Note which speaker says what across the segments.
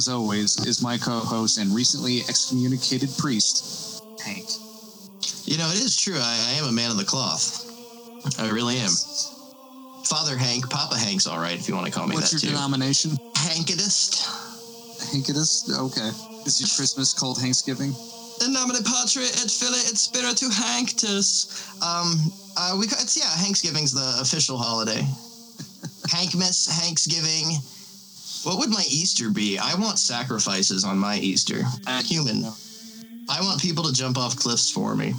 Speaker 1: as always, is my co host and recently excommunicated priest, Hank.
Speaker 2: You know, it is true. I, I am a man of the cloth. I really am. Father Hank, Papa Hank's all right if you want to call me
Speaker 1: What's
Speaker 2: that
Speaker 1: your
Speaker 2: too.
Speaker 1: denomination?
Speaker 2: Hankidist.
Speaker 1: Hankitus? Okay. Is your Christmas called Thanksgiving?
Speaker 2: In nomine Patri et Filii et Spiritu Hanctus. Um, uh, we it's yeah, Thanksgiving's the official holiday. Hankmas, Thanksgiving. What would my Easter be? I want sacrifices on my Easter.
Speaker 1: Uh,
Speaker 2: Human. I want people to jump off cliffs for me.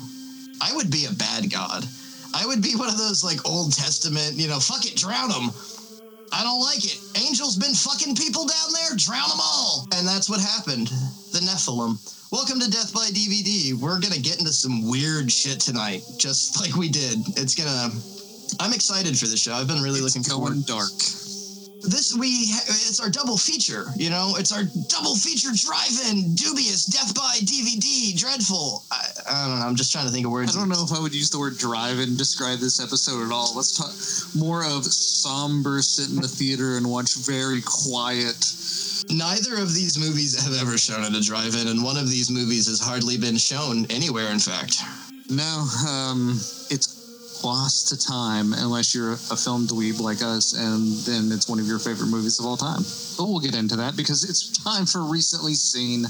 Speaker 2: I would be a bad god. I would be one of those like Old Testament, you know, fuck it, drown them. I don't like it. Angels been fucking people down there, drown them all. And that's what happened. The Nephilim. Welcome to Death by DVD. We're gonna get into some weird shit tonight, just like we did. It's gonna. I'm excited for the show. I've been really
Speaker 1: It's
Speaker 2: looking forward.
Speaker 1: dark.
Speaker 2: This we it's our double feature. You know, it's our double feature drive-in, dubious, Death by DVD, dreadful. I, I don't know. I'm just trying to think of words I
Speaker 1: don't know if I would use the word drive and describe this episode at all. Let's talk more of somber, sit in the theater and watch very quiet.
Speaker 2: Neither of these movies have ever shown at a drive-in, and one of these movies has hardly been shown anywhere. In fact,
Speaker 1: No, um, it's lost to time unless you're a film dweeb like us, and then it's one of your favorite movies of all time. But we'll get into that because it's time for recently seen.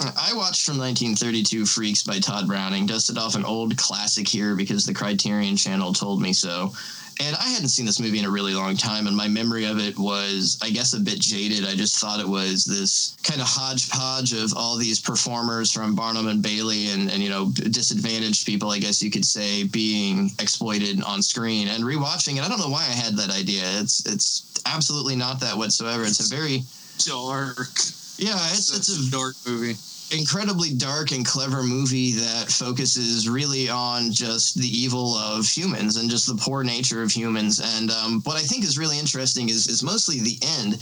Speaker 2: I watched from 1932 Freaks by Tod Browning. Dusted off an old classic here because the Criterion Channel told me so. And I hadn't seen this movie in a really long time, and my memory of it was, I guess, a bit jaded. I just thought it was this kind of hodgepodge of all these performers from Barnum and Bailey and, and you know, disadvantaged people, I guess you could say, being exploited on screen. And rewatching it, I don't know why I had that idea. It's it's absolutely not that whatsoever. It's a very
Speaker 1: Dark.
Speaker 2: yeah, it's it's a
Speaker 1: dark movie.
Speaker 2: Incredibly dark and clever movie that focuses really on just the evil of humans and just the poor nature of humans. And um, what I think is really interesting is, is mostly the end.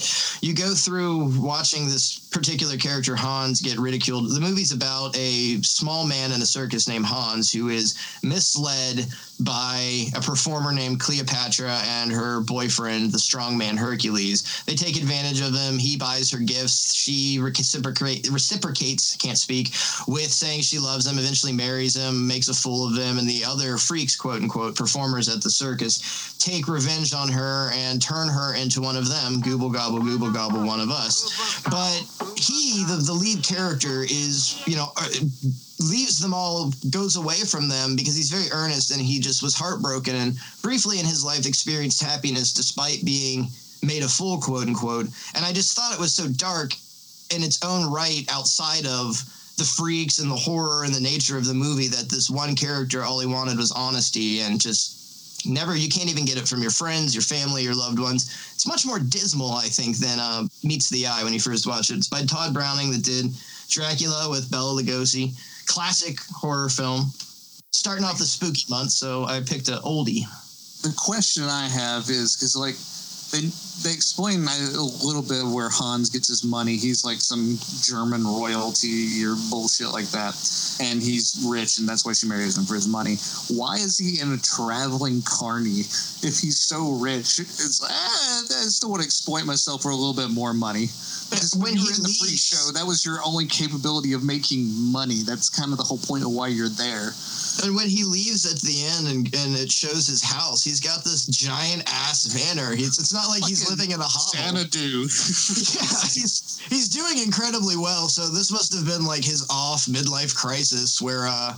Speaker 2: You go through watching this particular character, Hans, get ridiculed. The movie's about a small man in a circus named Hans who is misled by a performer named Cleopatra and her boyfriend, the strongman Hercules. They take advantage of him. He buys her gifts. She reciprocate, reciprocates, can't speak, with saying she loves him, eventually marries him, makes a fool of him, and the other freaks, quote unquote, performers at the circus take revenge on her and turn her into one of them, gooble gobble, gooble gobble, one of us. But he, the, the lead character, is, you know, uh, leaves them all, goes away from them because he's very earnest and he just was heartbroken and briefly in his life experienced happiness despite being made a fool, quote unquote. And I just thought it was so dark in its own right outside of the freaks and the horror and the nature of the movie that this one character, all he wanted was honesty and just never, you can't even get it from your friends, your family, your loved ones. It's much more dismal, I think, than uh, meets the eye when you first watch it. It's by Tod Browning that did Dracula with Bela Lugosi classic horror film. Starting off the spooky month, so I picked an oldie.
Speaker 1: The question I have is because like they they explain a little bit where Hans gets his money. He's like some German royalty or bullshit like that, and he's rich, and that's why she marries him for his money. Why is he in a traveling carny if he's so rich? It's ah, I still want to exploit myself for a little bit more money. Because
Speaker 2: when
Speaker 1: when
Speaker 2: he
Speaker 1: you're in the freak show, that was your only capability of making money. That's kind of the whole point of why you're there.
Speaker 2: And when he leaves at the end and, and it shows his house, he's got this giant ass vanner. He's, it's not like he's living in a hovel.
Speaker 1: Xanadu.
Speaker 2: yeah, he's he's doing incredibly well. So this must have been like his off midlife crisis where uh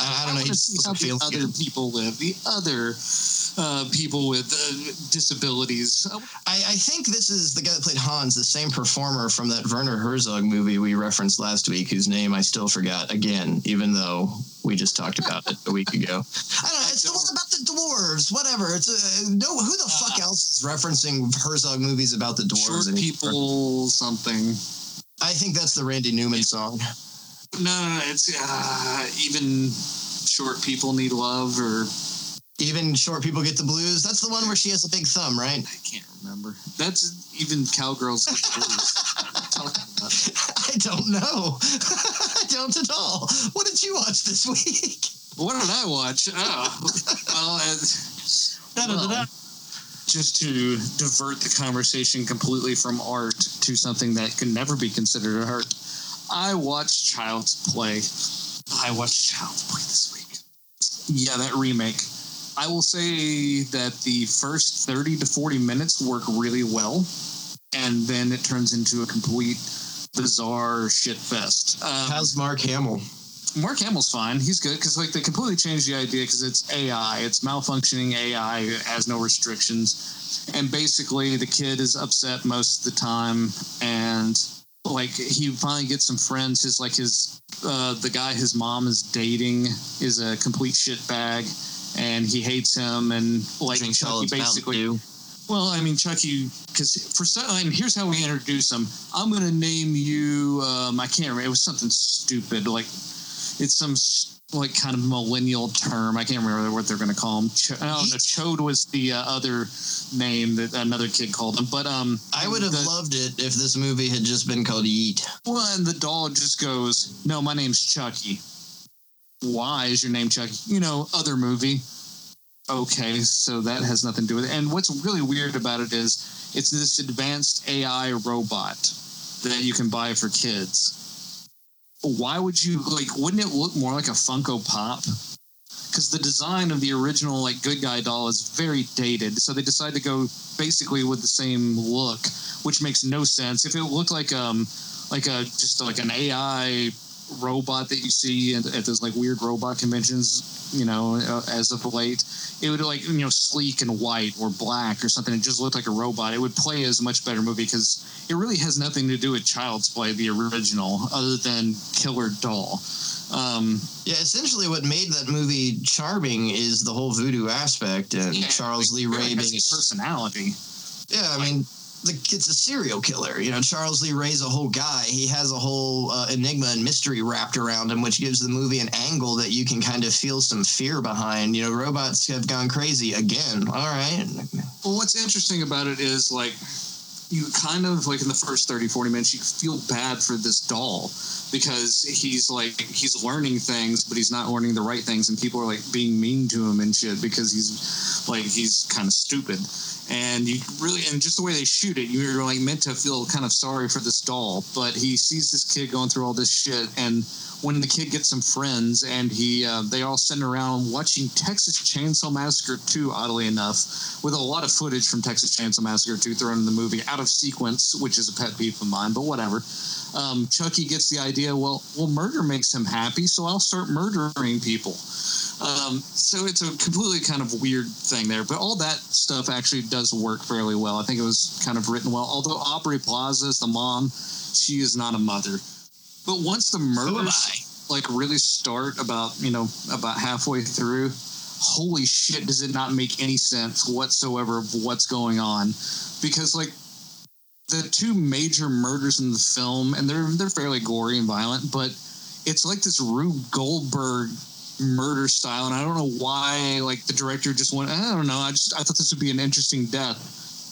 Speaker 2: I, I don't know,
Speaker 1: wanna
Speaker 2: he just
Speaker 1: how
Speaker 2: doesn't feel
Speaker 1: other
Speaker 2: good.
Speaker 1: people live. The other uh, people with uh, disabilities.
Speaker 2: I, I think this is the guy that played Hans, the same performer from that Werner Herzog movie we referenced last week, whose name I still forgot again, even though we just talked about it a week ago. I don't know. It's the one about the dwarves. Whatever. It's a, no. Who the fuck else is referencing Herzog movies about the dwarves?
Speaker 1: Short people, something.
Speaker 2: I think that's the Randy Newman song.
Speaker 1: No, no, no it's uh, even short people need love, or
Speaker 2: Even short people get the blues. That's the one where she has a big thumb, right?
Speaker 1: I can't remember. That's even cowgirls. Get the blues. What are you talking about?
Speaker 2: I don't know. I don't at all. What did you watch this week?
Speaker 1: What did I watch? Oh, well, uh, well, just to divert the conversation completely from art to something that could never be considered art, I watched Child's Play. I watched Child's Play this week. Yeah, that remake. I will say that the first 30 to 40 minutes work really well, and then it turns into a complete bizarre shit fest. Um,
Speaker 2: How's Mark Hamill?
Speaker 1: Mark Hamill's fine. He's good because like they completely changed the idea because it's AI. It's malfunctioning AI. It has no restrictions, and basically the kid is upset most of the time, and like he finally gets some friends. His like his uh, the guy his mom is dating is a complete shitbag, and he hates him. And like Chucky basically well, I mean, Chucky, because for some, and here's how we introduce him. I'm going to name you. Um, I can't remember. It was something stupid, like it's some like kind of millennial term. I can't remember what they're going to call him. Ch- oh no, Chode was the uh, other name that another kid called him. But um,
Speaker 2: I would have
Speaker 1: the,
Speaker 2: loved it if this movie had just been called Yeet.
Speaker 1: Well, and the doll just goes, "No, my name's Chucky." Why is your name Chucky? You know, other movie. Okay, so that has nothing to do with it. And what's really weird about it is it's this advanced AI robot that you can buy for kids. Why would you like? Wouldn't it look more like a Funko Pop? Because the design of the original like good guy doll is very dated, so they decided to go basically with the same look, which makes no sense. If it looked like um like a just like an AI robot that you see at, at those like weird robot conventions, you know, uh, as of late, it would like you know sleek and white or black or something. It just looked like a robot. It would play as a much better movie because it really has nothing to do with Child's Play, the original, other than Killer Doll. Um,
Speaker 2: Yeah, essentially, what made that movie charming is the whole voodoo aspect and
Speaker 1: yeah,
Speaker 2: Charles Lee
Speaker 1: it
Speaker 2: Ray being. a-
Speaker 1: personality.
Speaker 2: Yeah, I mean, kid's a serial killer. You know, Charles Lee Ray's a whole guy. He has a whole uh, enigma and mystery wrapped around him, which gives the movie an angle that you can kind of feel some fear behind. You know, robots have gone crazy again. All right.
Speaker 1: Well, what's interesting about it is like you kind of like in the first 30 40 minutes you feel bad for this doll because he's like he's learning things but he's not learning the right things and people are like being mean to him and shit because he's like he's kind of stupid and you really and just the way they shoot it you're like meant to feel kind of sorry for this doll. But he sees this kid going through all this shit and when the kid gets some friends and he uh, they all sit around watching Texas Chainsaw Massacre 2 oddly enough with a lot of footage from Texas Chainsaw Massacre 2 thrown in the movie out of sequence which is a pet peeve of mine but whatever. Um, Chucky gets the idea well well murder makes him happy so I'll start murdering people um, so it's a completely kind of weird thing there but all that stuff actually does work fairly well. I think it was kind of written well although Aubrey Plaza is the mom she is not a mother. But once the murders like really start about you know about halfway through, holy shit, does it not make any sense whatsoever of what's going on? Because like the two major murders in the film, and they're they're fairly gory and violent, but it's like this Rube Goldberg murder style, and I don't know why like the director just went, I don't know, I just I thought this would be an interesting death.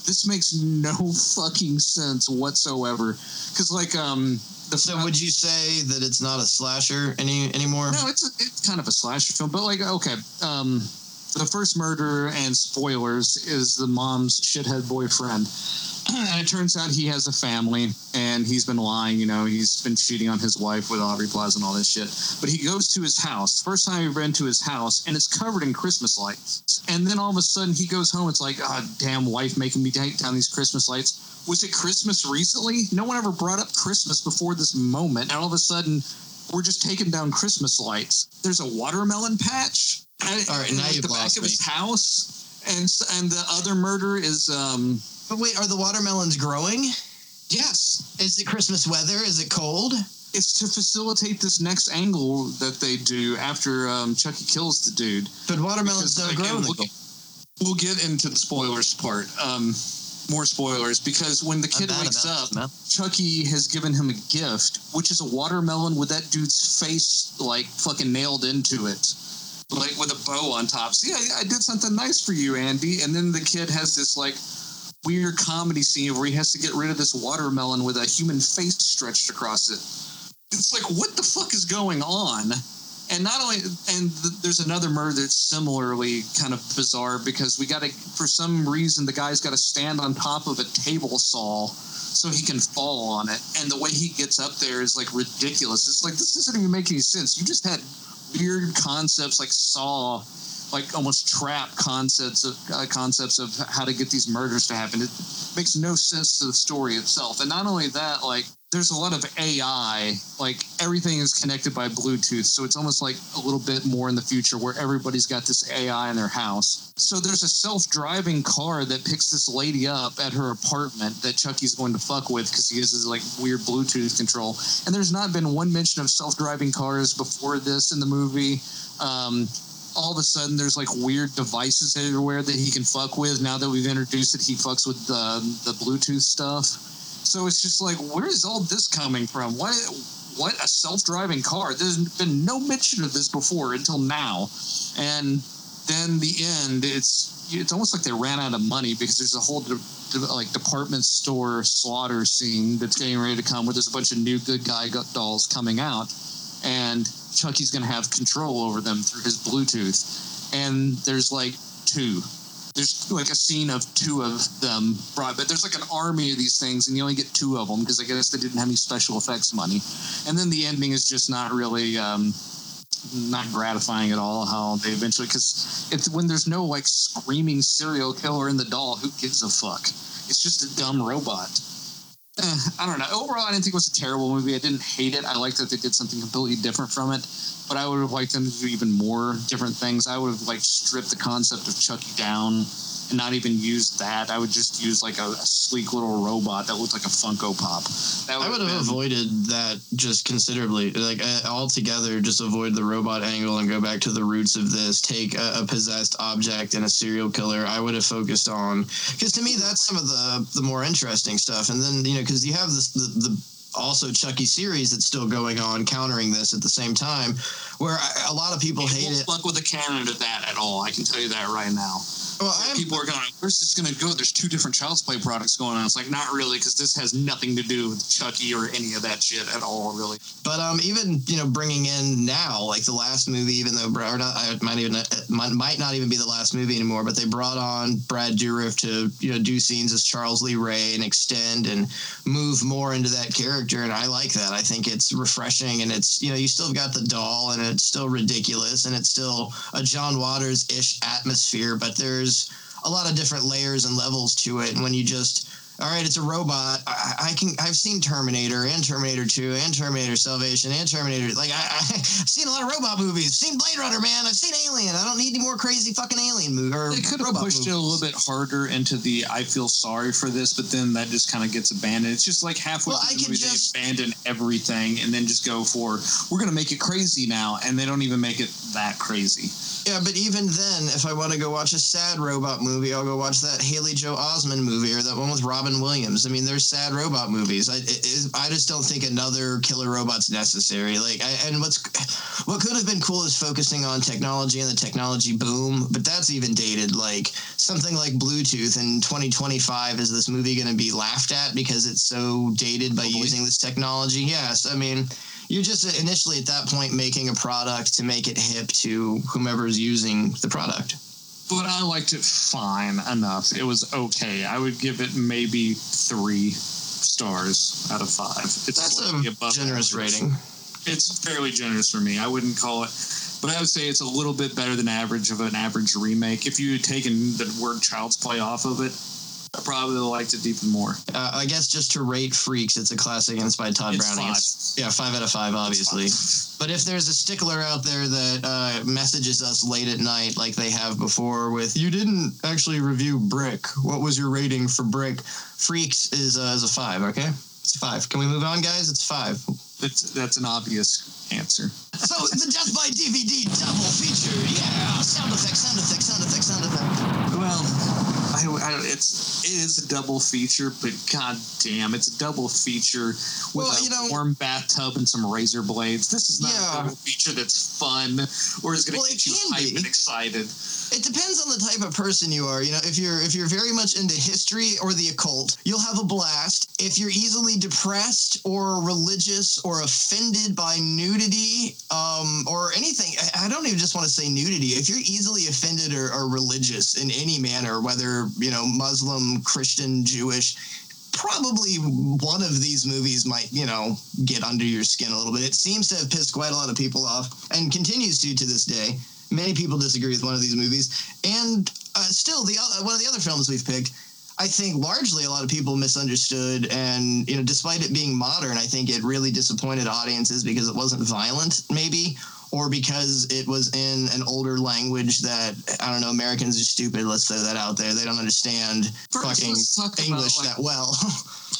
Speaker 1: This makes no fucking sense whatsoever. Because like um the
Speaker 2: So, would you say that it's not a slasher any anymore?
Speaker 1: no, it's a, it's kind of a slasher film, but like okay, um, the first murder and spoilers is the mom's shithead boyfriend, and it turns out he has a family and he's been lying. You know, he's been cheating on his wife with Aubrey Plaza and all this shit. But he goes to his house. First time he ran to his house, and it's covered in Christmas lights. And then all of a sudden he goes home. It's like, oh, damn, wife making me take down these Christmas lights. Was it Christmas recently? No one ever brought up Christmas before this moment. And all of a sudden, we're just taking down Christmas lights. There's a watermelon patch. at-
Speaker 2: All right,
Speaker 1: in,
Speaker 2: now you've
Speaker 1: the back
Speaker 2: lost
Speaker 1: of his house. and and the other murder is um
Speaker 2: But wait, are the watermelons growing?
Speaker 1: yes,
Speaker 2: Is it Christmas weather? Is it cold?
Speaker 1: it's to facilitate this next angle that they do after um, Chucky kills the dude.
Speaker 2: But watermelons
Speaker 1: Because,
Speaker 2: don't grow.
Speaker 1: again,
Speaker 2: in the
Speaker 1: we'll,
Speaker 2: cold.
Speaker 1: we'll get into the spoilers part. Um, more spoilers because when the kid wakes up,
Speaker 2: this.
Speaker 1: Chucky has given him a gift, which is a watermelon with that dude's face like fucking nailed into it, like with a bow on top. See, I, I did something nice for you, Andy. And then the kid has this like weird comedy scene where he has to get rid of this watermelon with a human face stretched across it. It's like, what the fuck is going on? And not only, and th- there's another murder that's similarly kind of bizarre because we got to, for some reason, the guy's got to stand on top of a table saw so he can fall on it. And the way he gets up there is like ridiculous. It's like, this doesn't even make any sense. You just had weird concepts like saw, like almost trap concepts of uh, concepts of how to get these murders to happen. It makes no sense to the story itself. And not only that, like there's a lot of AI. Like everything is connected by Bluetooth, so it's almost like a little bit more in the future where everybody's got this AI in their house. So there's a self-driving car that picks this lady up at her apartment that Chucky's going to fuck with because he his like weird Bluetooth control. And there's not been one mention of self-driving cars before this in the movie. Um, all of a sudden there's like weird devices everywhere that he can fuck with. Now that we've introduced it he fucks with the um, the bluetooth stuff. So it's just like where is all this coming from? What what a self-driving car. There's been no mention of this before until now. And then the end it's it's almost like they ran out of money because there's a whole de- de- like department store slaughter scene that's getting ready to come where there's a bunch of new good guy dolls coming out. And Chucky's going to have control over them through his Bluetooth. And there's like two. There's like a scene of two of them brought, but there's like an army of these things, and you only get two of them because I guess they didn't have any special effects money. And then the ending is just not really. Um, not gratifying at all how they eventually because it's when there's no like screaming serial killer in the doll who gives a fuck it's just a dumb robot I don't know. Overall, I didn't think it was a terrible movie. I didn't hate it. I liked that they did something completely different from it. But I would have liked them to do even more different things. I would have like stripped the concept of Chucky down not even use that. I would just use like a, a sleek little robot that looked like a Funko Pop. That
Speaker 2: I would have
Speaker 1: been-
Speaker 2: avoided that just considerably. Like uh, altogether, just avoid the robot angle and go back to the roots of this. Take a, a possessed object and a serial killer. I would have focused on because to me that's some of the the more interesting stuff. And then you know because you have this the, the also Chucky series that's still going on, countering this at the same time, where I, a lot of people hate
Speaker 1: won't
Speaker 2: it.
Speaker 1: fuck with the canon of that at all. I can tell you that right now.
Speaker 2: Well,
Speaker 1: People are going, where's this going to go? There's two different Child's Play products going on. It's like, not really, because this has nothing to do with Chucky or any of that shit at all, really.
Speaker 2: But um, even you know, bringing in now like the last movie, even though Brad, or not, it might even might, might not even be the last movie anymore. But they brought on Brad Dourif to you know do scenes as Charles Lee Ray and extend and move more into that character, and I like that. I think it's refreshing, and it's you know you still got the doll, and it's still ridiculous, and it's still a John Waters ish atmosphere, but there's a lot of different layers and levels to it. And when you just all right, it's a robot. I, I can. I've seen Terminator and Terminator Two and Terminator Salvation and Terminator. Like I, I've seen a lot of robot movies. Seen Blade Runner, man. I've seen Alien. I don't need any more crazy fucking alien movie
Speaker 1: They could have pushed it a little bit harder into the I feel sorry for this, but then that just kind of gets abandoned. It's just like halfway
Speaker 2: Well,
Speaker 1: through
Speaker 2: I
Speaker 1: the movie,
Speaker 2: just-
Speaker 1: they abandon everything and then just go for, we're going to make it crazy now. And they don't even make it that crazy.
Speaker 2: Yeah, but even then, if I want to go watch a sad robot movie, I'll go watch that Haley Joel Osment movie or that one with Robin Williams. I mean, there's sad robot movies. I it, I just don't think another killer robot's necessary. Like, I, and what's what could have been cool is focusing on technology and the technology boom, but that's even dated. Like something like Bluetooth in 2025 is this movie going to be laughed at because it's so dated by oh,
Speaker 1: Probably.
Speaker 2: using this technology? Yes, I mean you're just initially at that point making a product to make it hip to whomever's using the product.
Speaker 1: But I liked it fine enough. It was okay. I would give it maybe three stars out of five. It's
Speaker 2: That's a
Speaker 1: above
Speaker 2: generous
Speaker 1: average.
Speaker 2: rating.
Speaker 1: It's fairly generous for me. I wouldn't call it, but I would say it's a little bit better than average of an average remake. If you had taken the word Child's Play off of it, probably liked it even more.
Speaker 2: Uh, I guess just to rate Freaks, it's a classic, and it's by Tod
Speaker 1: It's
Speaker 2: Browning.
Speaker 1: five.
Speaker 2: It's, yeah, five out of five, obviously. But if there's a stickler out there that uh, messages us late at night, like they have before, with "You didn't actually review Brick. What was your rating for Brick?" Freaks is uh, is a five. Okay, it's a five. Can we move on, guys? It's five.
Speaker 1: That's that's an obvious answer.
Speaker 2: So the Death by DVD double feature, yeah! Sound effect, sound effect, sound effect, sound effect.
Speaker 1: Well, I, I, it's it is a double feature, but god damn, it's a double feature with
Speaker 2: Well,
Speaker 1: a
Speaker 2: you know-
Speaker 1: warm bathtub and some razor blades. This is not
Speaker 2: Yeah.
Speaker 1: a double feature that's fun or is going to
Speaker 2: Well,
Speaker 1: get you hyped
Speaker 2: be.
Speaker 1: and excited.
Speaker 2: It depends on the type of person you are. You know, if you're if you're very much into history or the occult, you'll have a blast. If you're easily depressed or religious or offended by nudity um, or anything, I- I don't even just want to say nudity. If you're easily offended or, or religious in any manner, whether you know Muslim, Christian, Jewish, probably one of these movies might, you know, get under your skin a little bit. It seems to have pissed quite a lot of people off and continues to to this day. Many people disagree with one of these movies, and uh, still, the o- one of the other films we've picked, I think largely a lot of people misunderstood, and you know, despite it being modern, I think it really disappointed audiences because it wasn't violent, maybe, or because it was in an older language that I don't know. Americans are stupid. Let's throw that out there. They don't understand
Speaker 1: First,
Speaker 2: fucking
Speaker 1: let's about,
Speaker 2: English
Speaker 1: like,
Speaker 2: that well.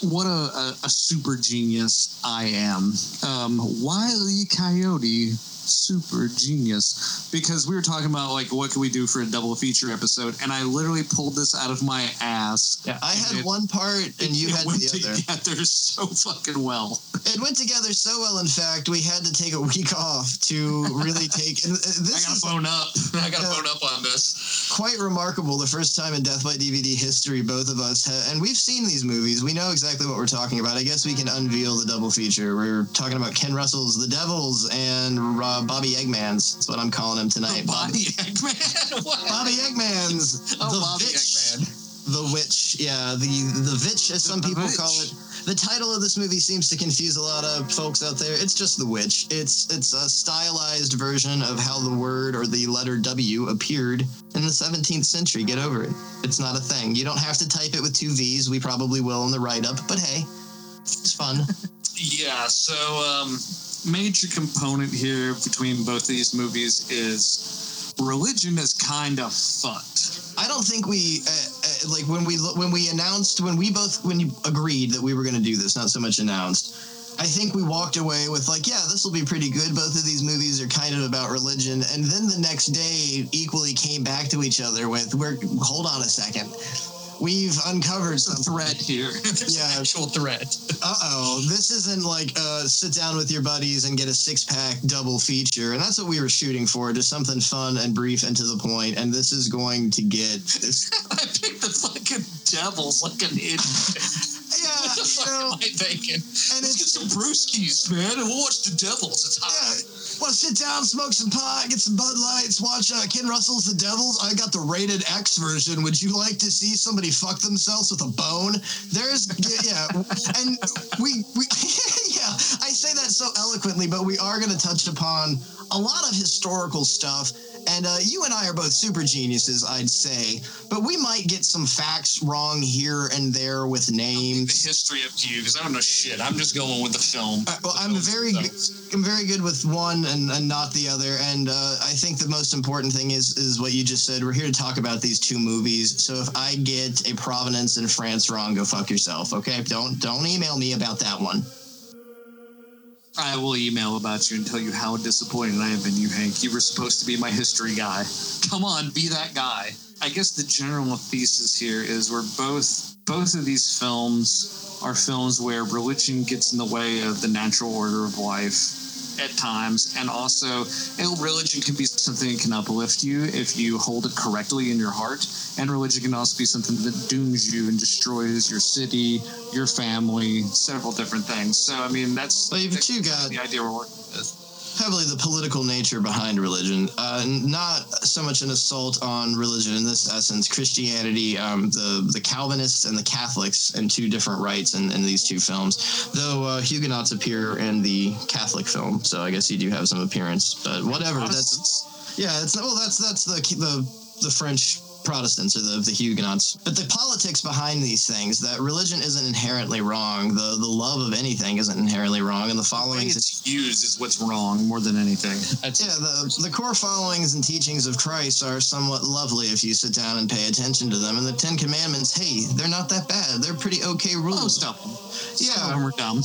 Speaker 1: What a, a, a super genius I am. Um, Wiley Coyote, super genius. Because we were talking about like what can we do for a double feature episode, and I literally pulled this out of my ass.
Speaker 2: Yeah, I had
Speaker 1: it-
Speaker 2: one part and you had the other.
Speaker 1: together so fucking well.
Speaker 2: It went together so well, in fact, we had to take a week off to really take. And uh,
Speaker 1: I gotta
Speaker 2: is
Speaker 1: phone up. I gotta phone up on this.
Speaker 2: quite remarkable. The first time in Death by DVD history, both of us have, and we've seen these movies. We know exactly what we're talking about. I guess we can unveil the double feature. We're talking about Ken Russell's The Devils and uh, Bobby Eggman's. That's what I'm calling him tonight.
Speaker 1: Bobby Eggman. What?
Speaker 2: Bobby Eggman's
Speaker 1: Oh,
Speaker 2: The
Speaker 1: Bobby
Speaker 2: Witch.
Speaker 1: Eggman.
Speaker 2: The Witch, yeah, the the Witch, as some
Speaker 1: The
Speaker 2: people
Speaker 1: Witch.
Speaker 2: call it. The title of this movie seems to confuse a lot of folks out there. It's just The Witch. It's it's a stylized version of how the word or the letter W appeared in the 17th century. Get over it. It's not a thing. You don't have to type it with two V's. We probably will in the write up, but hey, it's fun.
Speaker 1: Yeah, so um, major component here between both of these movies is religion is kind of fucked.
Speaker 2: I don't think we uh, uh, like when we when we announced when we both when you agreed that we were going to do this, not so much announced. I think we walked away with like, yeah, this will be pretty good. Both of these movies are kind of about religion, and then the next day equally came back to each other with, "We're hold on a second, we've uncovered some
Speaker 1: threat here.
Speaker 2: Yeah.
Speaker 1: actual threat.
Speaker 2: Uh oh, this isn't like uh, sit down with your buddies and get a six pack double feature, and that's what we were shooting for, just something fun and brief and to the point. And this is going to get this
Speaker 1: I picked the fucking devils like an idiot.
Speaker 2: Yeah,
Speaker 1: What the
Speaker 2: you
Speaker 1: fuck
Speaker 2: know,
Speaker 1: am I thinking?
Speaker 2: and
Speaker 1: Let's get some brewskis, man, and we'll watch the devils. It's hot.
Speaker 2: yeah. To sit down, smoke some pot, get some Bud Lights, watch uh, Ken Russell's The Devils? I got the rated X version. Would you like to see somebody fuck themselves with a bone? There's yeah, and we we. I say that so eloquently, but we are going to touch upon a lot of historical stuff. And uh, you and I are both super geniuses, I'd say, but we might get some facts wrong here and there with names.
Speaker 1: The history up to you because I don't know shit. I'm just going with the film.
Speaker 2: Uh, well, I'm very,
Speaker 1: themselves.
Speaker 2: I'm very good with one and, and not the other. And uh, I think the most important thing is is what you just said. We're here to talk about these two movies. So if I get a provenance in France wrong, go fuck yourself. Okay, don't don't email me about that one.
Speaker 1: I will email about you and tell you how disappointed I have in you, Hank. You were supposed to be my history guy. Come on, be that guy. I guess the general thesis here is we're both both of these films are films where religion gets in the way of the natural order of life at times, and also religion can be something that can uplift you if you hold it correctly in your heart, and religion can also be something that dooms you and destroys your city, your family, several different things. So I mean that's
Speaker 2: Well,
Speaker 1: that's
Speaker 2: two got-
Speaker 1: the idea we're working with.
Speaker 2: Heavily the political nature behind religion, uh, not so much an assault on religion in this essence. Christianity, um, the the Calvinists and the Catholics, and two different rights in, in these two films. Though uh, Huguenots appear in the Catholic film, so I guess you do have some appearance. But whatever, that's yeah, it's well, that's that's the the the French Protestants or the, the Huguenots. But the politics behind these things, that religion isn't inherently wrong. The the love of anything isn't inherently wrong. And the
Speaker 1: The way
Speaker 2: followings
Speaker 1: it's used is what's wrong more than anything.
Speaker 3: That's,
Speaker 2: yeah, the, the core followings and teachings of Christ are somewhat lovely if you sit down and pay attention to them. And the Ten Commandments, hey, they're not that bad. They're pretty okay rules.
Speaker 1: Most of them.
Speaker 2: Yeah.
Speaker 1: Some of them are dumb.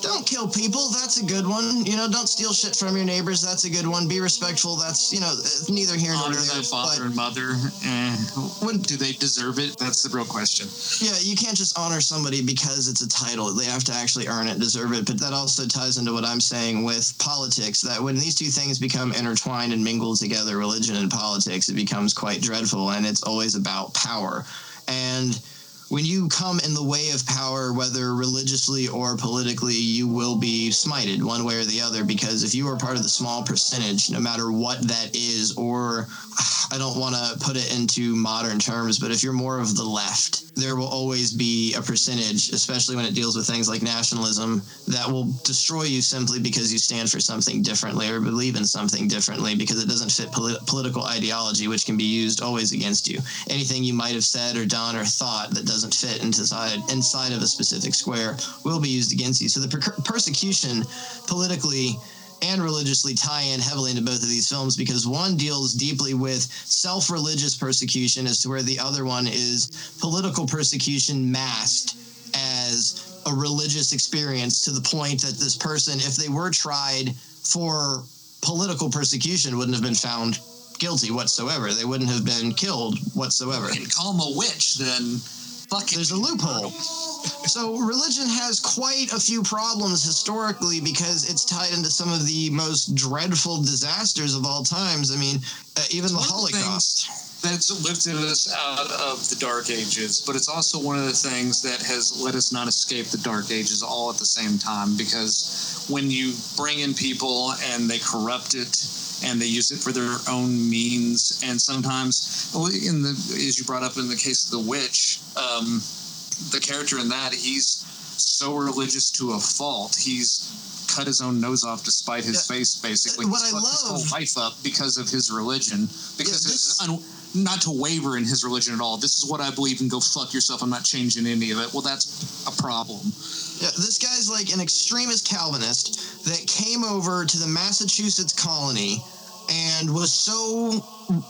Speaker 2: Don't kill people. That's a good one. You know, don't steal shit from your neighbors. That's a good one. Be respectful. That's, you know, neither here nor
Speaker 1: Honor
Speaker 2: there.
Speaker 1: thy father and mother. Eh,
Speaker 2: When-
Speaker 1: do they deserve it? That's the real question.
Speaker 2: Yeah, you can't just honor somebody because it's a title. They have to actually earn it, deserve it. But that also ties into what I'm saying with politics that when these two things become intertwined and mingled together, religion and politics, it becomes quite dreadful. And it's always about power. And when you come in the way of power, whether religiously or politically, you will be smited one way or the other. Because if you are part of the small percentage, no matter what that is, or I don't want to put it into modern terms, but if you're more of the left, there will always be a percentage, especially when it deals with things like nationalism, that will destroy you simply because you stand for something differently or believe in something differently because it doesn't fit polit- political ideology, which can be used always against you. Anything you might have said or done or thought that doesn't fit inside inside of a specific square will be used against you. So the per- persecution politically and religiously tie in heavily into both of these films because one deals deeply with self religious persecution, as to where the other one is political persecution masked as a religious experience to the point that this person, if they were tried for political persecution, wouldn't have been found guilty whatsoever. They wouldn't have been killed whatsoever.
Speaker 1: And call them a witch, then fuck.
Speaker 2: There's a loophole. So religion has quite a few problems historically because it's tied into some of the most dreadful disasters of all times. I mean, uh, even the Holocaust.
Speaker 1: that's lifted us out of the dark ages, but it's also one of the things that has let us not escape the dark ages all at the same time. Because when you bring in people and they corrupt it and they use it for their own means, and sometimes, well, in the as you brought up in the case of the witch, um, the character in that he's so religious to a fault. He's cut his own nose off to spite his
Speaker 2: Yeah.
Speaker 1: face, basically.
Speaker 2: What
Speaker 1: He's
Speaker 2: I
Speaker 1: fucked his whole
Speaker 2: love-
Speaker 1: life up because of his religion, because
Speaker 2: Yeah,
Speaker 1: of his un- not to waver in his religion at all. This is what I believe, and go fuck yourself. I'm not changing any of it. Well, that's a problem.
Speaker 2: This guy's like an extremist Calvinist that came over to the Massachusetts colony and was so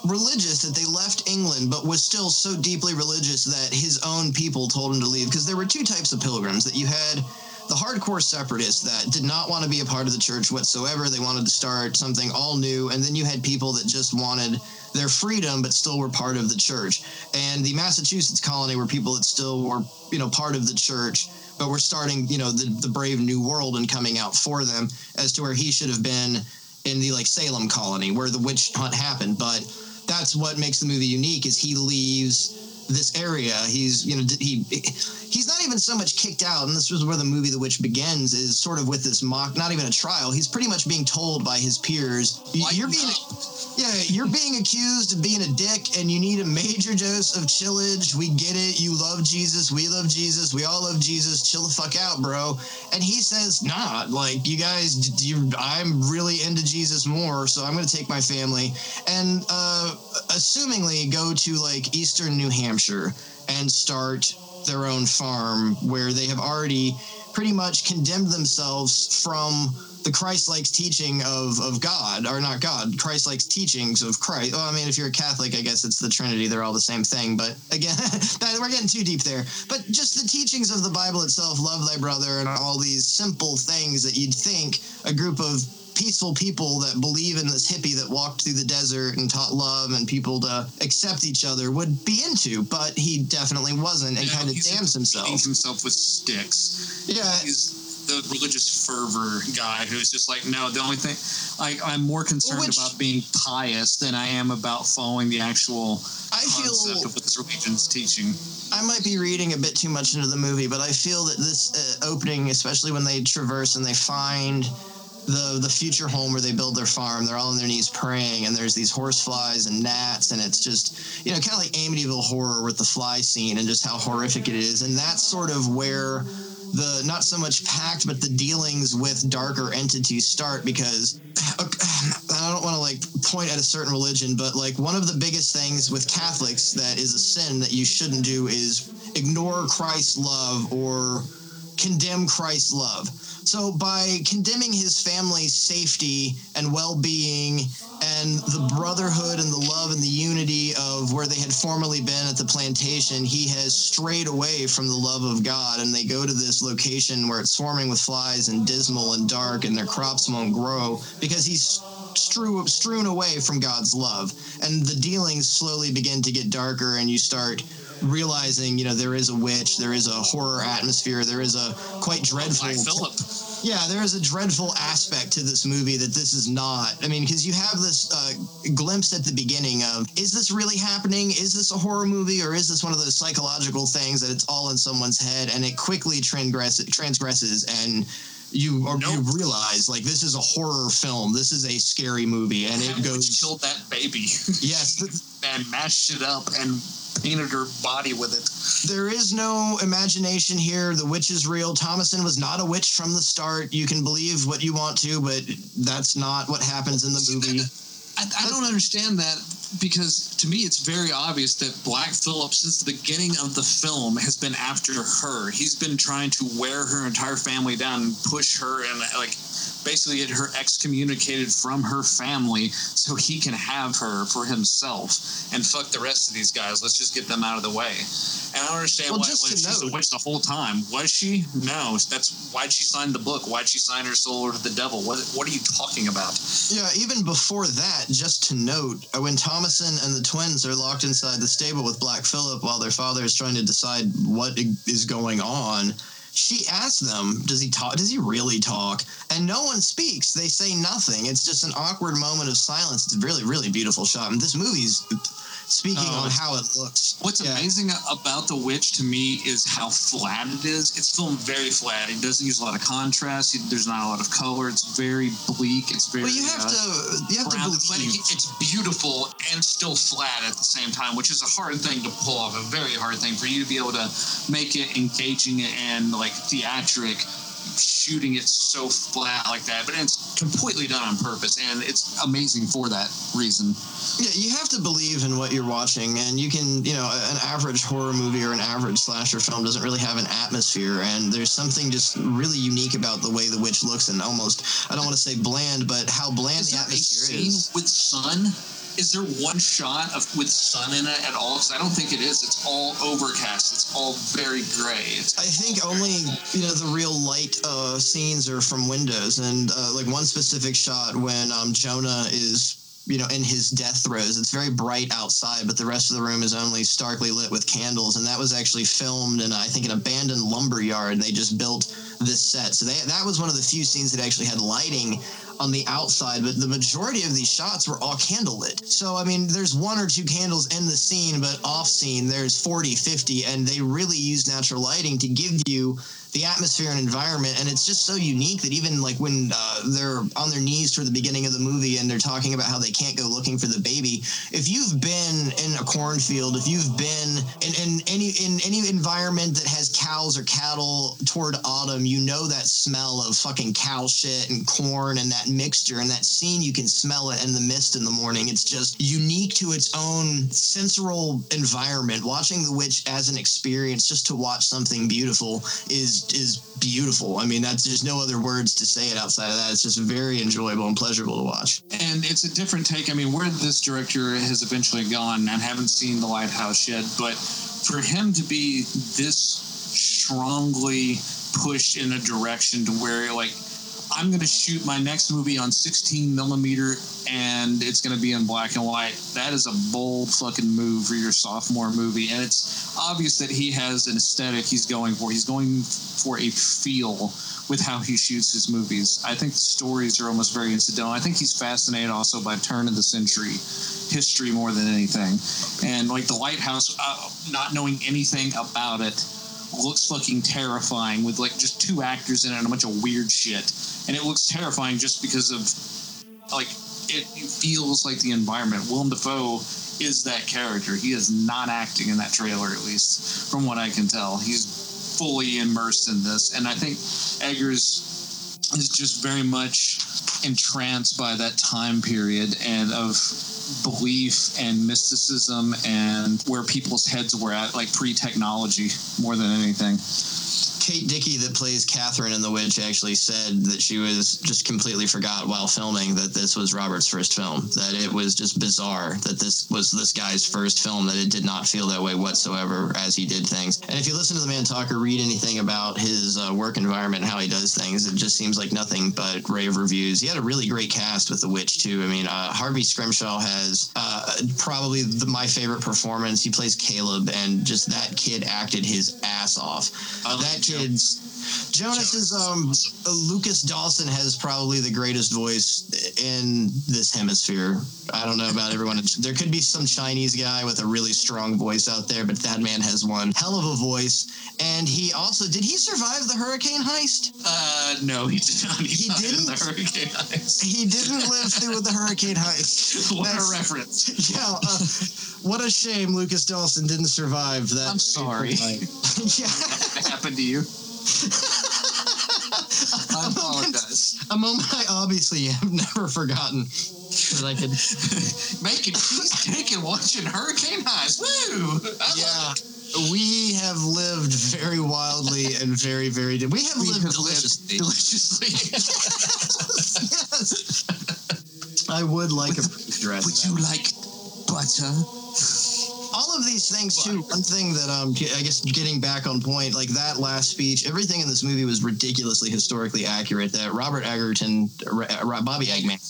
Speaker 2: religious that they left England, but was still so deeply religious that his own people told him to leave. Because there were two types of pilgrims that you had the hardcore separatists that did not want to be a part of the church whatsoever. They wanted to start something all new. And then you had people that just wanted their freedom but still were part of the church. And the Massachusetts colony were people that still were, you know, part of the church, but we're starting, you know, the, the brave new world and coming out for them as to where he should have been in the like Salem colony where the witch hunt happened. But that's what makes the movie unique is he leaves this area. He's you know he he's not even so much kicked out, and this was where the movie The Witch begins. Is sort of with this mock, not even a trial. He's pretty much being told by his peers, "You're being." Yeah, you're being accused of being a dick, and you need a major dose of chillage. We get it. You love Jesus. We love Jesus. We all love Jesus. Chill the fuck out, bro. And he says, "Nah, like you guys, you, I'm really into Jesus more, so I'm gonna take my family and, uh, assumingly, go to like Eastern New Hampshire and start their own farm where they have already pretty much condemned themselves from the Christ-like teaching of, of God, or not God, Christ-like teachings of Christ. Well, I mean, if you're a Catholic, I guess it's the Trinity. They're all the same thing. But again, we're getting too deep there. But just the teachings of the Bible itself, love thy brother, and all these simple things that you'd think a group of peaceful people that believe in this hippie that walked through the desert and taught love and people to accept each other would be into, but he definitely wasn't and
Speaker 1: know,
Speaker 2: kind of damns himself.
Speaker 1: himself with sticks.
Speaker 2: Yeah.
Speaker 1: he's the religious fervor guy who's just like, no. The only thing I, I'm more concerned
Speaker 2: Which-
Speaker 1: about being pious than I am about following the actual
Speaker 2: I
Speaker 1: concept
Speaker 2: feel
Speaker 1: of what this religion's teaching.
Speaker 2: I might be reading a bit too much into the movie, but I feel that this uh, opening, especially when they traverse and they find the the future home where they build their farm, they're all on their knees praying, and there's these horse flies and gnats, and it's just you know kind of like Amityville horror with the fly scene and just how horrific it is, and that's sort of where the not so much pact but the dealings with darker entities start because I don't want to like point at a certain religion, but like one of the biggest things with Catholics that is a sin that you shouldn't do is ignore Christ's love or condemn Christ's love. So by condemning his family's safety and well-being and the brotherhood and the love and the unity of where they had formerly been at the plantation, he has strayed away from the love of God. And they go to this location where it's swarming with flies and dismal and dark, and their crops won't grow because he's strew, strewn away from God's love. And the dealings slowly begin to get darker, and you start realizing, you know, there is a witch, there is a horror atmosphere, there is a quite dreadful.
Speaker 4: Philip.
Speaker 2: Yeah, there is a dreadful aspect to this movie that this is not. I mean, because you have this uh, glimpse at the beginning of is this really happening? Is this a horror movie or is this one of those psychological things that it's all in someone's head? And it quickly transgress- transgresses and you
Speaker 4: Nope.
Speaker 2: you realize like this is a horror film. This is a scary movie, and it goes
Speaker 4: killed that baby
Speaker 2: yes.
Speaker 4: and mashed it up and painted her body with it.
Speaker 2: There is no imagination here. The witch is real. Thomasin was not a witch from the start. You can believe what you want to, but that's not what happens in the movie.
Speaker 1: I, I don't understand that because to me it's very obvious that Black Phillip, since the beginning of the film, has been after her. He's been trying to wear her entire family down and push her and like basically get her excommunicated from her family so he can have her for himself and fuck the rest of these guys. Let's just get them out of the way. And I don't understand
Speaker 2: Well,
Speaker 1: why,
Speaker 2: just to
Speaker 1: she's a witch the whole time. Was she? No. That's why'd she sign the book? Why'd she sign her soul to the devil? What What are you talking about?
Speaker 2: Yeah, even before that, just to note, uh, when Thomasin and the twins are locked inside the stable with Black Phillip while their father is trying to decide what is going on, she asks them, "Does he talk? Does he really talk?" And no one speaks. They say nothing. It's just an awkward moment of silence. It's a really, really beautiful shot. And this movie's speaking
Speaker 1: Oh,
Speaker 2: on how it looks.
Speaker 1: What's
Speaker 2: Yeah.
Speaker 1: amazing about The Witch to me is how flat it is. It's filmed very flat. It doesn't use a lot of contrast. There's not a lot of color. It's very bleak. It's very.
Speaker 2: Well, you have
Speaker 1: uh,
Speaker 2: to, you have to
Speaker 1: brown. But
Speaker 2: believe.
Speaker 1: it's beautiful and still flat at the same time, which is a hard thing to pull off. A very hard thing for you to be able to make it engaging and like theatric, shooting it so flat like that. But it's completely done on purpose, and it's amazing for that reason.
Speaker 2: Yeah, you have to believe in what you're watching, and you can, you know, an average horror movie or an average slasher film doesn't really have an atmosphere, and there's something just really unique about the way the witch looks, and almost, I don't want to say bland, but how bland
Speaker 1: Is
Speaker 2: the atmosphere
Speaker 1: scene
Speaker 2: is.
Speaker 1: with sun? Is there one shot of with sun in it at all? Because I don't think it is. It's all overcast. It's all very gray. It's
Speaker 2: I think only you know the real light uh, scenes are from windows, and uh, like one specific shot when um, Jonah is you know in his death throes. It's very bright outside, but the rest of the room is only starkly lit with candles, and that was actually filmed in I think an abandoned lumber yard. They just built this set, so they, that was one of the few scenes that actually had lighting on the outside, but the majority of these shots were all candlelit. So, I mean, there's one or two candles in the scene, but off scene, there's 40, 50, and they really use natural lighting to give you the atmosphere and environment. And it's just so unique that even like when uh, they're on their knees toward the beginning of the movie and they're talking about how they can't go looking for the baby, if you've been in a cornfield, if you've been in, in any in any environment that has cows or cattle toward autumn, you know that smell of fucking cow shit and corn and that mixture and that scene. You can smell it in the mist in the morning. It's just unique to its own sensorial environment. Watching The Witch as an experience, just to watch something beautiful, is is beautiful. I mean, that's there's no other words to say it outside of that. It's just very enjoyable and pleasurable to watch.
Speaker 1: and it's a different take. I mean, where this director has eventually gone, and haven't seen the Lighthouse yet, but for him to be this strongly pushed in a direction to where like I'm going to shoot my next movie on 16 millimeter and it's going to be in black and white. That is a bold fucking move for your sophomore movie. And it's obvious that he has an aesthetic he's going for. He's going for a feel with how he shoots his movies. I think the stories are almost very incidental. I think he's fascinated also by turn of the century history more than anything. And like the lighthouse, uh, not knowing anything about it, looks fucking terrifying with like just two actors in it and a bunch of weird shit. And it looks terrifying just because of like it feels like the environment. Willem Dafoe is that character. He is not acting in that trailer, at least from what I can tell. He's fully immersed in this, and I think Eggers is just very much entranced by that time period and of belief and mysticism and where people's heads were at, like pre-technology, more than anything.
Speaker 2: Kate Dickie, that plays Catherine in The Witch, actually said that she was just completely forgot while filming that this was Robert's first film. That it was just bizarre that this was this guy's first film. That it did not feel that way whatsoever as he did things. And if you listen to the man talk or read anything about his uh, work environment how he does things, it just seems like nothing but rave reviews. He had a really great cast with The Witch too. I mean, uh, Harvey Scrimshaw has uh, probably the, my favorite performance. He plays Caleb, and just that kid acted his ass off. that kid's Jonas is um uh, Lucas Dawson has probably the greatest voice in this hemisphere. I don't know about everyone. There could be some Chinese guy with a really strong voice out there, but that man has one hell of a voice. And he also did he survive the hurricane heist?
Speaker 1: Uh, no, he did not.
Speaker 2: He
Speaker 1: in
Speaker 2: didn't?
Speaker 1: the hurricane heist.
Speaker 2: He didn't live through the hurricane heist.
Speaker 1: what
Speaker 2: That's-
Speaker 1: a reference.
Speaker 2: Yeah, uh, what a shame Lucas Dawson didn't survive that.
Speaker 1: I'm sorry.
Speaker 2: yeah.
Speaker 1: Happened to you? I
Speaker 2: A moment-
Speaker 1: apologize.
Speaker 2: A moment I obviously have never forgotten that I could.
Speaker 1: Making cheesecake and watching Hurricane Heist. Woo! I
Speaker 2: Yeah, we have lived very wildly and very, very. We have
Speaker 1: We
Speaker 2: lived
Speaker 1: have
Speaker 2: deliciously.
Speaker 1: deliciously.
Speaker 2: yes. I would like a dress.
Speaker 5: Would you like butter?
Speaker 2: All of these things too. One thing that um, I guess getting back on point, like that last speech, everything in this movie was ridiculously historically accurate. That Robert Egerton, Bobby Eggman,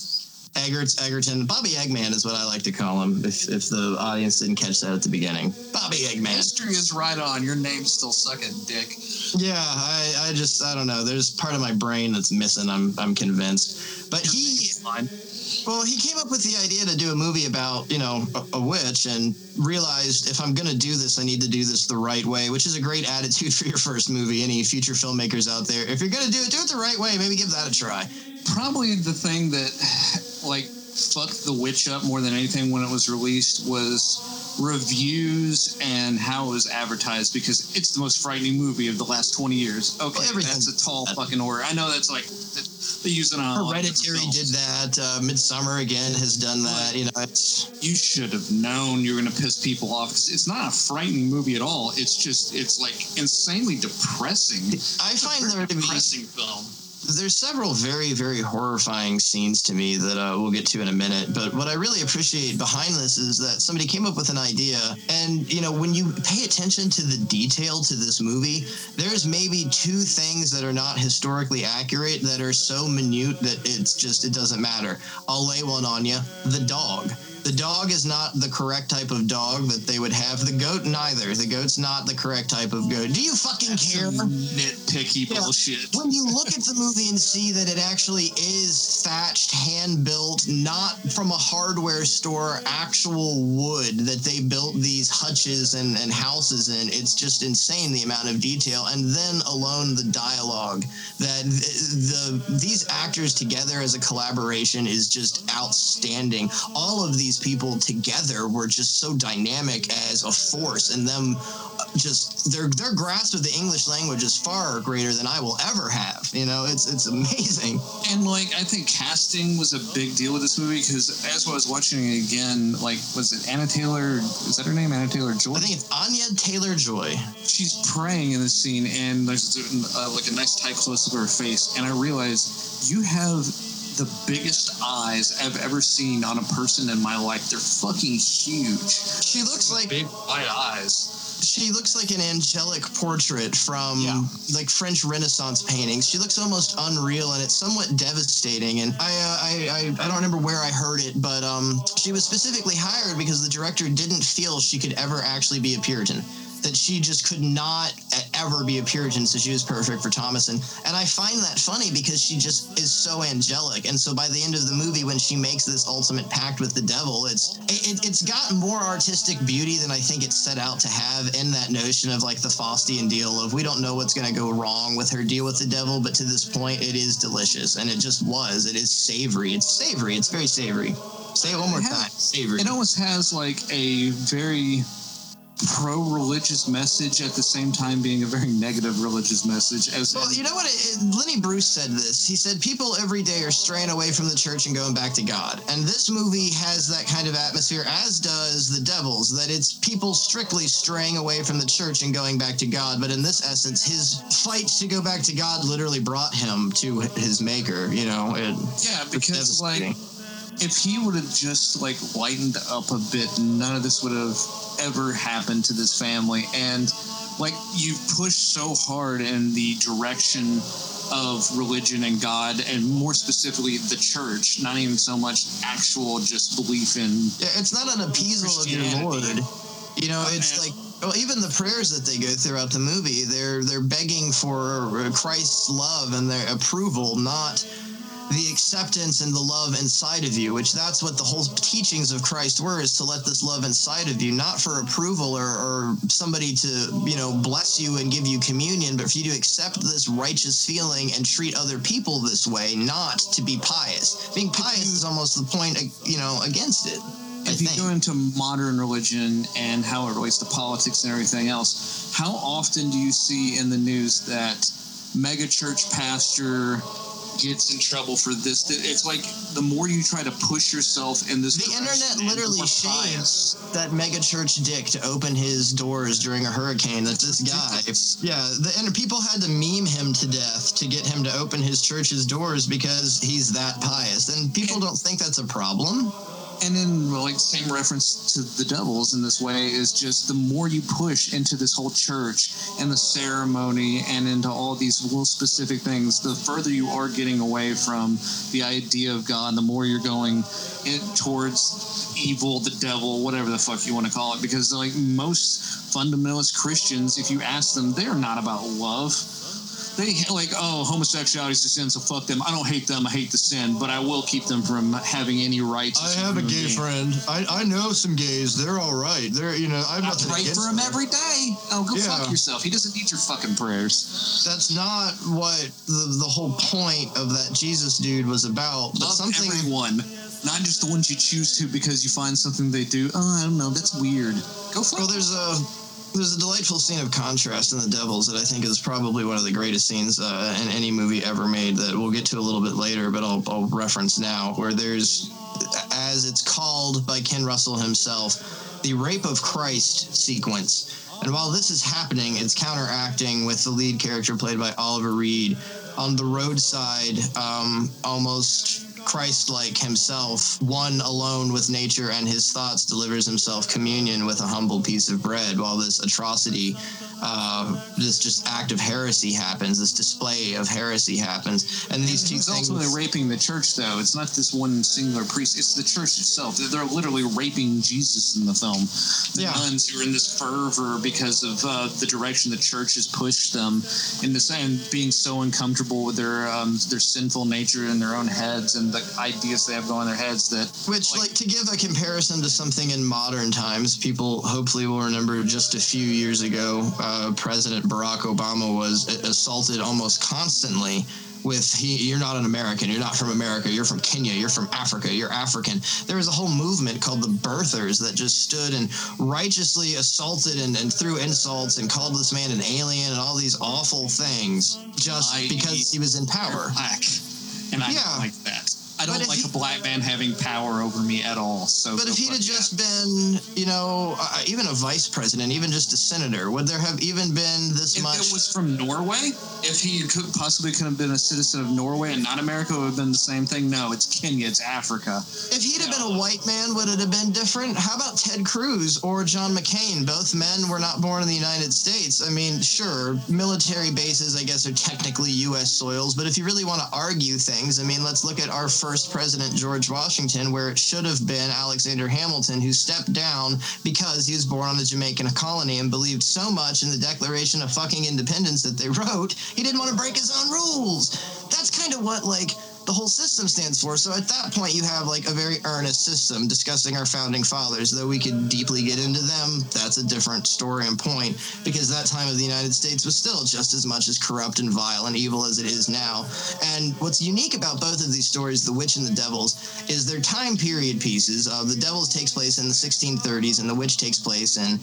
Speaker 2: Eggerts, Egerton, Bobby Eggman is what I like to call him. If if the audience didn't catch that at the beginning, Bobby Eggman.
Speaker 5: History is right on. Your name's still sucking dick.
Speaker 2: Yeah, I, I just I don't know. There's part of my brain that's missing. I'm I'm convinced. But he
Speaker 1: Fine.
Speaker 2: Well, he came up with the idea to do a movie about, you know, a, a witch and realized if I'm going to do this, I need to do this the right way, which is a great attitude for your first movie. Any future filmmakers out there, if you're going to do it, do it the right way. Maybe give that a try.
Speaker 1: Probably the thing that, like, fucked The Witch up more than anything when it was released was reviews and how it was advertised because it's the most frightening movie of the last 20 years. Okay,
Speaker 2: Well,
Speaker 1: that's a tall fucking order. I know that's like, they use it on a lot of different
Speaker 2: Hereditary did that. Uh, Midsommar again has done that. You know, it's
Speaker 1: you should have known you were going to piss people off 'cause it's not a frightening movie at all. It's just it's like insanely depressing.
Speaker 2: I find there to be
Speaker 1: depressing film.
Speaker 2: There's several very very horrifying scenes to me that uh, we'll get to in a minute but what i really appreciate behind this is that somebody came up with an idea and you know when you pay attention to the detail to this movie there's maybe two things that are not historically accurate that are so minute that it's just it doesn't matter. I'll lay one on you the dog the dog is not the correct type of dog that they would have. The goat neither. The goat's not the correct type of goat. Do you fucking care?
Speaker 1: Some nitpicky
Speaker 2: Yeah.
Speaker 1: bullshit.
Speaker 2: when you look at the movie and see that it actually is thatched, hand built, not from a hardware store, actual wood that they built these hutches and, and houses in, it's just insane the amount of detail. And then alone the dialogue that the, the these actors together as a collaboration is just outstanding. All of these people together were just so dynamic as a force, and them uh, just their their grasp of the English language is far greater than I will ever have. You know, it's it's amazing.
Speaker 1: And like I think casting was a big deal with this movie because as I was watching it again, like was it Anna Taylor? Is that her name? Anna Taylor Joy.
Speaker 2: I think it's Anya Taylor Joy.
Speaker 1: she's praying in the scene, and there's uh, like a nice tight close up of her face, and I realize you have the biggest eyes I've ever seen on a person in my life. They're fucking huge.
Speaker 2: She looks like
Speaker 1: Big white eyes.
Speaker 2: she looks like an angelic portrait from
Speaker 1: Yeah.
Speaker 2: like French Renaissance paintings. She looks almost unreal, and it's somewhat devastating. And I, uh, I, I, I don't remember where I heard it, but um, she was specifically hired because the director didn't feel she could ever actually be a Puritan. That she just could not ever be a Puritan, so she was perfect for Thomasin. And I find that funny because she just is so angelic. And so by the end of the movie, when she makes this ultimate pact with the devil, it's it, it's got more artistic beauty than I think it's set out to have in that notion of like the Faustian deal of we don't know what's going to go wrong with her deal with the devil, but to this point, it is delicious, and it just was. It is savory. It's savory. It's very savory. Say it one more
Speaker 1: It has-
Speaker 2: time. Savory.
Speaker 1: It almost has like a very pro religious message at the same time being a very negative religious message. As
Speaker 2: Well, you know what? It, it- Lenny Bruce said this. He said people every day are straying away from the church and going back to God. And this movie has that kind of atmosphere, as does The Devils, that it's people strictly straying away from the church and going back to God. But in this essence, his fight to go back to God literally brought him to his maker, you know? It,
Speaker 1: yeah, because like. If he would have just like lightened up a bit, none of this would have ever happened to this family. And like you push so hard in the direction of religion and God, and more specifically the church, not even so much actual just belief in.
Speaker 2: Yeah, it's not an appeasal of your Lord. You know, it's like well, even the prayers that they go throughout the movie, they're they're begging for Christ's love and their approval, not the acceptance and the love inside of you. Which that's what the whole teachings of Christ were: is to let this love inside of you, not for approval or, or somebody to you know bless you and give you communion, but for you to accept this righteous feeling and treat other people this way, not to be pious. Being pious is almost the point, you know, against it. I
Speaker 1: if you
Speaker 2: think.
Speaker 1: go into modern religion and how it relates to politics and everything else, how often do you see in the news that mega church pastor gets in trouble for this? It's like the more you try to push yourself in this,
Speaker 2: The internet literally shames that mega church dick to open his doors during a hurricane. That this guy, yeah, the and people had to meme him to death to get him to open his church's doors because he's that pious. And people don't think that's a problem.
Speaker 1: And then like same reference to the devils in this way is just the more you push into this whole church and the ceremony and into all these little specific things the further you are getting away from the idea of god the more you're going in, towards evil the devil whatever the fuck you want to call it. Because like most fundamentalist christians if you ask them they're not about love they like oh homosexuality is a sin so fuck them i don't hate them i hate the sin but i will keep them from having any rights as human beings.
Speaker 2: friend. I, I know some gays. They're all right. They're you know I'm
Speaker 1: I pray for him every day. Oh, go
Speaker 2: Yeah.
Speaker 1: fuck yourself. He doesn't need your fucking prayers.
Speaker 2: That's not what the the whole point of that Jesus dude was about. But
Speaker 1: Love
Speaker 2: something
Speaker 1: everyone, not just the ones you choose to because you find something they do. Oh, I don't know. That's weird. Go fuck.
Speaker 2: Well, there's a there's a delightful scene of contrast in The Devils that I think is probably one of the greatest scenes uh, in any movie ever made. That we'll get to a little bit later, but I'll, I'll reference now. Where there's, as it's called by Ken Russell himself, the rape of Christ sequence. And while this is happening, it's counteracting with the lead character played by Oliver Reed on the roadside, um, almost Christ-like himself, one alone with nature and his thoughts, delivers himself communion with a humble piece of bread, while this atrocity, uh, this just act of heresy happens, this display of heresy happens, and these two
Speaker 1: He's
Speaker 2: things.
Speaker 1: ultimately raping the church, though. It's not this one singular priest. It's the church itself. They're- They're literally raping Jesus in the film. The
Speaker 2: Yeah.
Speaker 1: nuns who are in this fervor because of uh, the direction the church has pushed them, in and being so uncomfortable with their um, their sinful nature in their own heads and the ideas they have going in their heads that
Speaker 2: Which, like, to give a comparison to something in modern times, people hopefully will remember just a few years ago, uh, President Barack Obama was assaulted almost constantly with he you're not an American, you're not from America, you're from Kenya, you're from Africa, you're African. There was a whole movement called the birthers that just stood and righteously assaulted and, and threw insults and called this man an alien and all these awful things just
Speaker 1: I-
Speaker 2: because he was in power.
Speaker 1: black, and I
Speaker 2: Yeah.
Speaker 1: don't like that. I don't like
Speaker 2: he-
Speaker 1: a black man having power over me at all. So,
Speaker 2: But if he'd have just been, you know, uh, even a vice president, even just a senator, would there have even been this
Speaker 1: If
Speaker 2: much?
Speaker 1: it was from Norway, if he could possibly could have been a citizen of Norway and not America, it would have been the same thing. No, it's Kenya, it's Africa.
Speaker 2: if he'd have been a white man, would it have been different? How about Ted Cruz or John McCain? Both men were not born in the United States. I mean, sure, military bases, I guess, are technically U.S. soils, but if you really want to argue things, I mean, let's look at our first president, George Washington, where it should have been Alexander Hamilton, who stepped down because he was born on the Jamaican colony and believed so much in the Declaration of fucking Independence that they wrote, he didn't want to break his own rules. That's kind of what, like, the whole system stands for. So at that point, you have like a very earnest system discussing our founding fathers. Though we could deeply get into them, that's a different story and point because that time of the United States was still just as much as corrupt and vile and evil as it is now. And what's unique about both of these stories, The Witch and the Devils, is they're time period pieces. Uh, the Devils takes place in the 1630s, and The Witch takes place in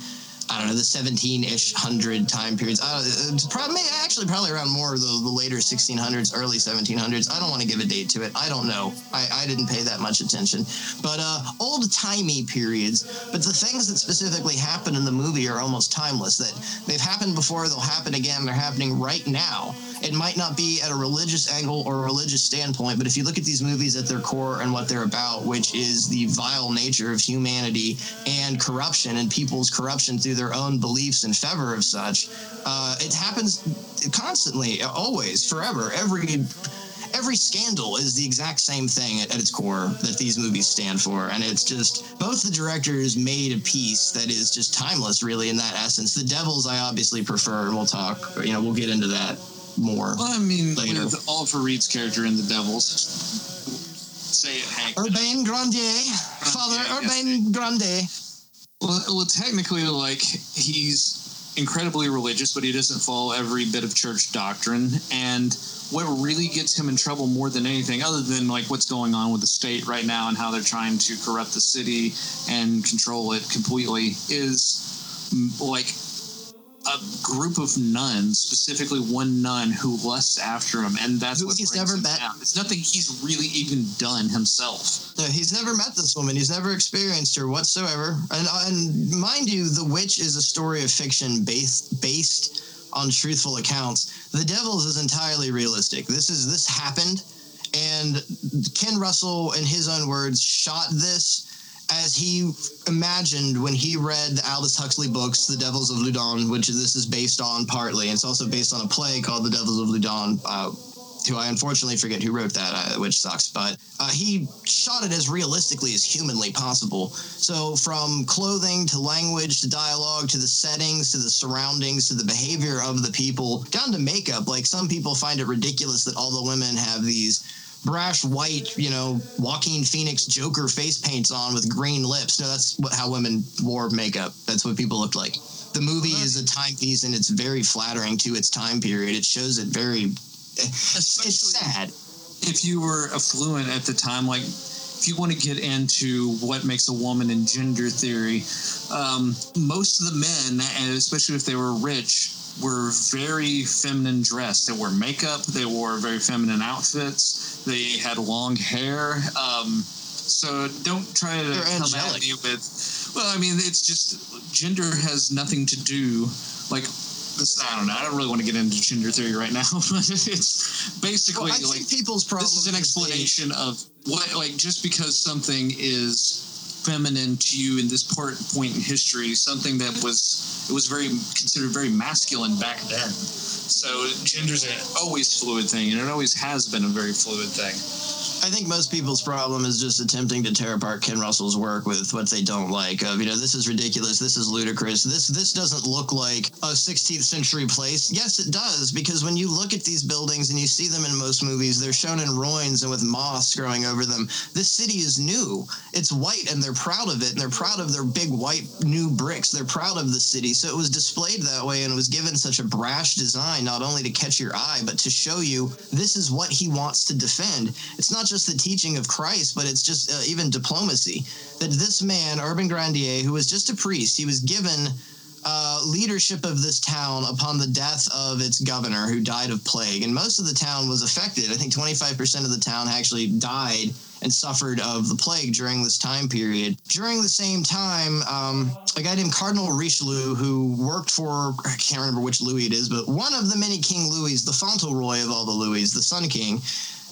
Speaker 2: I don't know the 17-ish hundred time periods. Uh, it's probably actually probably around more the, the later 1600s, early 1700s. I don't want to give a date to it. I don't know. I, I didn't pay that much attention. But uh, old timey periods. But the things that specifically happen in the movie are almost timeless. That they've happened before, they'll happen again. They're happening right now. It might not be at a religious angle or a religious standpoint, but if you look at these movies at their core and what they're about, which is the vile nature of humanity and corruption and people's corruption through their own beliefs in favor of such, uh, it happens constantly, always, forever. Every every scandal is the exact same thing at, at, its core that these movies stand for. And it's just both the directors made a piece that is just timeless, really, in that essence. The Devils, I obviously prefer, and we'll talk, you know, we'll get into that more.
Speaker 1: Well, I mean,
Speaker 2: later.
Speaker 1: with Oliver Reed's character in The Devils, say it, Hank.
Speaker 2: Urbain Grandier, Father Urbain Grandier.
Speaker 1: Well, well, technically, like he's incredibly religious, but he doesn't follow every bit of church doctrine. And what really gets him in trouble more than anything, other than like what's going on with the state right now and how they're trying to corrupt the city and control it completely, is like a group of nuns, specifically one nun who lusts after him, and that's
Speaker 2: Who
Speaker 1: what
Speaker 2: he's never met.
Speaker 1: down. It's nothing he's really even done himself.
Speaker 2: No, he's never met this woman. He's never experienced her whatsoever. And, and mind you, The Witch is a story of fiction based based on truthful accounts. The Devils is entirely realistic. This is this happened, and Ken Russell, in his own words, shot this as he imagined when he read the Aldous Huxley books, The Devils of Loudun, which this is based on partly. It's also based on a play called The Devils of Loudun. Uh, who I unfortunately forget who wrote that, uh, which sucks. But uh, he shot it as realistically as humanly possible. So from clothing to language to dialogue to the settings to the surroundings to the behavior of the people down to makeup. Like some people find it ridiculous that all the women have these brash white, you know, Joaquin Phoenix Joker face paints on with green lips. No, that's what how women wore makeup. That's what people looked like. The movie is a timepiece and it's very flattering to its time period. It shows it very it's sad.
Speaker 1: If you were affluent at the time, like if you want to get into what makes a woman in gender theory, um, most of the men, especially if they were rich, were very feminine dressed. They wore makeup. They wore very feminine outfits. They had long hair. Um, so don't try to
Speaker 2: They're
Speaker 1: come
Speaker 2: angelic.
Speaker 1: at me with. Well, I mean, it's just gender has nothing to do like. This, I don't know. I don't really want to get into gender theory right now, but it's basically
Speaker 2: Well, I
Speaker 1: like
Speaker 2: think people's problem
Speaker 1: this is an explanation of what like just because something is feminine to you in this part point in history something that was it was very considered very masculine back then. So gender's an always fluid thing and it always has been a very fluid thing
Speaker 2: I think most people's problem is just attempting to tear apart Ken Russell's work with what they don't like. Of you know, this is ridiculous. This is ludicrous. This this doesn't look like a 16th century place. Yes, it does because when you look at these buildings and you see them in most movies, they're shown in ruins and with moss growing over them. This city is new. It's white and they're proud of it and they're proud of their big white new bricks. They're proud of the city. So it was displayed that way and it was given such a brash design, not only to catch your eye, but to show you this is what he wants to defend. It's not just the teaching of Christ, but it's just uh, even diplomacy. That this man, Urbain Grandier, who was just a priest, he was given uh, leadership of this town upon the death of its governor who died of plague. And most of the town was affected. I think 25% of the town actually died and suffered of the plague during this time period. During the same time, um, a guy named Cardinal Richelieu, who worked for, I can't remember which Louis it is, but one of the many King Louis, the Fauntleroy of all the Louis, the Sun King,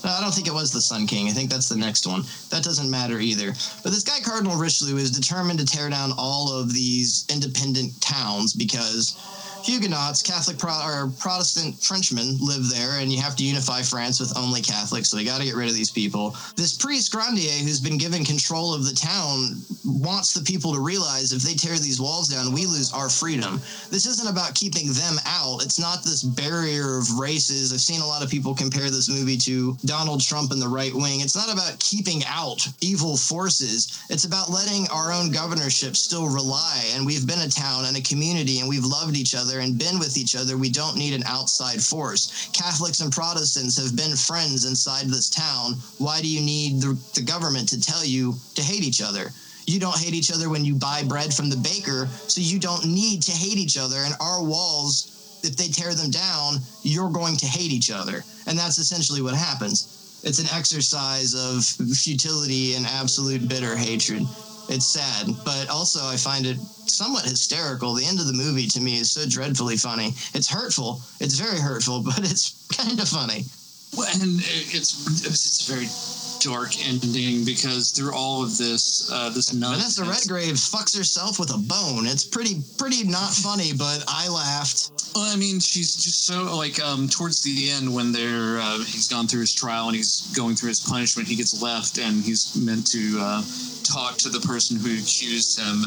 Speaker 2: I don't think it was the Sun King. I think that's the next one. That doesn't matter either. But this guy, Cardinal Richelieu, is determined to tear down all of these independent towns because Huguenots, Catholic Pro- or Protestant Frenchmen live there, and you have to unify France with only Catholics, so they got to get rid of these people. This priest, Grandier, who's been given control of the town, wants the people to realize if they tear these walls down, we lose our freedom. This isn't about keeping them out. It's not this barrier of races. I've seen a lot of people compare this movie to Donald Trump and the right wing. It's not about keeping out evil forces. It's about letting our own governorship still rely. And we've been a town and a community, and we've loved each other and been with each other. We don't need an outside force. Catholics and Protestants have been friends inside this town. Why do you need the, the government to tell you to hate each other? You don't hate each other when you buy bread from the baker, so you don't need to hate each other. And our walls, if they tear them down, you're going to hate each other. And that's essentially what happens. It's an exercise of futility and absolute bitter hatred. It's sad, but also I find it somewhat hysterical. The end of the movie to me is so dreadfully funny. It's hurtful. It's very hurtful, but it's kind of funny.
Speaker 1: Well, and it's it's very dark ending because through all of this, uh, this nonsense.
Speaker 2: Vanessa Redgrave fucks herself with a bone. It's pretty pretty not funny, but I laughed.
Speaker 1: Well, I mean, she's just so like um, towards the end when they're uh, he's gone through his trial and he's going through his punishment. He gets left and he's meant to uh, talk to the person who accused him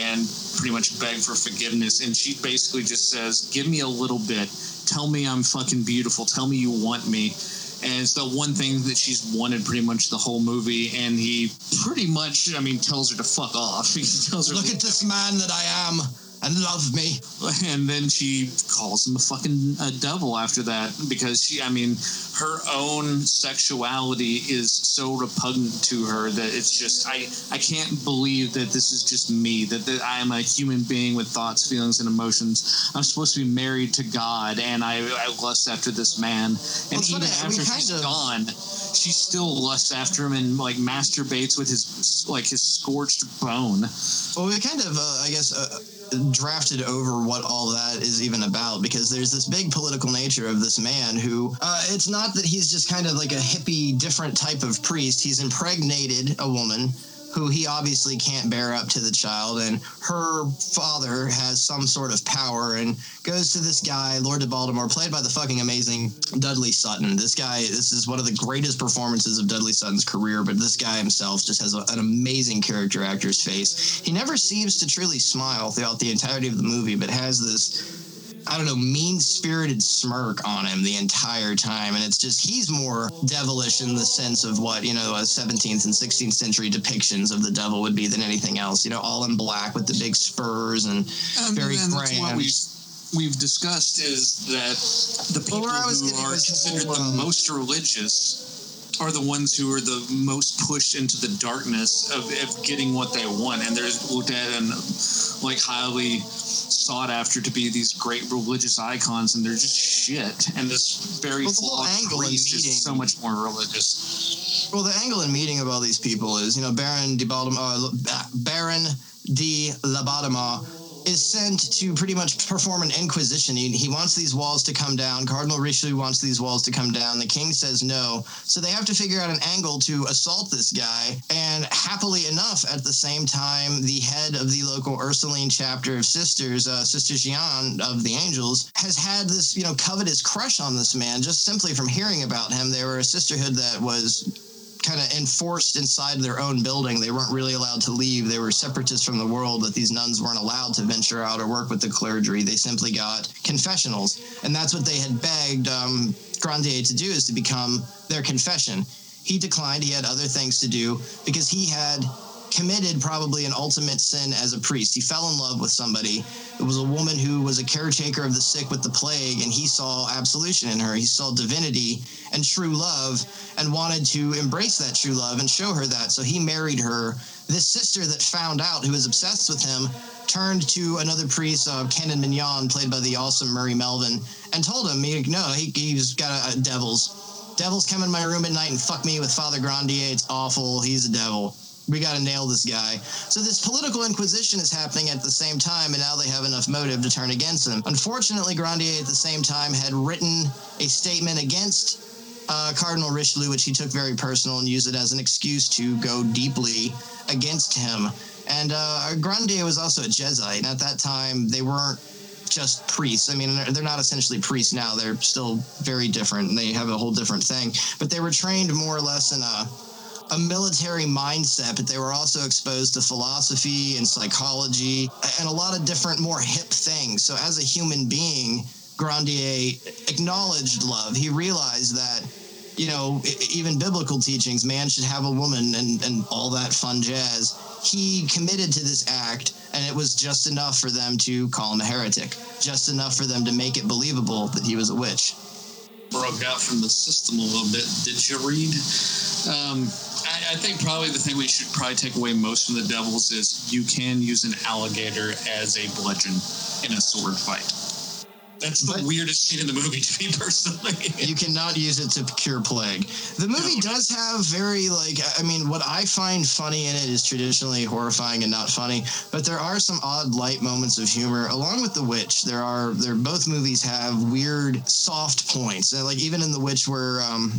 Speaker 1: and pretty much beg for forgiveness. And she basically just says, "Give me a little bit. Tell me I'm fucking beautiful. Tell me you want me." And it's the one thing that she's wanted pretty much the whole movie. And he pretty much, I mean, tells her to fuck off. He tells her,
Speaker 2: Look at this man that I am and love me.
Speaker 1: and then she calls him a fucking a devil after that because she, I mean, her own sexuality is so repugnant to her that it's just I I can't believe that this is just me that, that I am a human being with thoughts, feelings, and emotions. I'm supposed to be married to God, and I, I lust after this man, and
Speaker 2: Well,
Speaker 1: even
Speaker 2: it's funny, we
Speaker 1: after
Speaker 2: kind
Speaker 1: he's
Speaker 2: of-
Speaker 1: gone, she still lusts after him and like masturbates with his like his scorched bone.
Speaker 2: Well, we kind of, uh, I guess, uh, drafted over what all that is even about because there's this big political nature of this man who uh, it's not that he's just kind of like a hippie, different type of priest. He's impregnated a woman who he obviously can't bear up to the child, and her father has some sort of power and goes to this guy, Lord de Baltimore, played by the fucking amazing Dudley Sutton. This guy, this is one of the greatest performances of Dudley Sutton's career, but this guy himself just has a, an amazing character actor's face. He never seems to truly smile throughout the entirety of the movie, but has this I don't know, mean spirited smirk on him the entire time. And it's just, he's more devilish in the sense of what, you know, uh, 17th and 16th century depictions of the devil would be than anything else. You know, all in black with the big spurs and
Speaker 1: And
Speaker 2: very
Speaker 1: then that's
Speaker 2: grand.
Speaker 1: we've, we've discussed is that the people
Speaker 2: Well, where I was
Speaker 1: who are considered the
Speaker 2: um,
Speaker 1: most religious are the ones who are the most pushed into the darkness of, of getting what they want, and they're looked at and like highly sought after to be these great religious icons, and they're just shit. And this very
Speaker 2: Well,
Speaker 1: flawed priest is so much more religious.
Speaker 2: Well, the angle in meeting of all these people is, you know, Baron de Baltimore, uh, Baron de Laubardemont is sent to pretty much perform an inquisition. He, he wants these walls to come down. Cardinal Richelieu wants these walls to come down. The king says no. So they have to figure out an angle to assault this guy. And happily enough, at the same time, the head of the local Ursuline chapter of Sisters, uh, Sister Jeanne of the Angels, has had this, you know, covetous crush on this man just simply from hearing about him. They were a sisterhood that was kind of enforced inside their own building. They weren't really allowed to leave. They were separatists from the world, that these nuns weren't allowed to venture out or work with the clergy. They simply got confessionals. And that's what they had begged um, Grandier to do, is to become their confession. He declined. He had other things to do because he had committed probably an ultimate sin as a priest. He fell in love with somebody. It was a woman who was a caretaker of the sick with the plague, and he saw absolution in her. He saw divinity and true love and wanted to embrace that true love and show her that. So he married her. This sister that found out, who was obsessed with him, turned to another priest, uh, Canon Mignon, played by the awesome Murray Melvin, and told him, he, no, he, he's got a, a devils. Devils come in my room at night and fuck me with Father Grandier. It's awful. He's a devil we got to nail this guy. So this political inquisition is happening at the same time, and now they have enough motive to turn against him. Unfortunately, Grandier at the same time had written a statement against uh, Cardinal Richelieu, which he took very personal and used it as an excuse to go deeply against him. And uh, Grandier was also a Jesuit, and at that time they weren't just priests. I mean, they're, not essentially priests now. They're still very different. And they have a whole different thing. But they were trained more or less in a a military mindset, but they were also exposed to philosophy and psychology and a lot of different, more hip things. So, as a human being, Grandier acknowledged love. He realized that, you know, even biblical teachings, man should have a woman and, and all that fun jazz. He committed to this act, and it was just enough for them to call him a heretic, just enough for them to make it believable that he was a witch.
Speaker 6: Broke out from the system a little bit. Did you read? Um, I, I think probably the thing we should probably take away most from the Devils is you can use an alligator as a bludgeon in a sword fight. That's the
Speaker 2: But-
Speaker 6: weirdest scene in the movie to me personally.
Speaker 2: you cannot use it to cure plague. The movie does have very like I mean what I find funny in it is traditionally horrifying and not funny, but there are some odd light moments of humor along with The Witch. There are there both movies have weird soft points. Like even in The Witch where um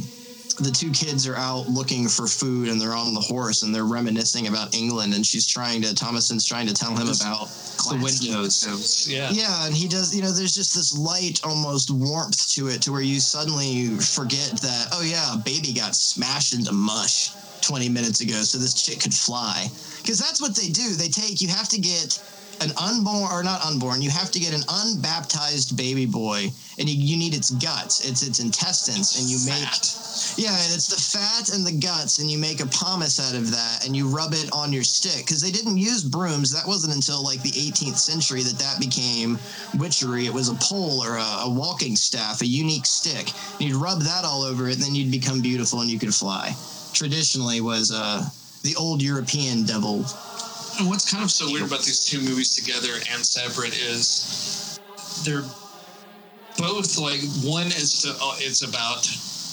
Speaker 2: the two kids are out looking for food and they're on the horse and they're reminiscing about England and she's trying to Thomasin's trying to tell him about the windows.
Speaker 6: yeah.
Speaker 2: Yeah, and he does, you know, there's just this light, almost warmth to it to where you suddenly forget that, oh, yeah, a baby got smashed into mush 20 minutes ago so this chick could fly. Because that's what they do. They take, you have to get an unborn, or not unborn, you have to get an unbaptized baby boy and you, you need its guts, it's its intestines, and you make. Yeah, and it's the fat and the guts, and you make a pomace out of that, and you rub it on your stick. Because they didn't use brooms. That wasn't until like the 18th century that that became witchery. It was a pole or a, a walking staff, a unique stick. And you'd rub that all over it, and then you'd become beautiful and you could fly. Traditionally, was uh, the old European devil.
Speaker 6: And what's kind of so weird about these two movies together and separate is they're both like one is to, uh, it's about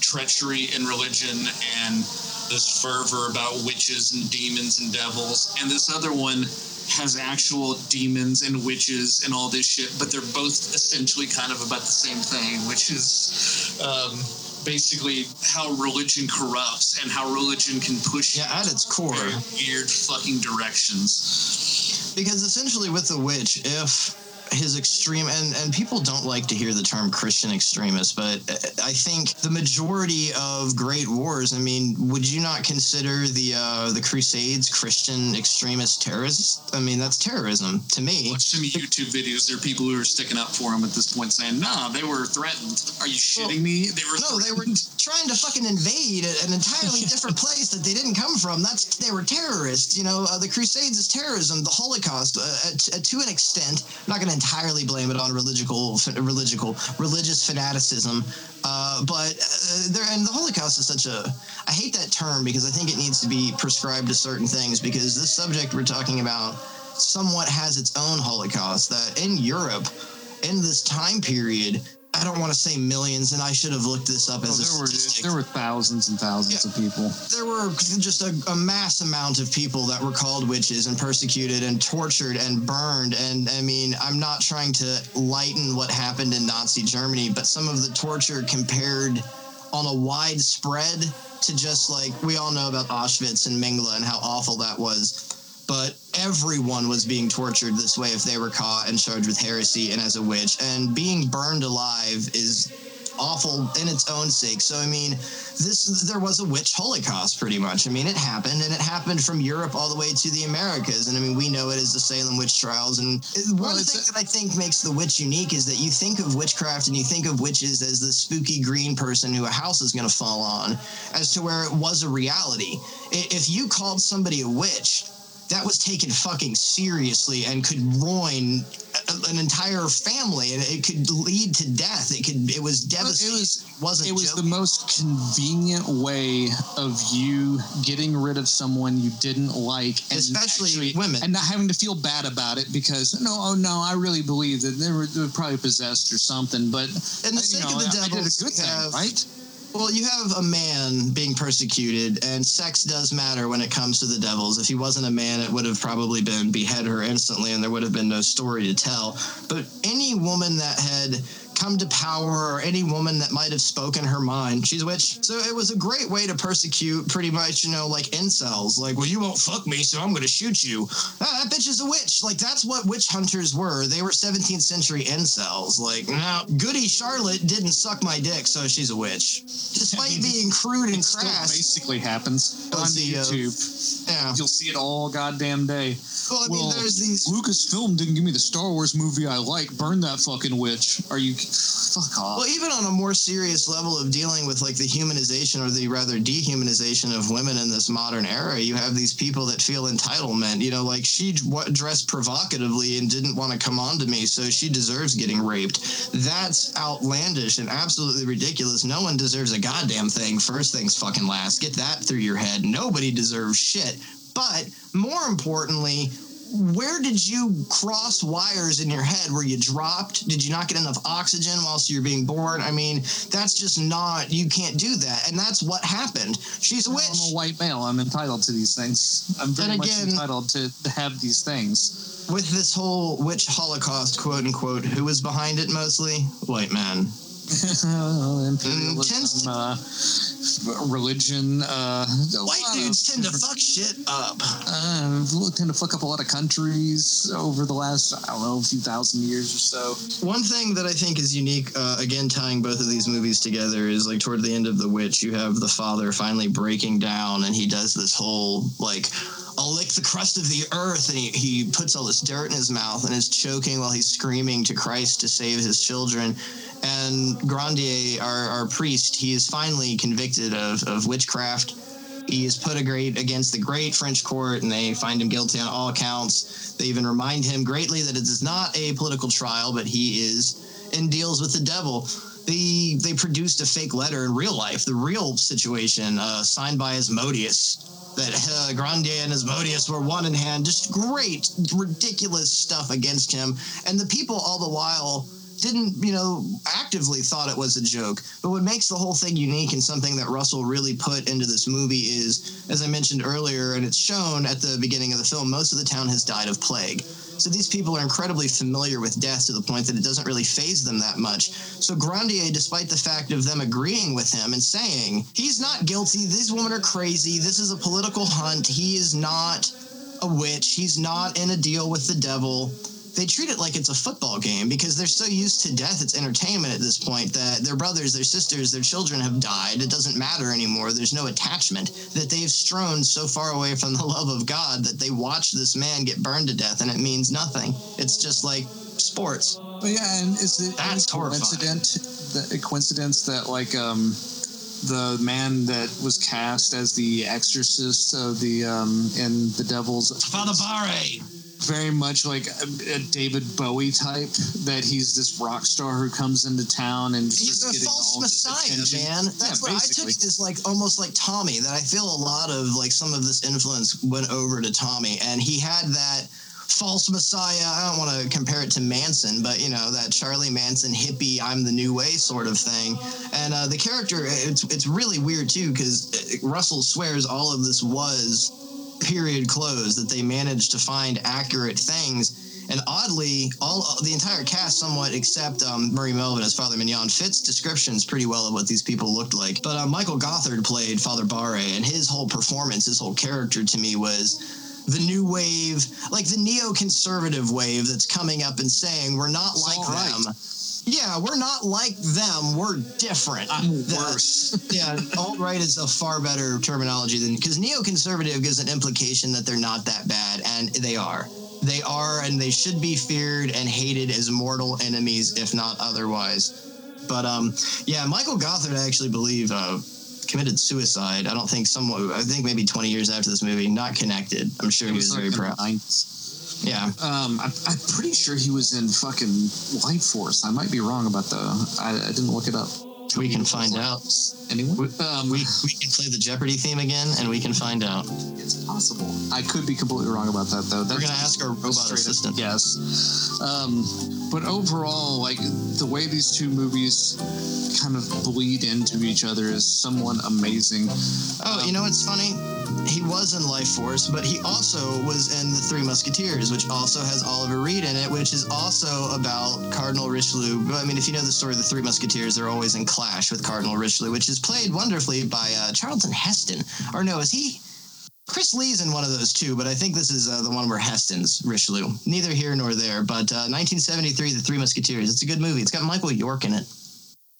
Speaker 6: treachery in religion and this fervor about witches and demons and devils, and this other one has actual demons and witches and all this shit, but they're both essentially kind of about the same thing, which is um, basically how religion corrupts and how religion can push
Speaker 2: Yeah, at its core.
Speaker 6: weird fucking directions.
Speaker 2: Because essentially, with the witch, if his extreme and and people don't like to hear the term Christian extremist, but I think the majority of great wars. I mean, would you not consider the uh, the Crusades Christian extremist terrorists? I mean, that's terrorism to me.
Speaker 6: Watch some YouTube videos. There are people who are sticking up for him at this point, saying, "Nah, they were threatened." Are you shitting me? They were
Speaker 2: No, they were trying to fucking invade an entirely different place that they didn't come from. That's they were terrorists. You know, uh, the Crusades is terrorism. The Holocaust, uh, to an extent, I'm not going to entirely blame it on religical, religical, religious fanaticism. Uh, but uh, there, and the Holocaust is such a. I hate that term because I think it needs to be prescribed to certain things. Because this subject we're talking about somewhat has its own Holocaust that in Europe, in this time period. I don't want to say millions, and I should have looked this up
Speaker 1: Oh,
Speaker 2: as a
Speaker 1: there were there were thousands and thousands of people.
Speaker 2: there were just a, a mass amount of people that were called witches and persecuted and tortured and burned. And I mean, I'm not trying to lighten what happened in Nazi Germany, but some of the torture compared on a wide spread to just like we all know about Auschwitz and Mengele and how awful that was. But everyone was being tortured this way if they were caught and charged with heresy and as a witch. And being burned alive is awful in its own sake. So I mean, this there was a witch holocaust pretty much. I mean, it happened and it happened from Europe all the way to the Americas. And I mean, we know it as the Salem witch trials. And one
Speaker 1: it's
Speaker 2: thing that I think makes the witch unique is that you think of witchcraft and you think of witches as the spooky green person who a house is going to fall on, as to where it was a reality. If you called somebody a witch, that was taken fucking seriously and could ruin a- an entire family and it could lead to death. It could. It was devastating.
Speaker 1: It was
Speaker 2: wasn't
Speaker 1: it was the most convenient way of you getting rid of someone you didn't like, and
Speaker 2: Especially
Speaker 1: actually-
Speaker 2: women.
Speaker 1: and not having to feel bad about it because no, oh no, I really believe that they were, they were probably possessed or something. But
Speaker 2: In the sake
Speaker 1: know,
Speaker 2: of the
Speaker 1: I- I did a good thing,
Speaker 2: have-
Speaker 1: right?
Speaker 2: Well, you have a man being persecuted, and sex does matter when it comes to the devils. If he wasn't a man, it would have probably been behead her instantly, and there would have been no story to tell. But any woman that had come to power, or any woman that might have spoken her mind, she's a witch. So it was a great way to persecute, pretty much, you know, like incels. Like, well, you won't fuck me, so I'm going to shoot you. Ah, that bitch is a witch. Like, that's what witch hunters were. They were 17th century incels. Like, now, Goody Charlotte didn't suck my dick, so she's a witch. Despite being crude and crass.
Speaker 1: basically happens
Speaker 2: Oh,
Speaker 1: on
Speaker 2: the, uh,
Speaker 1: YouTube.
Speaker 2: Yeah.
Speaker 1: You'll see it all goddamn day.
Speaker 2: Well, I mean,
Speaker 1: Well,
Speaker 2: there's these.
Speaker 1: Lucasfilm didn't give me the Star Wars movie I like. Burn that fucking witch. Are you fuck off.
Speaker 2: Well, even on a more serious level of dealing with like the humanization or the rather dehumanization of women in this modern era, you have these people that feel entitlement. You know, like she dressed provocatively and didn't want to come on to me, so she deserves getting raped. That's outlandish and absolutely ridiculous. No one deserves a goddamn thing. First things fucking last. Get that through your head. Nobody deserves shit. But more importantly, where did you cross wires in your head? Were you dropped? Did you not get enough oxygen whilst you're being born? I mean, that's just not, you can't do that. And that's what happened. She's a
Speaker 1: I'm a white male. I'm entitled to these things. I'm very
Speaker 2: Then
Speaker 1: much entitled to have these things.
Speaker 2: With this whole witch holocaust, quote unquote, who was behind it mostly? White men.
Speaker 1: Imperialism, uh, religion. Uh,
Speaker 2: White dudes tend to fuck shit up.
Speaker 1: uh, tend to fuck up a lot of countries over the last I don't know a few thousand years or so.
Speaker 2: One thing that I think is unique, uh, again, tying both of these movies together, is like toward the end of The Witch, you have the father finally breaking down and he does this whole, like, I'll lick the crust of the earth. And he, he puts all this dirt in his mouth and is choking while he's screaming to Christ to save his children. And Grandier, our, our priest, he is finally convicted of, of witchcraft. He is put a great against the great French court, and they find him guilty on all accounts. They even remind him greatly that it is not a political trial, but he is and deals with the devil. They they produced a fake letter in real life, the real situation, uh, signed by Asmodeus. That uh, Grandier and Asmodeus were one in hand. Just great, ridiculous stuff against him, and the people all the while didn't, you know, actively thought it was a joke. But what makes the whole thing unique and something that Russell really put into this movie is, as I mentioned earlier, and it's shown at the beginning of the film, most of the town has died of plague. So these people are incredibly familiar with death to the point that it doesn't really phase them that much. So Grandier, despite the fact of them agreeing with him and saying, he's not guilty, these women are crazy, this is a political hunt, he is not a witch, he's not in a deal with the devil they treat it like it's a football game because they're so used to death. It's entertainment at this point that their brothers their sisters their children have died. It doesn't matter anymore. There's no attachment that they've strown so far away from the love of god that they watch this man get burned to death and it means nothing. It's just like sports.
Speaker 1: But yeah, and is it any
Speaker 2: That's horrifying.
Speaker 1: coincident that a coincidence that like um the man that was cast as the exorcist of the um in the devil's
Speaker 2: father barre
Speaker 1: very much like a, a David Bowie type that he's this rock star who comes into town and
Speaker 2: He's a false messiah, man. That's
Speaker 1: Yeah,
Speaker 2: what I took
Speaker 1: basically.
Speaker 2: as like almost like Tommy. That I feel a lot of like some of this influence went over to Tommy, and he had that false messiah. I don't want to compare it to Manson, but you know that Charlie Manson hippie, I'm the new way sort of thing. And uh, the character, it's it's really weird too because Russell swears all of this was period clothes that they managed to find accurate things. And oddly, all the entire cast, somewhat except um, Murray Melvin as Father Mignon, fits descriptions pretty well of what these people looked like. But uh, Michael Gothard played Father Barre, and his whole performance, his whole character to me was the new wave, like the neoconservative wave that's coming up and saying we're not like
Speaker 1: right.
Speaker 2: them. Yeah, we're not like them. We're different.
Speaker 1: I'm
Speaker 2: The-
Speaker 1: worse.
Speaker 2: yeah, alt right is a far better terminology than because neoconservative gives an implication that they're not that bad, and they are. They are, and they should be feared and hated as mortal enemies, if not otherwise. But um, yeah, Michael Gothard, I actually believe, uh, committed suicide. I don't think someone. I think maybe 20 years after this movie. Not connected. I'm sure
Speaker 1: It
Speaker 2: he was very proud.
Speaker 1: 90s.
Speaker 2: Yeah.
Speaker 1: Um, I'm, I'm pretty sure he was in fucking Lifeforce. I might be wrong about the. I, I didn't look it up.
Speaker 2: We can find out.
Speaker 1: Anyone?
Speaker 2: We,
Speaker 1: Um,
Speaker 2: we, we can play the Jeopardy theme again, and we can find out.
Speaker 1: it's possible. I could be completely wrong about that though.
Speaker 2: We're gonna ask our robot assistant.
Speaker 1: Yes. Um, but overall, like the way these two movies kind of bleed into each other is somewhat amazing.
Speaker 2: Oh, you know what's funny? He was in Lifeforce, but he also was in The Three Musketeers, which also has Oliver Reed in it, which is also about Cardinal Richelieu. I mean, if you know the story of The Three Musketeers, they're always in clash with Cardinal Richelieu, which is played wonderfully by uh, Charlton Heston. Or no, is he? Chris Lee's in one of those too, but I think this is uh, the one where Heston's Richelieu. Neither here nor there, but uh, 1973, The Three Musketeers. It's a good movie. It's got Michael York in it.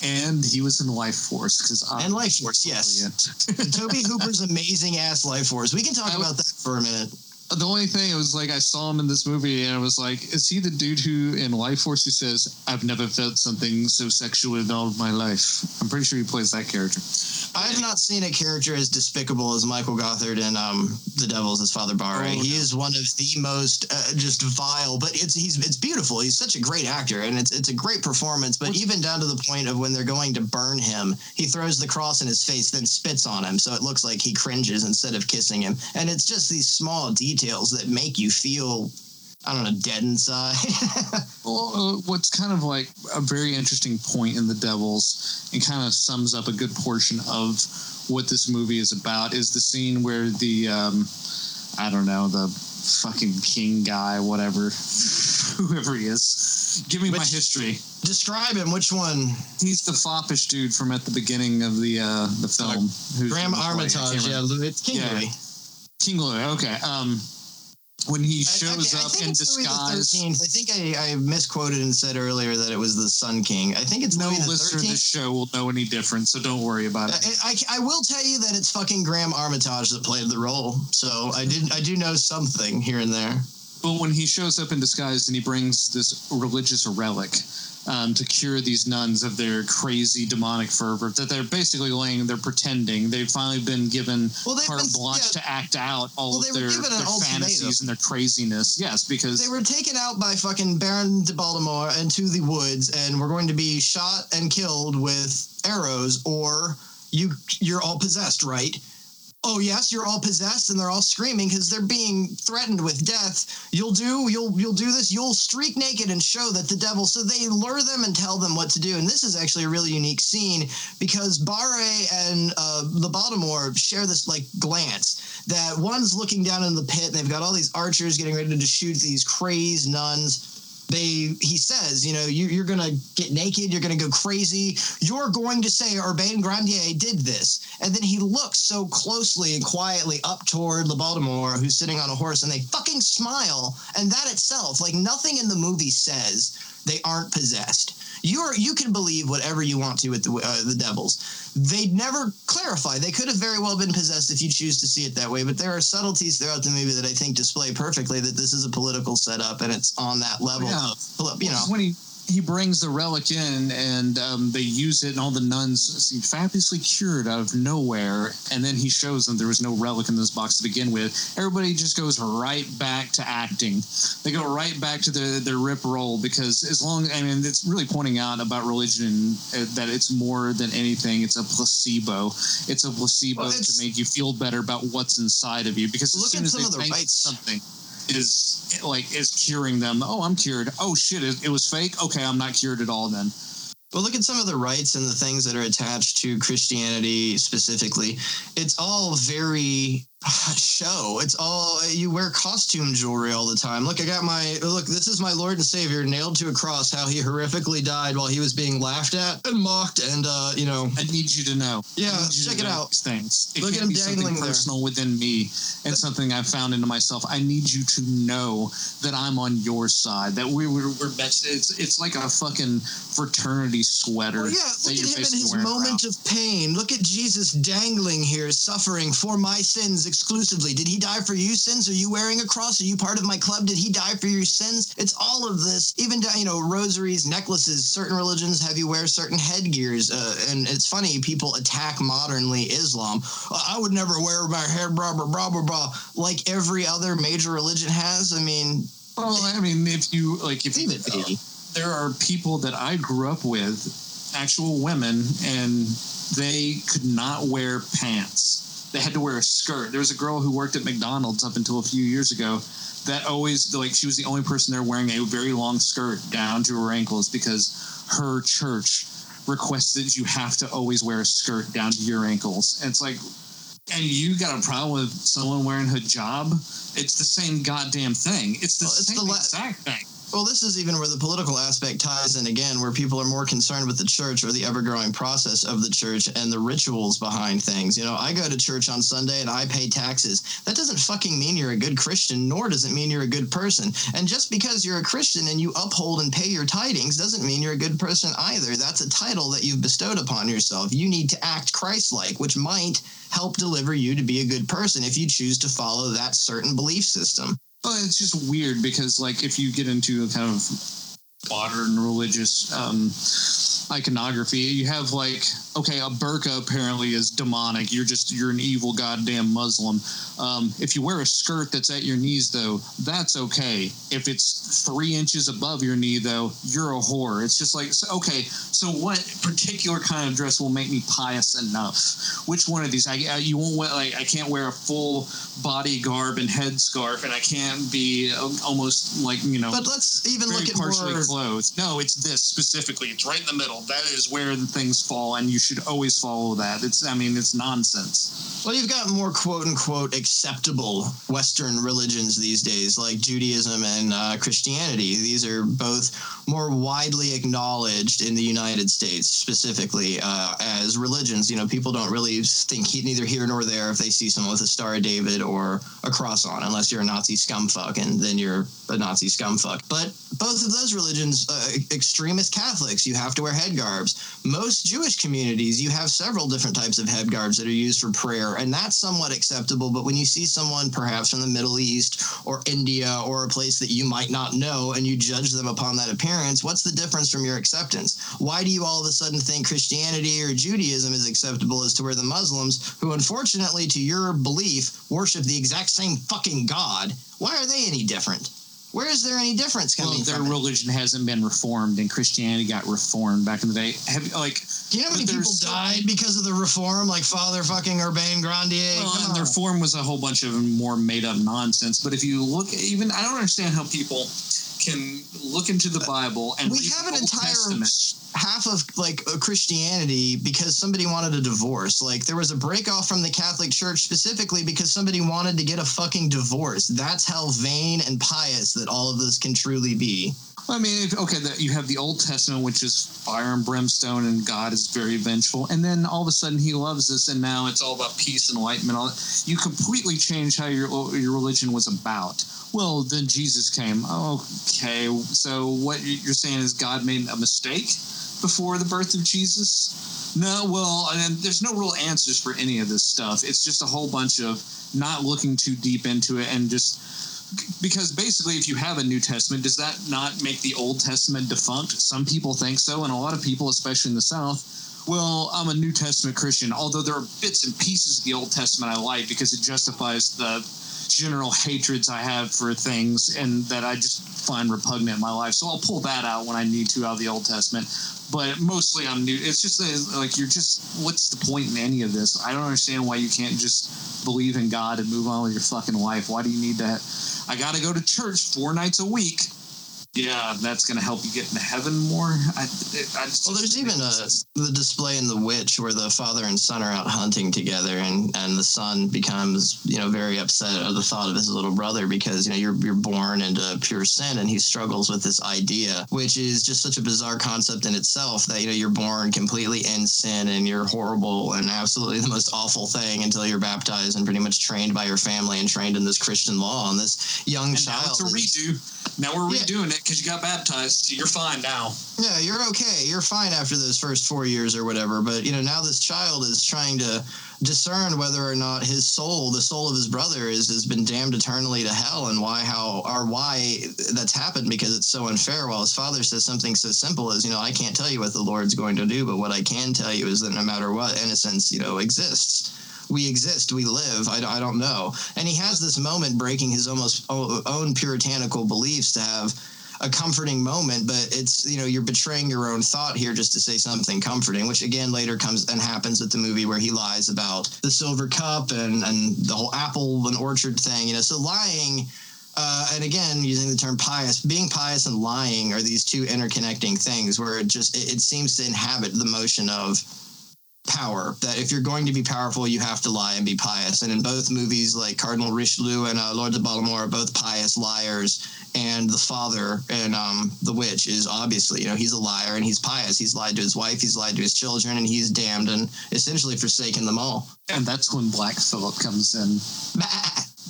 Speaker 1: And he was in Lifeforce because
Speaker 2: And Lifeforce, yes. Tobe Hooper's amazing ass Lifeforce. We can talk
Speaker 1: I
Speaker 2: about that for a minute.
Speaker 1: The only thing it was like I saw him in this movie and I was like, is he the dude who in Lifeforce who says, "I've never felt something so sexual in all of my life"? I'm pretty sure he plays that character.
Speaker 2: I've not seen a character as despicable as Michael Gothard in um, The Devils as Father Barre.
Speaker 1: Oh,
Speaker 2: he
Speaker 1: no.
Speaker 2: is one of the most uh, just vile, but it's he's it's beautiful. He's such a great actor, and it's it's a great performance. But even down to the point of when they're going to burn him, he throws the cross in his face, then spits on him, so it looks like he cringes instead of kissing him. And it's just these small details that make you feel. I don't know, dead inside.
Speaker 1: Well, uh, what's kind of like a very interesting point in The Devils and kind of sums up a good portion of what this movie is about is the scene where the, um, I don't know, the fucking king guy, whatever, whoever he is. Give me my history.
Speaker 2: Describe him. Which one?
Speaker 1: He's the foppish dude from at the beginning of the uh, the film. who's
Speaker 2: Graham
Speaker 1: in the play. I can't
Speaker 2: Armitage. Yeah, it's King
Speaker 1: Yeah.
Speaker 2: Louis.
Speaker 1: King Louis. Okay. Um, when he shows
Speaker 2: I, I
Speaker 1: up
Speaker 2: think
Speaker 1: in
Speaker 2: it's Louis the
Speaker 1: disguise.
Speaker 2: I think I, I misquoted and said earlier that it was the Sun King. I think it's
Speaker 1: No
Speaker 2: Louis
Speaker 1: listener this show will know any different, so don't worry about it.
Speaker 2: I, I, I will tell you that it's fucking Graham Armitage that played the role. So I did I do know something here and there.
Speaker 1: But when he shows up in disguise and he brings this religious relic um, to cure these nuns of their crazy demonic fervor, that they're basically laying, they're pretending. They've finally been given
Speaker 2: Well,
Speaker 1: carte
Speaker 2: been-
Speaker 1: blanche
Speaker 2: yeah.
Speaker 1: to act out all
Speaker 2: Well,
Speaker 1: of their, their fantasies and their craziness. Yes, because
Speaker 2: They were taken out by fucking Baron de Laubardemont into the woods and were going to be shot and killed with arrows, or you you're all possessed, right? Oh yes, you're all possessed, and they're all screaming because they're being threatened with death. You'll do you'll you'll do this. You'll streak naked and show that the devil. So they lure them and tell them what to do. And this is actually a really unique scene because Barre and uh, the Laubardemont share this like glance that one's looking down in the pit and they've got all these archers getting ready to shoot these crazed nuns they he says you know you, you're gonna get naked you're gonna go crazy. You're going to say urbain grandier did this. And then he looks so closely and quietly up toward le Laubardemont who's sitting on a horse and they fucking smile. And that itself like nothing in the movie says they aren't possessed you're you can believe whatever you want to with the, uh, the devils. They never clarify. They could have very well been possessed if you choose to see it that way but there are subtleties throughout the movie that i think display perfectly that this is a political setup and it's on that level
Speaker 1: Yeah.
Speaker 2: of you know.
Speaker 1: when he he brings the relic in and um, they use it and all the nuns seem fabulously cured out of nowhere. And then he shows them there was no relic in this box to begin with. Everybody just goes right back to acting. They go right back to their, their rip roll because as long i mean it's really pointing out about religion uh, that it's more than anything it's a placebo. It's a placebo
Speaker 2: Well,
Speaker 1: to make you feel better about what's inside of you because as
Speaker 2: Look
Speaker 1: soon
Speaker 2: at
Speaker 1: as
Speaker 2: some
Speaker 1: they
Speaker 2: of the
Speaker 1: think
Speaker 2: rites.
Speaker 1: something is like is curing them. Oh, I'm cured. Oh shit, it, it was fake. Okay, I'm not cured at all then.
Speaker 2: But look at some of the rites and the things that are attached to Christianity specifically. It's all very show. It's all you wear costume jewelry all the time. Look, I got my look. This is my Lord and Savior nailed to a cross. How he horrifically died while he was being laughed at and mocked, and uh, you know,
Speaker 1: I need you to know.
Speaker 2: Yeah,
Speaker 1: I need you to
Speaker 2: check it out.
Speaker 1: Things. It
Speaker 2: Look at him
Speaker 1: be something
Speaker 2: dangling there.
Speaker 1: personal within me and something I've found into myself. I need you to know that I'm on your side. That we we're, we're best. It's it's like a fucking fraternity sweater.
Speaker 2: Well, yeah, look at him in his moment
Speaker 1: around.
Speaker 2: of pain. Look at Jesus dangling here, suffering for my sins exclusively. Did he die for you sins? Are you wearing a cross? Are you part of my club? Did he die for your sins? It's all of this. Even you know, rosaries, necklaces. Certain religions have you wear certain headgears, uh, and it's funny people attack modernly Islam. "Uh, I would never wear my hair, blah blah blah blah blah, like every other major religion has. I mean,
Speaker 1: Well, I mean, if you like, if
Speaker 2: it be.
Speaker 1: there are people that I grew up with, actual women, and they could not wear pants. They had to wear a skirt. There was a girl who worked at McDonald's up until a few years ago that always, like, she was the only person there wearing a very long skirt down to her ankles because her church requested you have to always wear a skirt down to your ankles. And it's like, and you got a problem with someone wearing hijab? It's the same goddamn thing. It's the
Speaker 2: Well, it's
Speaker 1: same
Speaker 2: the la-
Speaker 1: exact thing.
Speaker 2: Well, this is even where the political aspect ties in again, where people are more concerned with the church or the ever growing process of the church and the rituals behind things. You know, I go to church on Sunday and I pay taxes. That doesn't fucking mean you're a good Christian, nor does it mean you're a good person. And just because you're a Christian and you uphold and pay your tidings doesn't mean you're a good person either. That's a title that you've bestowed upon yourself. You need to act Christ like, which might help deliver you to be a good person if you choose to follow that certain belief system.
Speaker 1: Well, it's just weird because, like, if you get into a kind of modern religious um, iconography, you have like, okay, a burqa apparently is demonic. You're just you're an evil goddamn Muslim. Um, if you wear a skirt that's at your knees, though, that's okay. If it's three inches above your knee, though, you're a whore. It's just like, so- okay, so what particular kind of dress will make me pious enough? Which one of these? I, I you won't wear like I can't wear a full body garb and headscarf, and I can't be uh, almost like you know
Speaker 2: But let's even look at more.
Speaker 1: clothed. No, it's this specifically. It's right in the middle. That is where the things fall, and you should always follow that. It's, I mean, it's nonsense.
Speaker 2: Well, you've got more quote unquote acceptable Western religions these days, like Judaism and uh, Christianity. These are both more widely acknowledged in the United States, specifically uh, as religions. You know, people don't really think he, neither here nor there if they see someone with a Star of David or a cross on, unless you're a Nazi scumfuck, and then you're a Nazi scumfuck. But both of those religions, uh, extremist Catholics, you have to wear head garbs. Most Jewish communities, you have several different types of head garbs that are used for prayer, and that's somewhat acceptable. But when you see someone perhaps from the Middle East or India or a place that you might not know and you judge them upon that appearance, what's the difference from your acceptance? Why do you all of a sudden think Christianity or Judaism is acceptable as to where the Muslims, who unfortunately to your belief worship the exact same fucking God, why are they any different? Where is there any difference coming
Speaker 1: Well, their religion hasn't been reformed, and Christianity got reformed back in the day. Have like,
Speaker 2: Do you know how many people
Speaker 1: so
Speaker 2: died because of the reform, like Father fucking Urbain Grandier?
Speaker 1: well,
Speaker 2: Come
Speaker 1: and their
Speaker 2: on.
Speaker 1: form was a whole bunch of more made up nonsense. But if you look, even I don't understand how people can look into the Bible and
Speaker 2: we have an entire
Speaker 1: Testament.
Speaker 2: half of like Christianity because somebody wanted a divorce. Like there was a break off from the Catholic Church specifically because somebody wanted to get a fucking divorce. That's how vain and pious that all of this can truly be.
Speaker 1: I mean, if, okay, that you have the Old Testament, which is fire and brimstone, and God is very vengeful, and then all of a sudden He loves us, and now it's all about peace and enlightenment. All you completely change how your your religion was about. Well, then Jesus came. Okay, so what you're saying is God made a mistake before the birth of Jesus? No, well, there's no real answers for any of this stuff. It's just a whole bunch of not looking too deep into it and just because basically if you have a new testament does that not make the old testament defunct? Some people think so and a lot of people especially in the south well i'm a new testament christian although there are bits and pieces of the old testament i like because it justifies the general hatreds i have for things and that i just find repugnant in my life so i'll pull that out when i need to out of the old testament but mostly i'm new it's just like you're just what's the point in any of this i don't understand why you can't just believe in god and move on with your fucking life why do you need that? I got to go to church four nights a week. Yeah, that's going to help you get into heaven more. I, I just,
Speaker 2: Well, there's even a the display in The Witch where the father and son are out hunting together, and and the son becomes you know very upset at the thought of his little brother because you know you're you're born into pure sin, and he struggles with this idea, which is just such a bizarre concept in itself that you know you're born completely in sin and you're horrible and absolutely the most awful thing until you're baptized and pretty much trained by your family and trained in this Christian law, and this young
Speaker 1: and now
Speaker 2: child.
Speaker 1: it's a redo. Now we're
Speaker 2: Yeah.
Speaker 1: redoing it because you got baptized. You're fine now.
Speaker 2: Yeah, you're okay. You're fine after those first four years or whatever. But you know, now this child is trying to discern whether or not his soul, the soul of his brother, is has been damned eternally to hell, and why how or why that's happened because it's so unfair. While his father says something so simple as, you know, I can't tell you what the Lord's going to do, but what I can tell you is that no matter what, innocence, you know, exists. We exist, we live. I, I don't know. And he has this moment breaking his almost own puritanical beliefs to have a comforting moment, but it's you know you're betraying your own thought here just to say something comforting, which again later comes and happens at the movie where he lies about the silver cup and and the whole apple and orchard thing. You know, so lying. Uh, and again, using the term pious, being pious and lying are these two interconnecting things where it just it, it seems to inhabit the motion of power. That if you're going to be powerful, you have to lie and be pious. And in both movies, like Cardinal Richelieu and uh, Lord de Laubardemont are both pious liars. And the father and um, the witch is obviously, you know, he's a liar and he's pious. He's lied to his wife, he's lied to his children, and he's damned and essentially forsaken them all.
Speaker 1: And that's when Black Phillip comes in.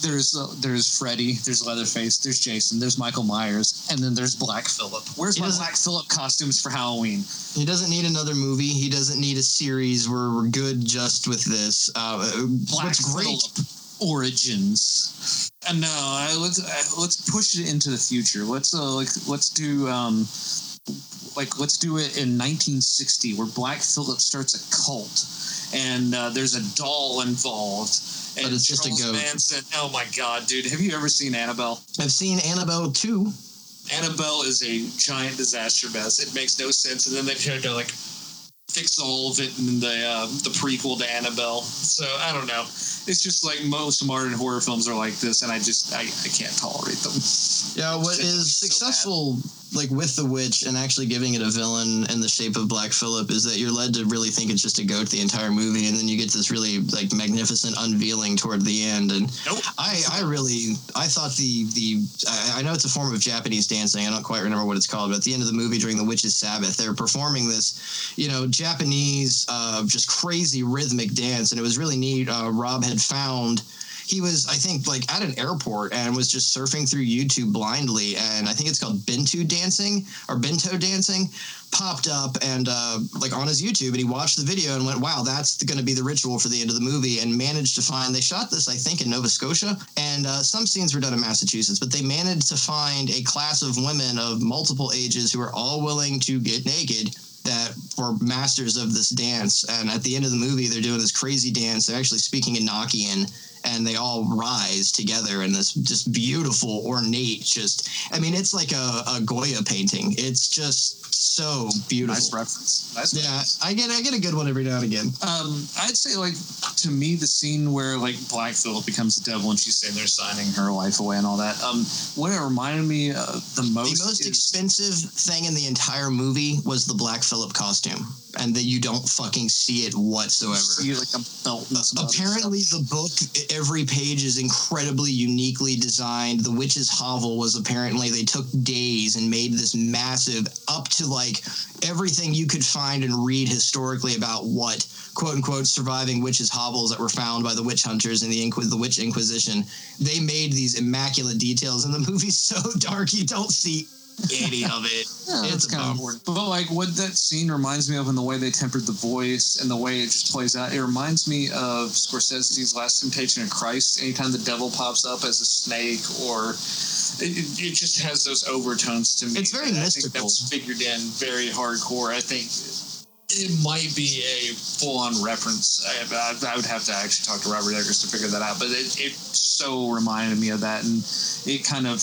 Speaker 1: There's uh, there's Freddy, there's Leatherface, there's Jason, there's Michael Myers, and then there's Black Phillip. Where's
Speaker 2: He
Speaker 1: my Black Phillip costumes for Halloween?
Speaker 2: He doesn't need another movie. He doesn't need a series. We're, we're good just with this. Uh,
Speaker 1: Black
Speaker 2: what's great
Speaker 1: Phillip origins. And no, I, let's uh, let's push it into the future. Let's uh, like let's do um like let's do it in 1960 where Black Phillip starts a cult and uh, there's a doll involved. And
Speaker 2: But it's just a
Speaker 1: Charles
Speaker 2: goat.
Speaker 1: Manson, oh my god, dude! Have you ever seen Annabelle?
Speaker 2: I've seen Annabelle 2.
Speaker 1: Annabelle is a giant disaster mess. It makes no sense, and then they try to like fix all of it in the uh, the prequel to Annabelle. So I don't know. It's just like most modern horror films are like this, and I just I, I can't tolerate them.
Speaker 2: Yeah, what is
Speaker 1: so
Speaker 2: successful, like with the witch, and actually giving it a villain in the shape of Black Phillip, is that you're led to really think it's just a goat the entire movie, and then you get this really like magnificent unveiling toward the end. And
Speaker 1: Nope.
Speaker 2: I, I really, I thought the the, I, I know it's a form of Japanese dancing. I don't quite remember what it's called, but at the end of the movie during the witch's Sabbath, they're performing this, you know, Japanese, uh, just crazy rhythmic dance, and it was really neat. Uh, Rob had found he was, I think, like at an airport and was just surfing through YouTube blindly, and I think it's called Bento dancing or Bento dancing. Popped up and uh, like on his YouTube, and he watched the video and went, "Wow, that's going to be the ritual for the end of the movie." And managed to find they shot this, I think, in Nova Scotia, and uh, some scenes were done in Massachusetts, but they managed to find a class of women of multiple ages who are all willing to get naked that were masters of this dance. And at the end of the movie, they're doing this crazy dance. They're actually speaking in Enochian, and they all rise together in this just beautiful, ornate, just, I mean, it's like a, a Goya painting. It's just so beautiful.
Speaker 1: Nice reference. Nice.
Speaker 2: Yeah,
Speaker 1: reference.
Speaker 2: I get I get a good one every now and again.
Speaker 1: Um, I'd say like to me the scene where like Black Phillip becomes the devil and she's sitting there signing her life away and all that. Um, what it reminded me of the most,
Speaker 2: the most
Speaker 1: is-
Speaker 2: expensive thing in the entire movie was the Black Phillip costume, and that you don't fucking see it whatsoever.
Speaker 1: see like a belt. And
Speaker 2: Apparently, the book, every page is incredibly uniquely designed. The Witch's Hovel was apparently, they took days and made this massive, up to like everything you could find and read historically about what quote unquote surviving witches' hovels that were found by the witch hunters in the, Inqui- the Witch Inquisition. They made these immaculate details, and the movie's so dark you don't see any of it.
Speaker 1: Yeah,
Speaker 2: it's
Speaker 1: kind of important. But like what that scene reminds me of, and the way they tempered the voice, and the way it just plays out, it reminds me of Scorsese's Last Temptation of Christ. Anytime the devil pops up as a snake, or it, it, just has those overtones to me.
Speaker 2: It's very mystical.
Speaker 1: that's figured in very hardcore. I think it might be a full-on reference. I, I, I would have to actually talk to Robert Eggers to figure that out. But it, it so reminded me of that, and it kind of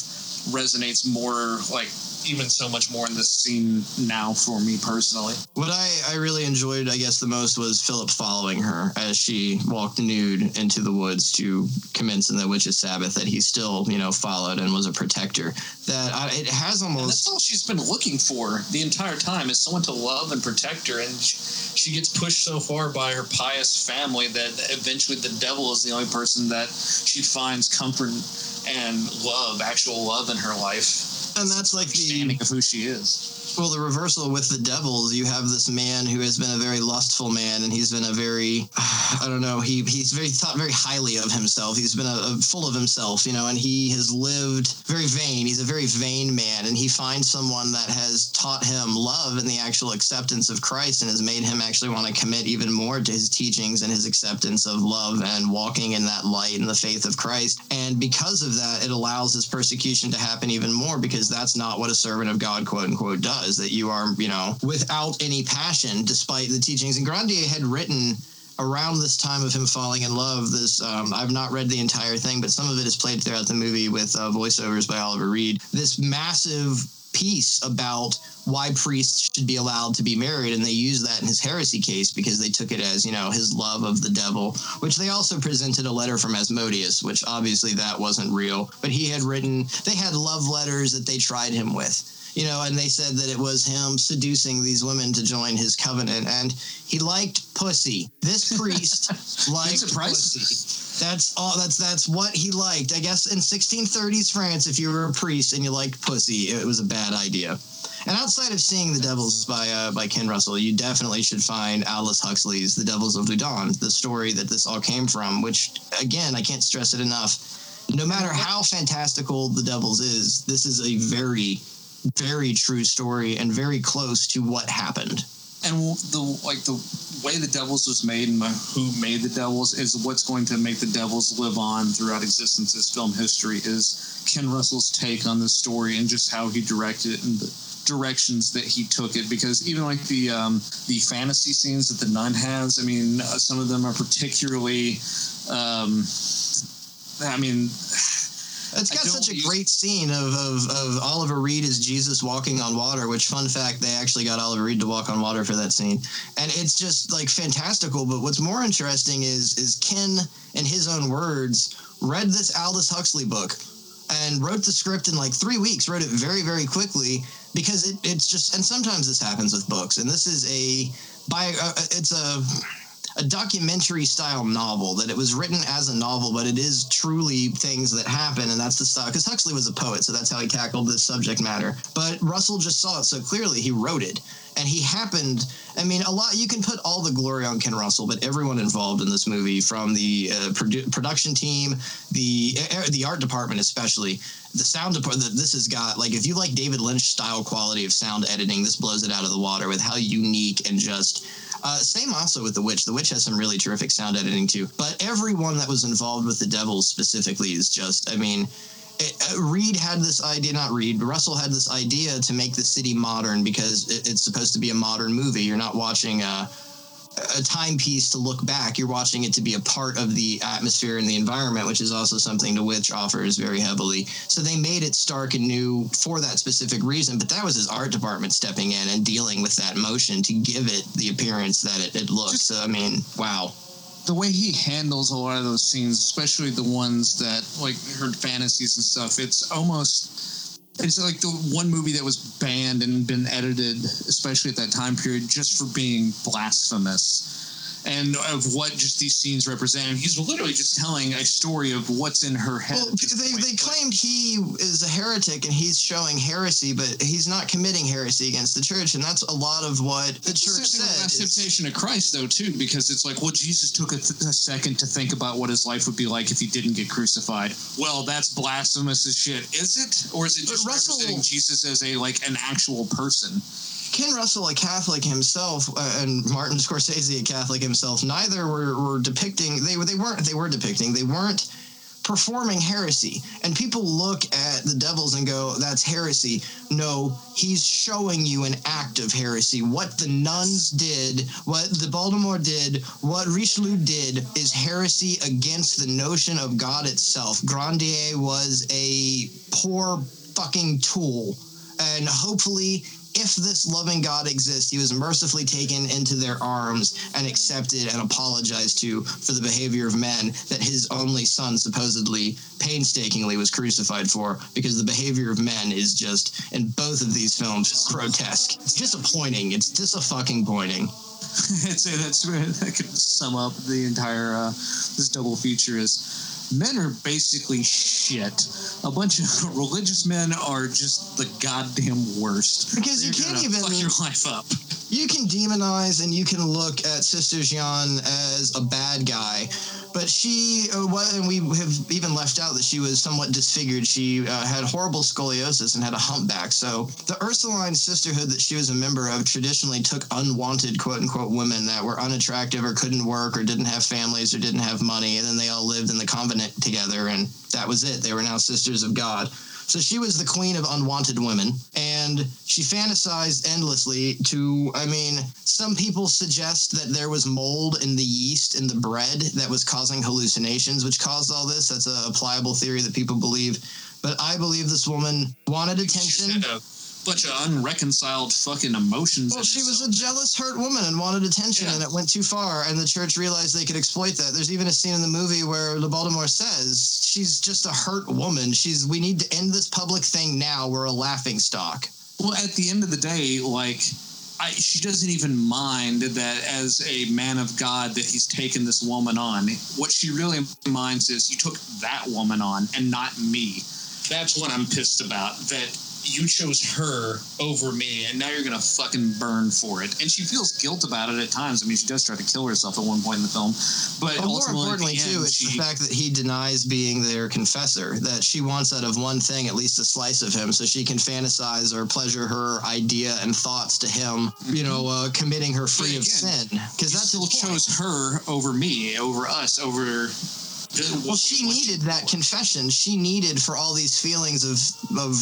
Speaker 1: resonates more, like even so much more in this scene now for me personally.
Speaker 2: What I, I really enjoyed, I guess, the most was Philip following her as she walked nude into the woods to commence in the witch's Sabbath. That he still, you know, followed and was a protector. That I, it has
Speaker 1: And that's
Speaker 2: almost.
Speaker 1: all she's been looking for the entire time is someone to love and protect her. And she, she gets pushed so far by her pious family that eventually the devil is the only person that she finds comfort and love, actual love in her life.
Speaker 2: And that's like the
Speaker 1: Understanding of who she is.
Speaker 2: Well, the reversal with the devils. You have this man who has been a very lustful man, and he's been a very, I don't know, he he's very thought very highly of himself. He's been a, a full of himself, you know, and he has lived very vain. He's a very vain man, and he finds someone that has taught him love and the actual acceptance of Christ, and has made him actually want to commit even more to his teachings and his acceptance of love and walking in that light and the faith of Christ. And because of that, it allows his persecution to happen even more because that's not what a servant of God, quote unquote, does. That you are, you know, without any passion, despite the teachings. And Grandier had written around this time of him falling in love. This um, I've not read the entire thing, but some of it is played throughout the movie with uh, voiceovers by Oliver Reed. This massive piece about why priests should be allowed to be married and they use that in his heresy case because they took it as you know his love of the devil which they also presented a letter from asmodeus which obviously that wasn't real but he had written they had love letters that they tried him with you know, and they said that it was him seducing these women to join his covenant, and he liked pussy. This priest liked pussy. That's all. That's that's what he liked. I guess in 1630s France, if you were a priest and you liked pussy, it was a bad idea. And outside of seeing The Devils by uh, by Ken Russell, you definitely should find Aldous Huxley's The Devils of Loudun, the story that this all came from. Which, again, I can't stress it enough. No matter how fantastical The Devils is, this is a very, very true story and very close to what happened.
Speaker 1: And the like the way the Devils was made and who made the Devils is what's going to make the Devils live on throughout existence as film history is Ken Russell's take on the story and just how he directed it and the directions that he took it because even like the um, the fantasy scenes that the nun has, I mean, uh, some of them are particularly. Um, I mean,
Speaker 2: It's got such a great scene of, of, of Oliver Reed as Jesus walking on water, which, fun fact, they actually got Oliver Reed to walk on water for that scene. And it's just like fantastical. But what's more interesting is, is Ken, in his own words, read this Aldous Huxley book and wrote the script in like three weeks, wrote it very, very quickly because it, it's just, and sometimes this happens with books. And this is a, by, uh, it's a, a documentary style novel that it was written as a novel, but it is truly things that happen, and that's the style. Because Huxley was a poet, so that's how he tackled this subject matter. But Russell just saw it so clearly, he wrote it, and he happened. I mean, a lot. You can put all the glory on Ken Russell, but everyone involved in this movie, from the uh, produ- production team, the uh, the art department, especially the sound department. This has got like if you like David Lynch style quality of sound editing, this blows it out of the water with how unique and just uh, same also with The Witch. The Witch has some really terrific sound editing too. But everyone that was involved with the Devils specifically is just, I mean, it, uh, Reed had this idea, not Reed, Russell had this idea to make the city modern because it, it's supposed to be a modern movie. You're not watching a, a timepiece to look back. You're watching it to be a part of the atmosphere and the environment, which is also something to which offers very heavily. So they made it stark and new for that specific reason. But that was his art department stepping in and dealing with that motion to give it the appearance that it, it looked. So I mean, wow.
Speaker 1: the way he handles a lot of those scenes, especially the ones that like heard fantasies and stuff, it's almost it's like the one movie that was banned and been edited, especially at that time period, just for being blasphemous. And of what just these scenes represent. And he's literally just telling a story of what's in her head.
Speaker 2: Well, they,
Speaker 1: point.
Speaker 2: they claimed he is a heretic and he's showing heresy, but he's not committing heresy against the church, and that's a lot of what the
Speaker 1: It's
Speaker 2: church
Speaker 1: the same thing with
Speaker 2: said.
Speaker 1: Last Temptation of Christ, though, too, because it's like, well, Jesus took a, th- a second to think about what his life would be like if he didn't get crucified. Well, that's blasphemous as shit, is it? Or is it just
Speaker 2: Russell-
Speaker 1: representing Jesus as a like an actual person?
Speaker 2: Ken Russell, a Catholic himself, uh, and Martin Scorsese, a Catholic himself, neither were, were depicting. They they weren't they were depicting. They weren't performing heresy. And people look at the devils and go, "That's heresy." No, he's showing you an act of heresy. What the nuns did, what the Laubardemont did, what Richelieu did, is heresy against the notion of God itself. Grandier was a poor fucking tool and hopefully if this loving god exists he was mercifully taken into their arms and accepted and apologized to for the behavior of men that his only son supposedly painstakingly was crucified for because the behavior of men is just in both of these films grotesque. It's disappointing. It's disappointing. Pointing
Speaker 1: I'd say that's where that could sum up the entire uh, this double feature is men are basically shit. A bunch of religious men are just the goddamn worst.
Speaker 2: Because you
Speaker 1: They're
Speaker 2: can't even-
Speaker 1: fuck your life up.
Speaker 2: You can demonize and you can look at Sister Jean as a bad guy, but she, uh, what, and we have even left out that she was somewhat disfigured. She uh, had horrible scoliosis and had a humpback. So the Ursuline sisterhood that she was a member of traditionally took unwanted quote unquote women that were unattractive or couldn't work or didn't have families or didn't have money, and then they all lived in the convent together, and that was it. They were now sisters of God. So she was the queen of unwanted women, and she fantasized endlessly to, I mean, some people suggest that there was mold in the yeast in the bread that was causing hallucinations, which caused all this. That's a pliable theory that people believe. But I believe this woman wanted attention.
Speaker 1: Bunch of unreconciled fucking emotions.
Speaker 2: Well, she was a jealous, hurt woman and wanted attention,
Speaker 1: Yeah.
Speaker 2: and it went too far. And the church realized they could exploit that. There's even a scene in the movie where the Laubardemont says she's just a hurt woman. She's we need to end this public thing now. We're a laughing stock.
Speaker 1: Well, at the end of the day, like I, she doesn't even mind that as a man of God that he's taken this woman on. What she really minds is you took that woman on and not me. That's what I'm pissed about. That you chose her over me, and now you're gonna fucking burn for it. And she feels guilt about it at times. I mean, she does try to kill herself at one point in the film, but
Speaker 2: But more importantly,
Speaker 1: the
Speaker 2: too, it's
Speaker 1: she,
Speaker 2: the fact that he denies being their confessor. That she wants out of one thing at least a slice of him, so she can fantasize or pleasure her idea and thoughts to him. You know, uh, committing her free of
Speaker 1: Mm-hmm.
Speaker 2: sin. Because
Speaker 1: you
Speaker 2: that's
Speaker 1: still chose her over me, over us, over.
Speaker 2: Well, she needed that confession. She needed for all these feelings of of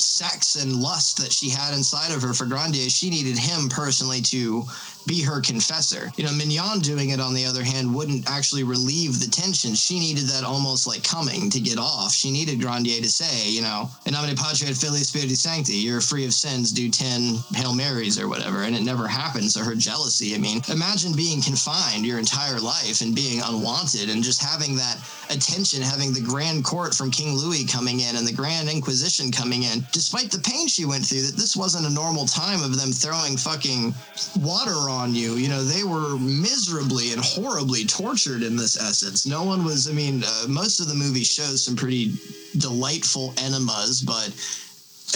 Speaker 2: sex and lust that she had inside of her for Grandier. She needed him personally to be her confessor. You know, Mignon doing it on the other hand wouldn't actually relieve the tension. She needed that almost like coming to get off. She needed Grandier to say, you know, in nomine Patri et Filii Spiritus Sancti, you're free of sins, do 10 Hail Marys or whatever. And it never happened. So her jealousy, I mean, imagine being confined your entire life and being unwanted and just having that attention, having the grand court from King Louis coming in and the grand inquisition coming in, despite the pain she went through, that this wasn't a normal time of them throwing fucking water on you. You know, they were miserably and horribly tortured in this essence. No one was, I mean, uh, most of the movie shows some pretty delightful enemas, but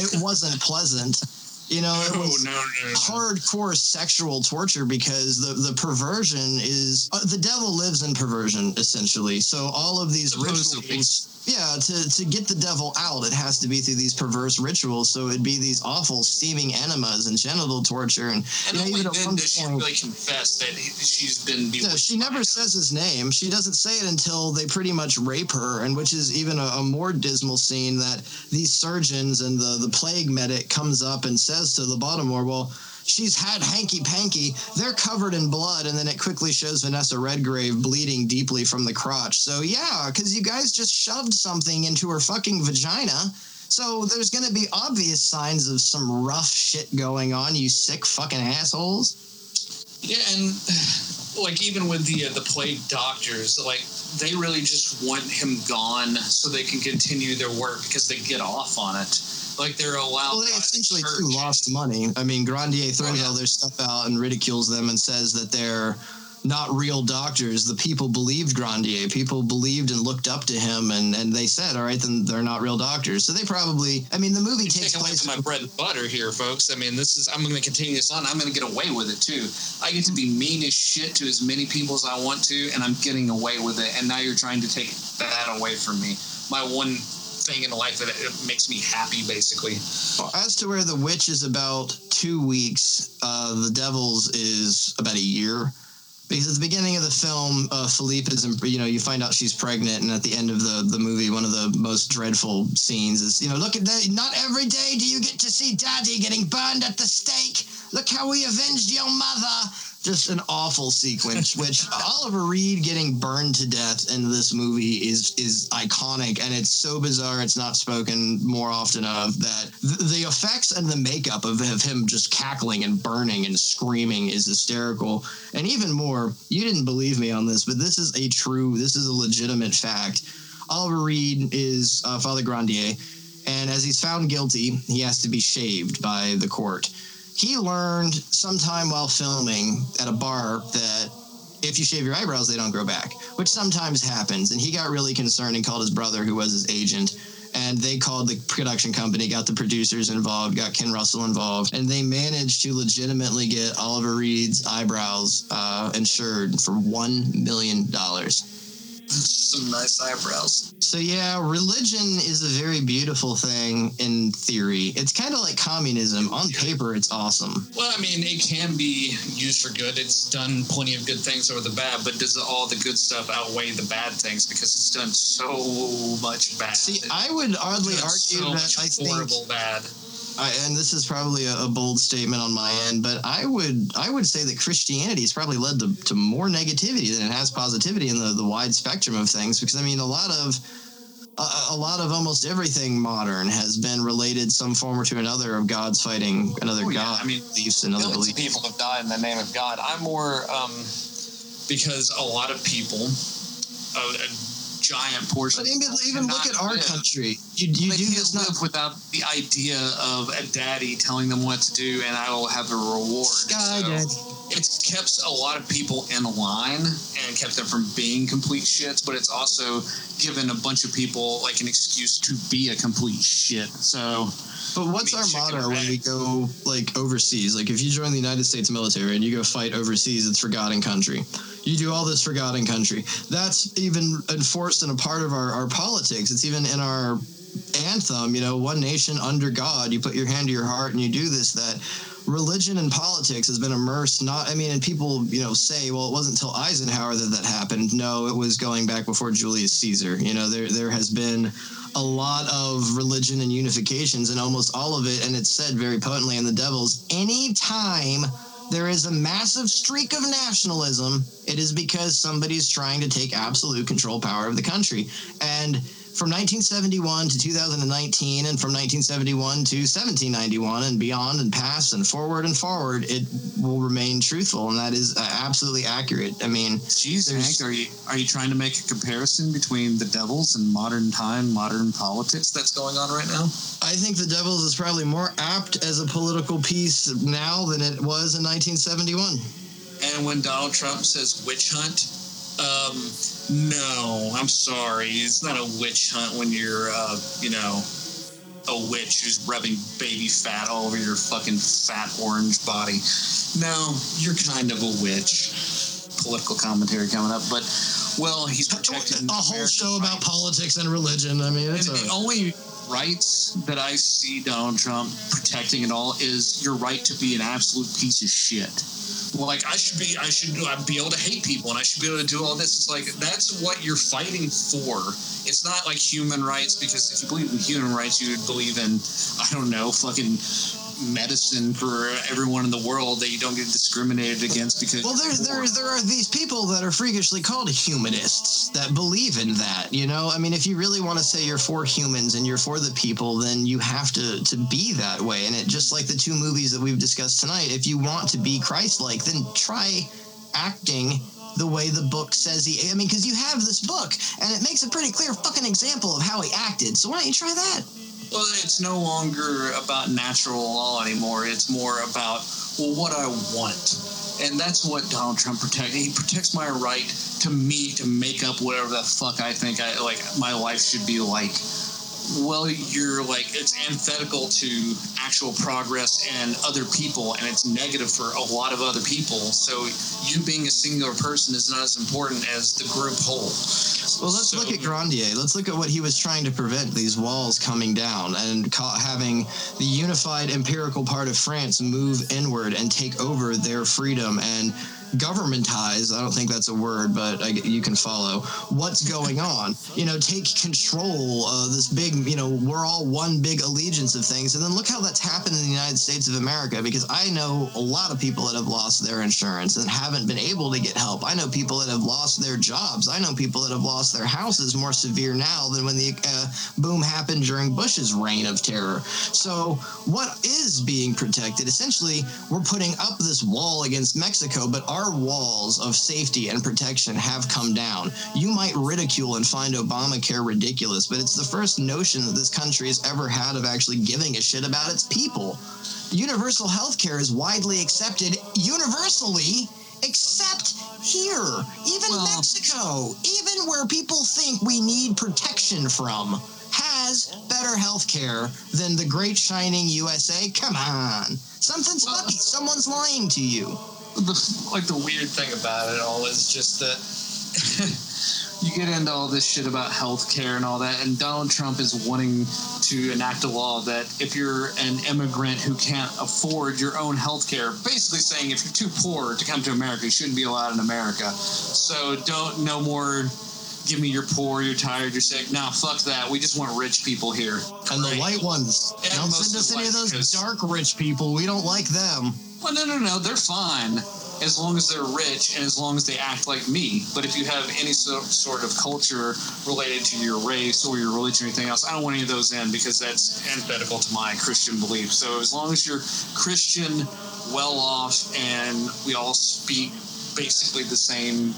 Speaker 2: it wasn't pleasant. You know, it
Speaker 1: Oh,
Speaker 2: was
Speaker 1: no, no, no.
Speaker 2: hardcore sexual torture because the the perversion is uh, the devil lives in perversion essentially. So all of these
Speaker 1: Supposedly.
Speaker 2: rituals, yeah, to to get the devil out, it has to be through these perverse rituals. So it'd be these awful steaming enemas and genital torture, and,
Speaker 1: And
Speaker 2: you know, even
Speaker 1: then does she really confess that he, she's been
Speaker 2: no, she never
Speaker 1: him.
Speaker 2: says his name. She doesn't say it until they pretty much rape her, and which is even a, a more dismal scene that these surgeons and the, the plague medic comes up and says to the Laubardemont, well, she's had hanky panky. They're covered in blood, and then it quickly shows Vanessa Redgrave bleeding deeply from the crotch. So yeah, because you guys just shoved something into her fucking vagina. So there's going to be obvious signs of some rough shit going on, you sick fucking assholes.
Speaker 1: Yeah, and like even with the uh, the plague doctors, like they really just want him gone so they can continue their work because they get off on it. Like they're allowed.
Speaker 2: Well, they essentially too lost money. I mean, Grandier oh, throws
Speaker 1: Oh, yeah.
Speaker 2: all their stuff out and ridicules them and says that they're not real doctors. The people believed Grandier. People believed and looked up to him, and, and they said, all right, then they're not real doctors. So they probably, I mean, the movie
Speaker 1: You're
Speaker 2: takes place.
Speaker 1: my bread and butter here, folks. I mean, this is I'm going to continue this on. I'm going to get away with it too. I get to be mean as shit to as many people as I want to, and I'm getting away with it. And now you're trying to take that away from me. My one thing in life that makes me happy, basically.
Speaker 2: As to where the witch is about two weeks, uh, the devil's is about a year. Because at the beginning of the film, uh, Philippe is, you know, you find out she's pregnant, and at the end of the, the movie, one of the most dreadful scenes is, you know, look at that. Not every day do you get to see Daddy getting burned at the stake. Look how we avenged your mother. Just an awful sequence, which Oliver Reed getting burned to death in this movie is is iconic, and it's so bizarre. It's not spoken more often of that. The, effects and the makeup of, of him just cackling and burning and screaming is hysterical. And even more, you didn't believe me on this, but this is a true, this is a legitimate fact. Oliver Reed is uh, Father Grandier, and as he's found guilty, he has to be shaved by the court. He learned sometime while filming at a bar that if you shave your eyebrows, they don't grow back, which sometimes happens. And he got really concerned and called his brother, who was his agent. And they called the production company, got the producers involved, got Ken Russell involved, and they managed to legitimately get Oliver Reed's eyebrows uh, insured for $1 million.
Speaker 7: Some nice eyebrows.
Speaker 2: So yeah, religion is a very beautiful thing in theory. It's kind of like communism. On paper, it's awesome.
Speaker 1: Well, I mean, it can be used for good. It's done plenty of good things over the bad, but does all the good stuff outweigh the bad things because it's done so much bad?
Speaker 2: See, I would oddly argue
Speaker 1: so
Speaker 2: that I think, it's
Speaker 1: horrible bad.
Speaker 2: I, and this is probably a, a bold statement on my end, but I would I would say that Christianity has probably led to, to more negativity than it has positivity in the, the wide spectrum of things. Because I mean, a lot of a, a lot of almost everything modern has been related some form or to another of God's fighting another
Speaker 1: Oh, yeah.
Speaker 2: God.
Speaker 1: I mean,
Speaker 2: beliefs and other beliefs.
Speaker 1: people have died in the name of God. I'm more um, because a lot of people uh, giant portion.
Speaker 2: But even, even look at our
Speaker 1: live.
Speaker 2: country. You, you do this
Speaker 1: live
Speaker 2: not
Speaker 1: without the idea of a daddy telling them what to do, and I will have a reward.
Speaker 2: Sky
Speaker 1: So
Speaker 2: Daddy.
Speaker 1: It's kept a lot of people in line and kept them from being complete shits, but it's also given a bunch of people like an excuse to be a complete shit. So
Speaker 2: But what's
Speaker 1: mean,
Speaker 2: our motto when we go like overseas? Like if you join the United States military and you go fight overseas, it's forgotten country. You do all this forgotten country. That's even enforced in a part of our, our politics. It's even in our anthem, you know, one nation under God. You put your hand to your heart and you do this, that religion and politics has been immersed not i mean and people you know say well it wasn't until eisenhower that that happened no it was going back before julius caesar you know there there has been a lot of religion and unifications and almost all of it and it's said very potently in the devils anytime there is a massive streak of nationalism it is because somebody's trying to take absolute control power of the country and from 1971 to 2019 and from 1971 to 1791 and beyond and past and forward and forward it will remain truthful and that is uh, absolutely accurate i mean
Speaker 1: Jeez, Hank, are you are you trying to make a comparison between the devils and modern time, modern politics that's going on right now?
Speaker 2: I think The Devils is probably more apt as a political piece now than it was in 1971.
Speaker 1: And when Donald Trump says witch hunt, um, no, I'm sorry, it's not a witch hunt when you're, uh, you know, a witch who's rubbing baby fat all over your fucking fat orange body. No, you're kind of a witch. Political commentary coming up, but well, he's protecting
Speaker 2: A whole show about politics and religion. I mean,
Speaker 1: And
Speaker 2: it's
Speaker 1: the
Speaker 2: all right.
Speaker 1: only rights that I see Donald Trump protecting at all is your right to be an absolute piece of shit. Well, like I should be, I should I'd be able to hate people, and I should be able to do all this. It's like that's what you're fighting for. It's not like human rights because if you believe in human rights, you would believe in I don't know, fucking medicine for everyone in the world that you don't get discriminated against because
Speaker 2: Well, there, there, there are these people that are freakishly called humanists that believe in that. You know, I mean, if you really want to say you're for humans and you're for the people, then you have to to be that way. And it just like the two movies that we've discussed tonight. If you want to be Christ-like, then try acting the way the book says he. I mean, because you have this book and it makes a pretty clear fucking example of how he acted. So why don't you try that?
Speaker 1: Well, it's no longer about natural law anymore. It's more about well, what I want, and that's what Donald Trump protects. He protects my right to me to make up whatever the fuck I think I like my life should be like. Well, you're like it's antithetical to actual progress and other people, and it's negative for a lot of other people. So you being a singular person is not as important as the group whole.
Speaker 2: Well, let's
Speaker 1: So-
Speaker 2: look at Grandier. Let's look at what he was trying to prevent these walls coming down and ca- having the unified empirical part of France move inward and take over their freedom and governmentize. I don't think that's a word, but I, you can follow what's going on. You know, take control of this big, you know, we're all one big allegiance of things. And then look how that's happened in the United States of America because I know a lot of people that have lost their insurance and haven't been able to get help. I know people that have lost their jobs. I know people that have lost their houses more severe now than when the uh, boom happened during Bush's reign of terror. So, what is being protected? Essentially, we're putting up this wall against Mexico, but our walls of safety and protection have come down. You might ridicule and find Obamacare ridiculous, but it's the first notion that this country has ever had of actually giving a shit about its people. Universal health care is widely accepted universally, except here, even
Speaker 1: Well-
Speaker 2: Mexico, even where people think we need protection from, has better health care than the great shining USA. Come on. Something's
Speaker 1: Well-
Speaker 2: fucky. Someone's lying to you.
Speaker 1: The like the weird thing about it all is just that you get into all this shit about healthcare and all that, and Donald Trump is wanting to enact a law that if you're an immigrant who can't afford your own healthcare, basically saying if you're too poor to come to America, you shouldn't be allowed in America. So don't no more. Give me you're poor, you're tired, you're sick. Nah, fuck that. We just want rich people here.
Speaker 2: And the white ones.
Speaker 1: Yeah,
Speaker 2: don't send us any of those dark rich people. We don't like them.
Speaker 1: Well, no, no, no. They're fine as long as they're rich and as long as they act like me. But if you have any so, sort of culture related to your race or your religion or anything else, I don't want any of those in because that's antithetical to my Christian beliefs. So as long as you're Christian, well off, and we all speak basically the same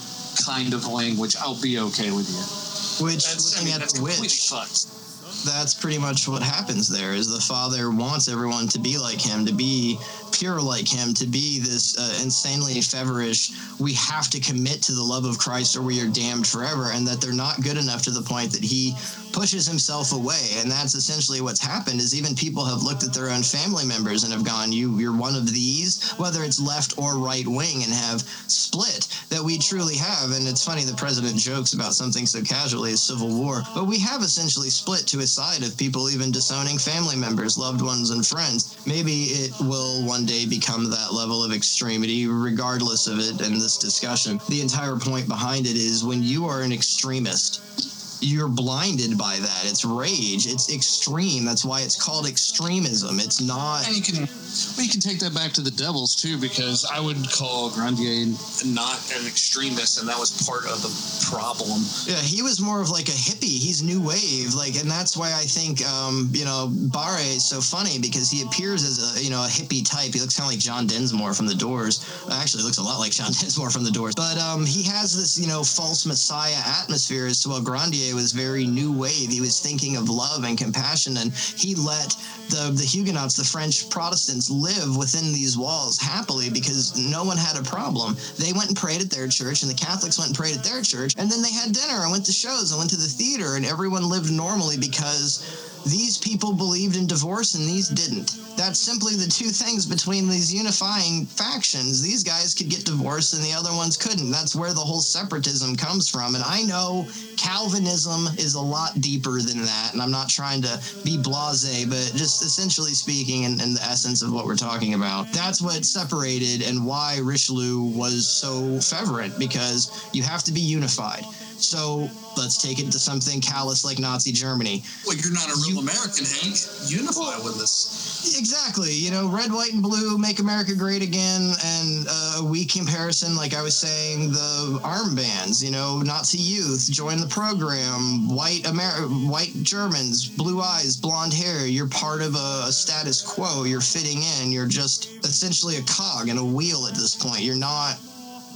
Speaker 1: kind of language, I'll be okay with you.
Speaker 2: Which,
Speaker 3: That's, I mean,
Speaker 2: at
Speaker 3: that's
Speaker 2: the
Speaker 3: completely
Speaker 2: witch,
Speaker 3: fucked.
Speaker 2: that's pretty much what happens there is the father wants everyone to be like him to be pure like him to be this uh, insanely feverish we have to commit to the love of christ or we are damned forever and that they're not good enough to the point that he pushes himself away. And that's essentially what's happened is even people have looked at their own family members and have gone you you're one of these whether it's left or right wing and have split that we truly have. And it's funny the president jokes about something so casually as civil war but we have essentially split to a side of people even disowning family members loved ones and friends. Maybe it will one day become that level of extremity regardless of it in this discussion. The entire point behind it is when you are an extremist you're blinded by that. It's rage. It's extreme. That's why it's called extremism. It's not.
Speaker 1: And you can, well, you can take that back to the Devils too, because I would call Grandier not an extremist, and that was part of the problem.
Speaker 2: Yeah, he was more of like a hippie. He's new wave, like, and that's why I think, um, you know, Barre is so funny because he appears as a, you know, a hippie type. He looks kind of like John Densmore from The Doors. Actually, looks a lot like John Densmore from The Doors. But um, he has this, you know, false messiah atmosphere as to what Grandier was very new wave. He was thinking of love and compassion, and he let the the Huguenots, the French Protestants, live within these walls happily because no one had a problem. They went and prayed at their church, and the Catholics went and prayed at their church, and then they had dinner and went to shows and went to the theater, and everyone lived normally because these people believed in divorce and these didn't. That's simply the two things between these unifying factions. These guys could get divorced and the other ones couldn't. That's where the whole separatism comes from. And I know Calvinism is a lot deeper than that. And I'm not trying to be blase, but just essentially speaking, in, in the essence of what we're talking about, that's what separated and why Richelieu was so fervent because you have to be unified. So let's take it to something callous like Nazi Germany.
Speaker 3: Well, you're not a real
Speaker 2: You-
Speaker 3: American, Hank. Unify with us.
Speaker 2: Exactly. You know, red, white, and blue make America great again. And uh, a weak comparison, like I was saying, the armbands. You know, Nazi youth join the program. White Amer- white Germans, blue eyes, blonde hair. You're part of a, a status quo. You're fitting in. You're just essentially a cog in a wheel at this point. You're not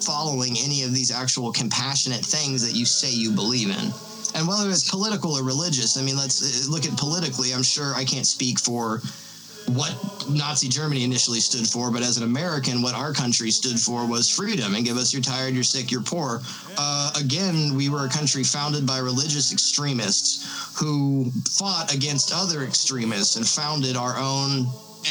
Speaker 2: following any of these actual compassionate things that you say you believe in. And whether it's political or religious, I mean, let's uh, look at politically. I'm sure I can't speak for what Nazi Germany initially stood for, but as an American, what our country stood for was freedom and give us you're tired, you're sick, you're poor. Uh, again, we were a country founded by religious extremists who fought against other extremists and founded our own,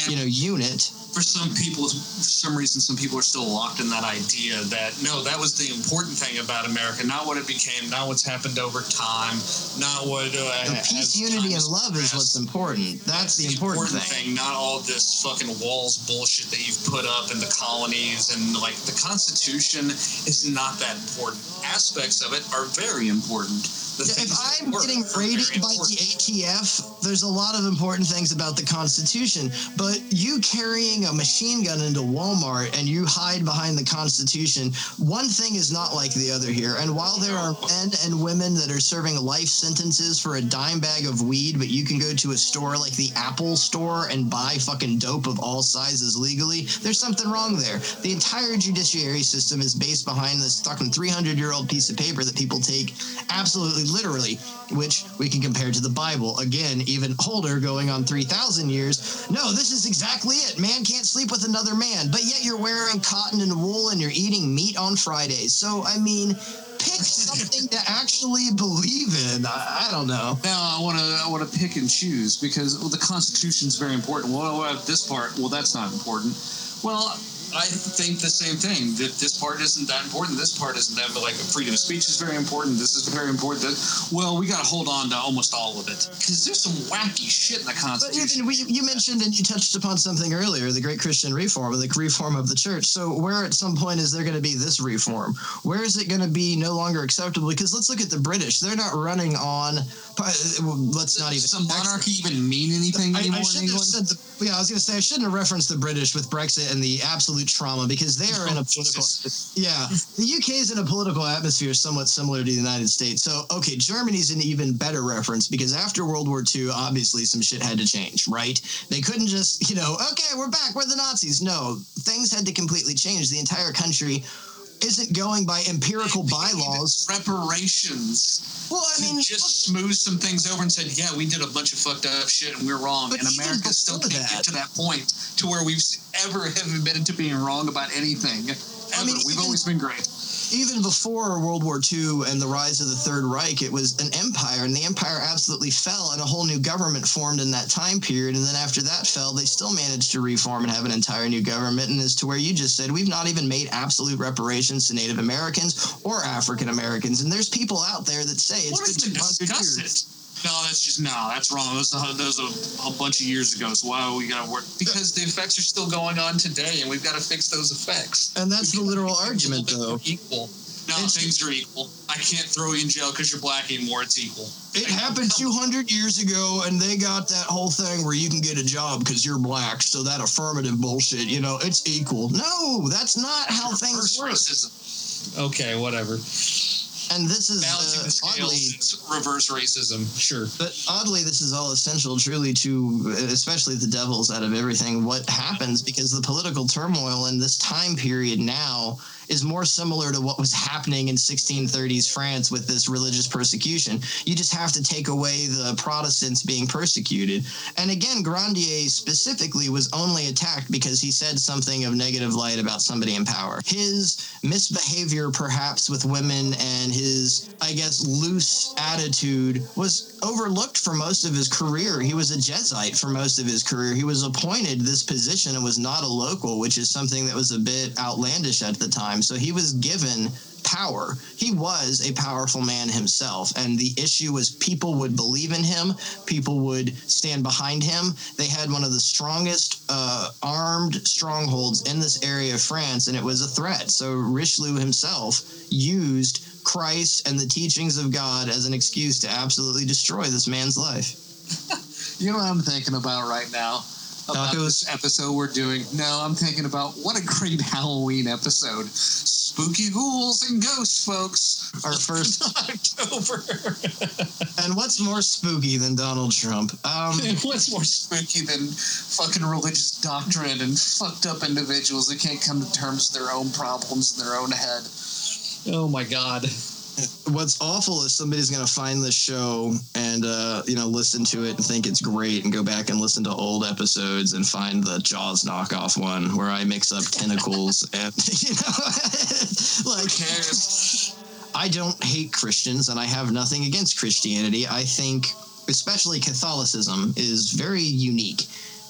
Speaker 2: you know, unit.
Speaker 3: For some people, for some reason, some people are still locked in that idea that no, that was the important thing about America, not what it became, not what's happened over time, not what. Uh,
Speaker 2: The peace, unity, and love is what's important. That's the important thing.
Speaker 3: not all this fucking walls bullshit that you've put up in the colonies and like the Constitution is not that important. Aspects of it are very important.
Speaker 2: If I'm getting raided by the. ATF, there's a lot of important things about the Constitution. But you carrying a machine gun into Walmart and you hide behind the Constitution, one thing is not like the other here. And while there are men and women that are serving life sentences for a dime bag of weed, but you can go to a store like the Apple store and buy fucking dope of all sizes legally, there's something wrong there. The entire judiciary system is based behind this fucking 300 year old piece of paper that people take absolutely literally, which we can compare to the Bible. Again, even older, going on 3,000 years. No, this is exactly it. Man can't sleep with another man, but yet you're wearing cotton and wool and you're eating meat on Fridays. So, I mean, pick something to actually believe in. I, I don't know.
Speaker 1: Now I want to I want to pick and choose because well, the Constitution is very important. Well, what about this part? Well, that's not important.
Speaker 3: Well, I think the same thing. That this part isn't that important. This part isn't that. But like freedom of speech is very important. This is very important.
Speaker 1: Well, we got to hold on to almost all of it because there's some wacky shit in the
Speaker 2: But
Speaker 1: Constitution.
Speaker 2: even we, you mentioned and you touched upon something earlier, the Great Christian Reform, the reform of the church. So where at some point is there going to be this reform? Where is it going to be no longer acceptable? Because let's look at the British. They're not running on. Uh, let's not even.
Speaker 1: Does monarchy even mean anything
Speaker 2: I,
Speaker 1: anymore
Speaker 2: I
Speaker 1: in England?
Speaker 2: said the, yeah, I was going to say I shouldn't have referenced the British with Brexit and the absolute trauma because they are in a political. Yeah, the UK is in a political atmosphere somewhat similar to the United States. So, okay, Germany's an even better reference because after World War II, obviously some shit had to change, right? They couldn't just, you know, okay, we're back, we're the Nazis. No, things had to completely change. The entire country isn't going by empirical bylaws.
Speaker 1: reparations.
Speaker 2: Well, I mean,
Speaker 1: just smooth some things over and said, "Yeah, we did a bunch of fucked up shit and we're wrong." And America still can't
Speaker 2: that-
Speaker 1: get to that point to where we've ever have admitted to being wrong about anything. Ever.
Speaker 2: I mean,
Speaker 1: we've
Speaker 2: even-
Speaker 1: always been great.
Speaker 2: Even before World War II and the rise of the Third Reich, it was an empire, and the empire absolutely fell, and a whole new government formed in that time period. And then after that fell, they still managed to reform and have an entire new government. And as to where you just said, we've not even made absolute reparations to Native Americans or African Americans. And there's people out there that say it's
Speaker 1: What
Speaker 2: been
Speaker 1: if they
Speaker 2: 200 years.
Speaker 1: it? No, that's just no. That's wrong. Those are, those are a bunch of years ago. So why are we got to work? Because the effects are still going on today, and we've got to fix those effects.
Speaker 2: And that's the literal
Speaker 1: a
Speaker 2: argument, though.
Speaker 1: Equal. No,
Speaker 2: It's-
Speaker 1: things are equal. I can't throw you in jail because you're black anymore. It's equal.
Speaker 2: It
Speaker 1: Like,
Speaker 2: happened 200 years ago, and they got that whole thing where you can get a job because you're black. So that affirmative bullshit, you know, it's equal. No, that's not how things work.
Speaker 1: racism. Okay, whatever.
Speaker 2: And this is
Speaker 1: Balancing
Speaker 2: uh,
Speaker 1: the scales
Speaker 2: oddly,
Speaker 1: is reverse racism. Sure.
Speaker 2: but oddly, this is all essential, truly, to especially the devils out of everything. What happens because the political turmoil in this time period now is more similar to what was happening in 1630s France with this religious persecution. You just have to take away the Protestants being persecuted. And again, Grandier specifically was only attacked because he said something of negative light about somebody in power. His misbehavior, perhaps, with women and his, I guess, loose attitude was overlooked for most of his career. He was a Jesuit for most of his career. He was appointed this position and was not a local, which is something that was a bit outlandish at the time. So he was given power. He was a powerful man himself. And the issue was people would believe in him, people would stand behind him. They had one of the strongest uh, armed strongholds in this area of France, and it was a threat. So Richelieu himself used Christ and the teachings of God as an excuse to absolutely destroy this man's life.
Speaker 8: You know what I'm thinking about right now? About
Speaker 2: Tacos?
Speaker 8: this episode we're doing. No, I'm thinking about what a great Halloween episode. Spooky ghouls and ghosts, folks.
Speaker 2: Our first,
Speaker 1: October.
Speaker 2: and what's more spooky than Donald Trump? Um,
Speaker 1: What's more spooky than
Speaker 8: Fucking religious doctrine and fucked up individuals that can't come to terms with their own problems in their own head.
Speaker 1: Oh my God.
Speaker 2: What's awful is somebody's going to find this show and uh, you know listen to it and think it's great and go back and listen to old episodes and find the Jaws knockoff one where I mix up tentacles and you know like
Speaker 1: cares?
Speaker 2: I don't hate Christians and I have nothing against Christianity. I think especially Catholicism is very unique.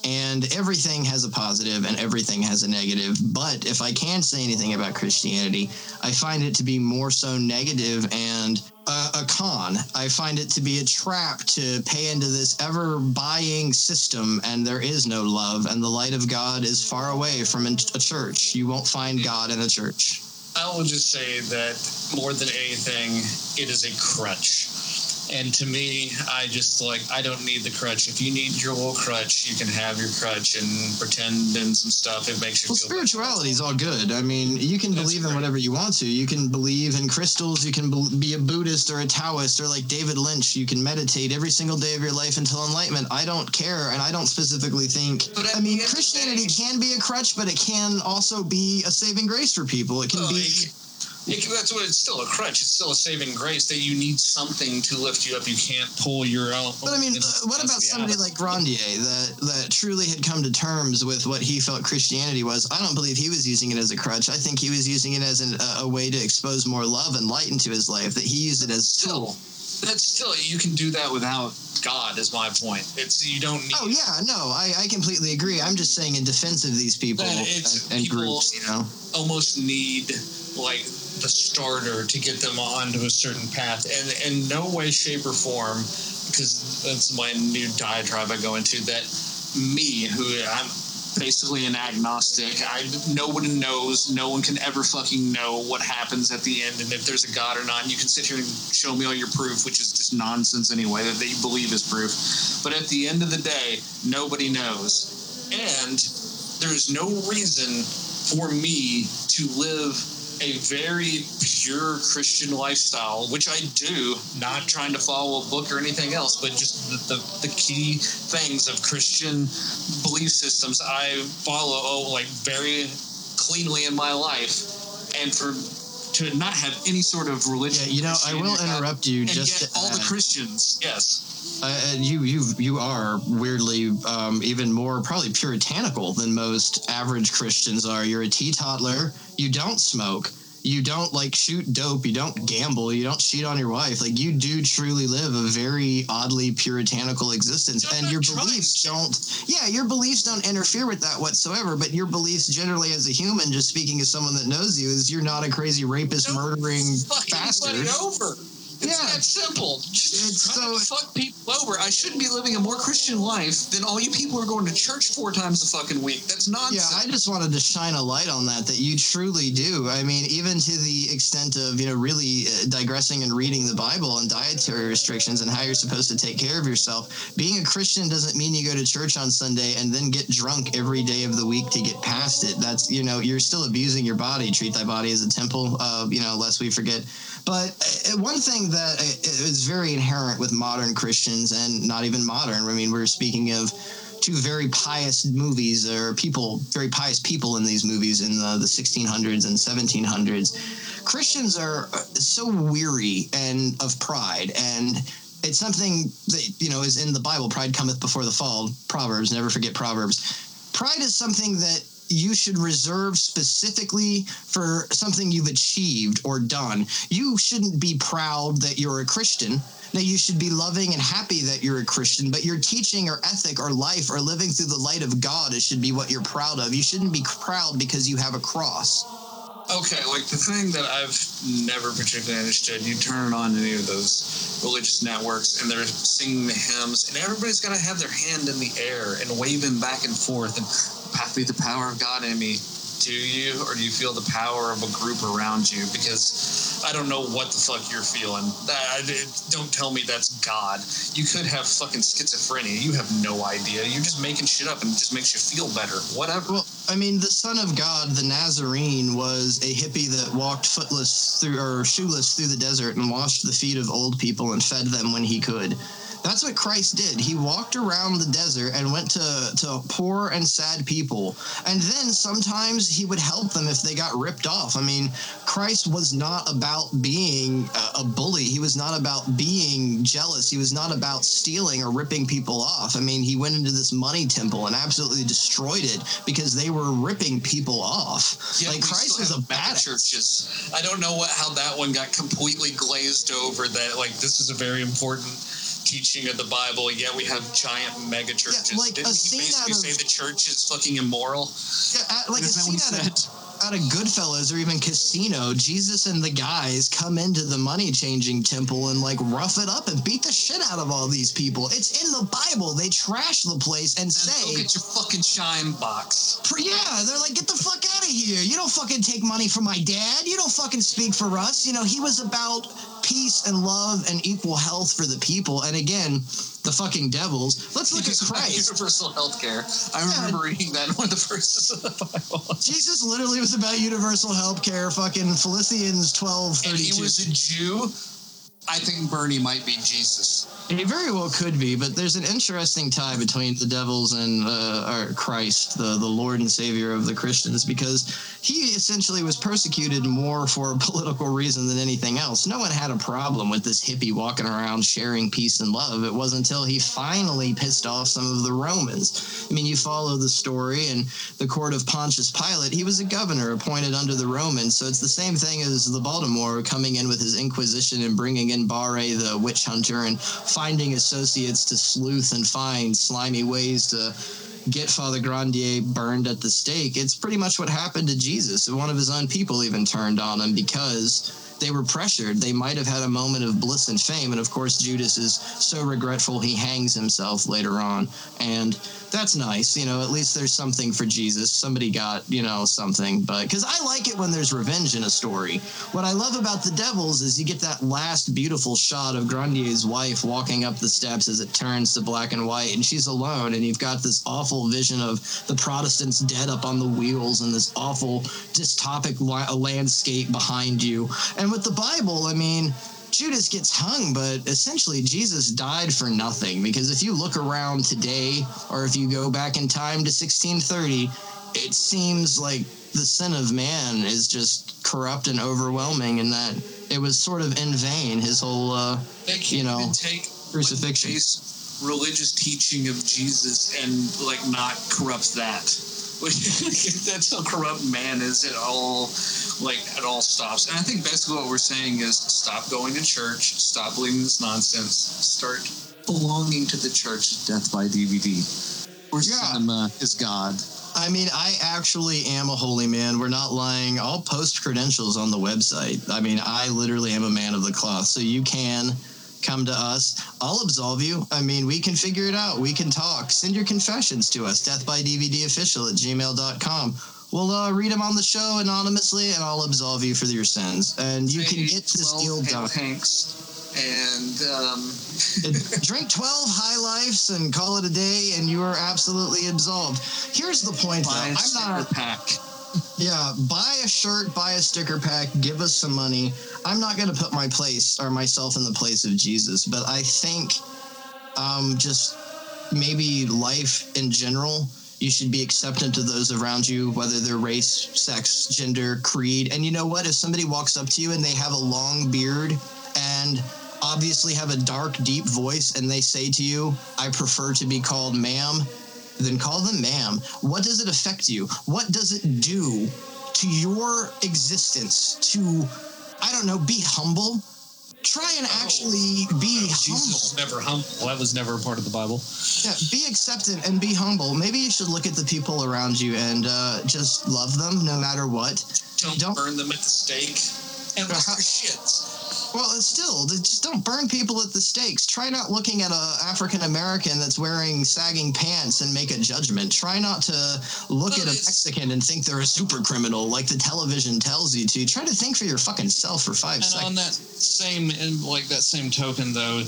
Speaker 2: And everything has a positive and everything has a negative. But if I can say anything about Christianity, I find it to be more so negative and a, con. I find it to be a trap to pay into this ever buying system, and there is no love, and the light of God is far away from a a church. You won't find God in a church.
Speaker 1: I will just say that more than anything, it is a crutch. And to me, I just like I don't need the crutch. If you need your little crutch, you can have your crutch and pretend and some stuff. It makes you
Speaker 2: Well,
Speaker 1: feel
Speaker 2: spirituality is all good. I mean, you can
Speaker 1: That's
Speaker 2: believe in
Speaker 1: great.
Speaker 2: whatever you want to. You can believe in crystals. You can be a Buddhist or a Taoist or like David Lynch. You can meditate every single day of your life until enlightenment. I don't care, and I don't specifically think.
Speaker 1: But
Speaker 2: I mean,
Speaker 1: the end of the
Speaker 2: Christianity can be a crutch, but it can also be a saving grace for people. It can
Speaker 1: Well,
Speaker 2: be.
Speaker 1: it- it- that's what it's still a crutch. It's still a saving grace that you need something to lift you up. You can't pull your own.
Speaker 2: But I mean, uh, what about somebody like Grandier that that truly had come to terms with what he felt Christianity was? I don't believe he was using it as a crutch. I think he was using it as an, a, a way to expose more love and light into his life. That he used it as a tool.
Speaker 1: still? That's still you can do that without God. Is my point. It's you don't need.
Speaker 2: Oh yeah, no, I, I completely agree. I'm just saying in defense of these people and, and
Speaker 1: people-
Speaker 2: groups, you know.
Speaker 1: almost need like the starter to get them onto a certain path and in no way shape or form because that's my new diatribe i go into that me who i'm basically an agnostic i no one knows no one can ever fucking know what happens at the end and if there's a god or not and you can sit here and show me all your proof which is just nonsense anyway that, that you believe is proof but at the end of the day nobody knows and there's no reason for me to live a very pure Christian lifestyle, which I do, not trying to follow a book or anything else, but just the, the, the key things of Christian belief systems I follow oh, like very cleanly in my life. And for to not have any sort of religion.
Speaker 2: Yeah, you know, I will interrupt you
Speaker 1: and
Speaker 2: just
Speaker 1: yet
Speaker 2: to
Speaker 1: all the Christians.
Speaker 9: Yes.
Speaker 2: Uh, uh, you you you are weirdly um, even more probably puritanical than most average Christians are. You're a teetotaler. You don't smoke. You don't like shoot dope. You don't gamble. You don't cheat on your wife. Like you do truly live a very oddly puritanical existence,
Speaker 9: I'm
Speaker 2: and your
Speaker 9: trying
Speaker 2: beliefs don't. Yeah, your beliefs don't interfere with that whatsoever. But your beliefs generally, as a human, just speaking as someone that knows you, is you're not a crazy rapist,
Speaker 9: Don't
Speaker 2: murdering bastard.
Speaker 9: over. It's
Speaker 2: Yeah.
Speaker 9: that simple. Just
Speaker 2: It's so-
Speaker 9: fuck people over. I shouldn't be
Speaker 1: Be living a more Christian life than all you people are going to church four times a fucking week. That's nonsense.
Speaker 2: Yeah, I just wanted to shine a light on that. That you truly do. I mean, even to the extent of you know really uh, digressing and reading the Bible and dietary restrictions and how you're supposed to take care of yourself. Being a Christian doesn't mean you go to church on Sunday and then get drunk every day of the week to get past it. That's you know you're still abusing your body. Treat thy body as a temple. Uh, you know, lest we forget. But uh, one thing that uh, very inherent with modern Christians and not even modern. I mean, we're speaking of two very pious movies or people, very pious people in these movies in the, the 1600s and 1700s. Christians are so weary and of pride and it's something that you know is in the Bible. Pride cometh before the fall. Proverbs. Never forget Proverbs. Pride is something that you should reserve specifically for something you've achieved or done. You shouldn't be proud that you're a Christian. Now, you should be loving and happy that you're a Christian, but your teaching or ethic or life or living through the light of God it should be what you're proud of. You shouldn't be proud because you have a cross.
Speaker 1: Okay, like the thing that I've never particularly understood, you turn on any of those religious networks and they're singing the hymns, and everybody's got to have their hand in the air and waving back and forth, and be the power of God in me. Do you, or do you feel the power of a group around you? Because I don't know what the fuck you're feeling. That, don't tell me that's God. You could have fucking schizophrenia. You have no idea. You're just making shit up, and it just makes you feel better. Whatever.
Speaker 2: Well, I mean, the Son of God, the Nazarene, was a hippie that walked footless through or shoeless through the desert and washed the feet of old people and fed them when he could. That's what Christ did. He walked around the desert and went to, to poor and sad people. And then sometimes he would help them if they got ripped off. I mean, Christ was not about being a, bully. He was not about being jealous. He was not about stealing or ripping people off. I mean, he went into this money temple and absolutely destroyed it because they were ripping people off.
Speaker 1: Yeah,
Speaker 2: like Christ was a bad
Speaker 1: churches. I don't know what how that one got completely glazed over. That like this is a very important teaching of the Bible. Yeah, we have giant mega churches.
Speaker 2: like
Speaker 1: Didn't he
Speaker 2: scene
Speaker 1: basically
Speaker 2: out of-
Speaker 1: say the church is fucking immoral?
Speaker 2: Yeah, uh, like a
Speaker 1: Isn't that
Speaker 2: scene
Speaker 1: he
Speaker 2: out of,
Speaker 1: said?
Speaker 2: out of Goodfellas or even Casino, Jesus and the guys come into the money changing temple and like rough it up and beat the shit out of all these people. It's in the Bible. They trash the place and
Speaker 1: Then go
Speaker 2: say,
Speaker 1: get your fucking shine box.
Speaker 2: Yeah, they're like, get the fuck out of here. You don't fucking take money from my dad. You don't fucking speak for us. You know, he was about peace and love and equal health for the people. And again, the fucking devils. Let's look at Christ.
Speaker 1: universal health care. I
Speaker 2: Yeah.
Speaker 1: remember reading that in one of the verses of the Bible.
Speaker 2: Jesus literally was about universal health care, fucking Philippians twelve thirty
Speaker 1: he was a Jew. I think Bernie might be Jesus.
Speaker 2: He very well could be, but there's an interesting tie between the devils and uh, Christ, the, the Lord and Savior of the Christians, because he essentially was persecuted more for a political reason than anything else. No one had a problem with this hippie walking around sharing peace and love. It wasn't until he finally pissed off some of the Romans. I mean, you follow the story in the court of Pontius Pilate, he was a governor appointed under the Romans. So it's the same thing as the Laubardemont coming in with his Inquisition and bringing in Barre, the witch hunter, and finding associates to sleuth and find slimy ways to get Father Grandier burned at the stake. It's pretty much what happened to Jesus. One of his own people even turned on him because they were pressured. They might have had a moment of bliss and fame. And of course, Judas is so regretful he hangs himself later on. And that's nice. You know, at least there's something for Jesus. Somebody got, you know, something. But because I like it when there's revenge in a story. What I love about the Devils is you get that last beautiful shot of Grandier's wife walking up the steps as it turns to black and white, and she's alone. And you've got this awful vision of the Protestants dead up on the wheels and this awful dystopic la- landscape behind you. And with the Bible, I mean, Judas gets hung, but essentially Jesus died for nothing. Because if you look around today, or if you go back in time to 1630, it seems like the sin of man is just corrupt and overwhelming, and that it was sort of in vain his whole uh, you know,
Speaker 1: take
Speaker 2: crucifixion.
Speaker 10: religious teaching of Jesus and like not corrupt that. That's how corrupt man is. It all like it all stops. And I think basically what we're saying is stop going to church, stop believing this nonsense, start belonging to the church. Death by DVD. Or
Speaker 2: Yeah.
Speaker 11: cinema is God.
Speaker 2: I mean, I actually am a holy man. We're not lying. I'll post credentials on the website. I mean, I literally am a man of the cloth. So you can come to us. I'll absolve you. I mean, we can figure it out. We can talk. Send your confessions to us, deathbydvdofficial at gmail.com. We'll uh, read them on the show anonymously, and I'll absolve you for your sins. And you can get this deal done.
Speaker 10: Hanks and um,
Speaker 2: drink 12 high lifes and call it a day and you are absolutely absolved here's the point though i'm not
Speaker 10: pack.
Speaker 2: Yeah buy a shirt buy a sticker pack give us some money. I'm not going to put my place or myself in the place of jesus but i think um just maybe life in general you should be acceptant to those around you whether they're race sex gender creed. And you know what? If somebody walks up to you and they have a long beard and obviously have a dark deep voice and they say to you i prefer to be called ma'am then call them ma'am what does it affect you what does it do to your existence to i don't know be humble try and actually be
Speaker 1: Jesus was
Speaker 2: humble
Speaker 1: never humble. That was never a part of the Bible.
Speaker 2: yeah, be acceptant and be humble. Maybe you should look at the people around you and uh, just love them no matter what.
Speaker 1: Don't,
Speaker 2: Don't-
Speaker 1: burn them at the stake. And
Speaker 2: how-
Speaker 1: their shit?
Speaker 2: Well, still, just don't burn people at the stakes. Try not looking at a African American that's wearing sagging pants and make a judgment. Try not to look
Speaker 1: Well,
Speaker 2: at a Mexican and think they're a super criminal like the television tells you to. Try to think for your fucking self for five
Speaker 1: And
Speaker 2: seconds.
Speaker 1: on that same, and like that same token, though,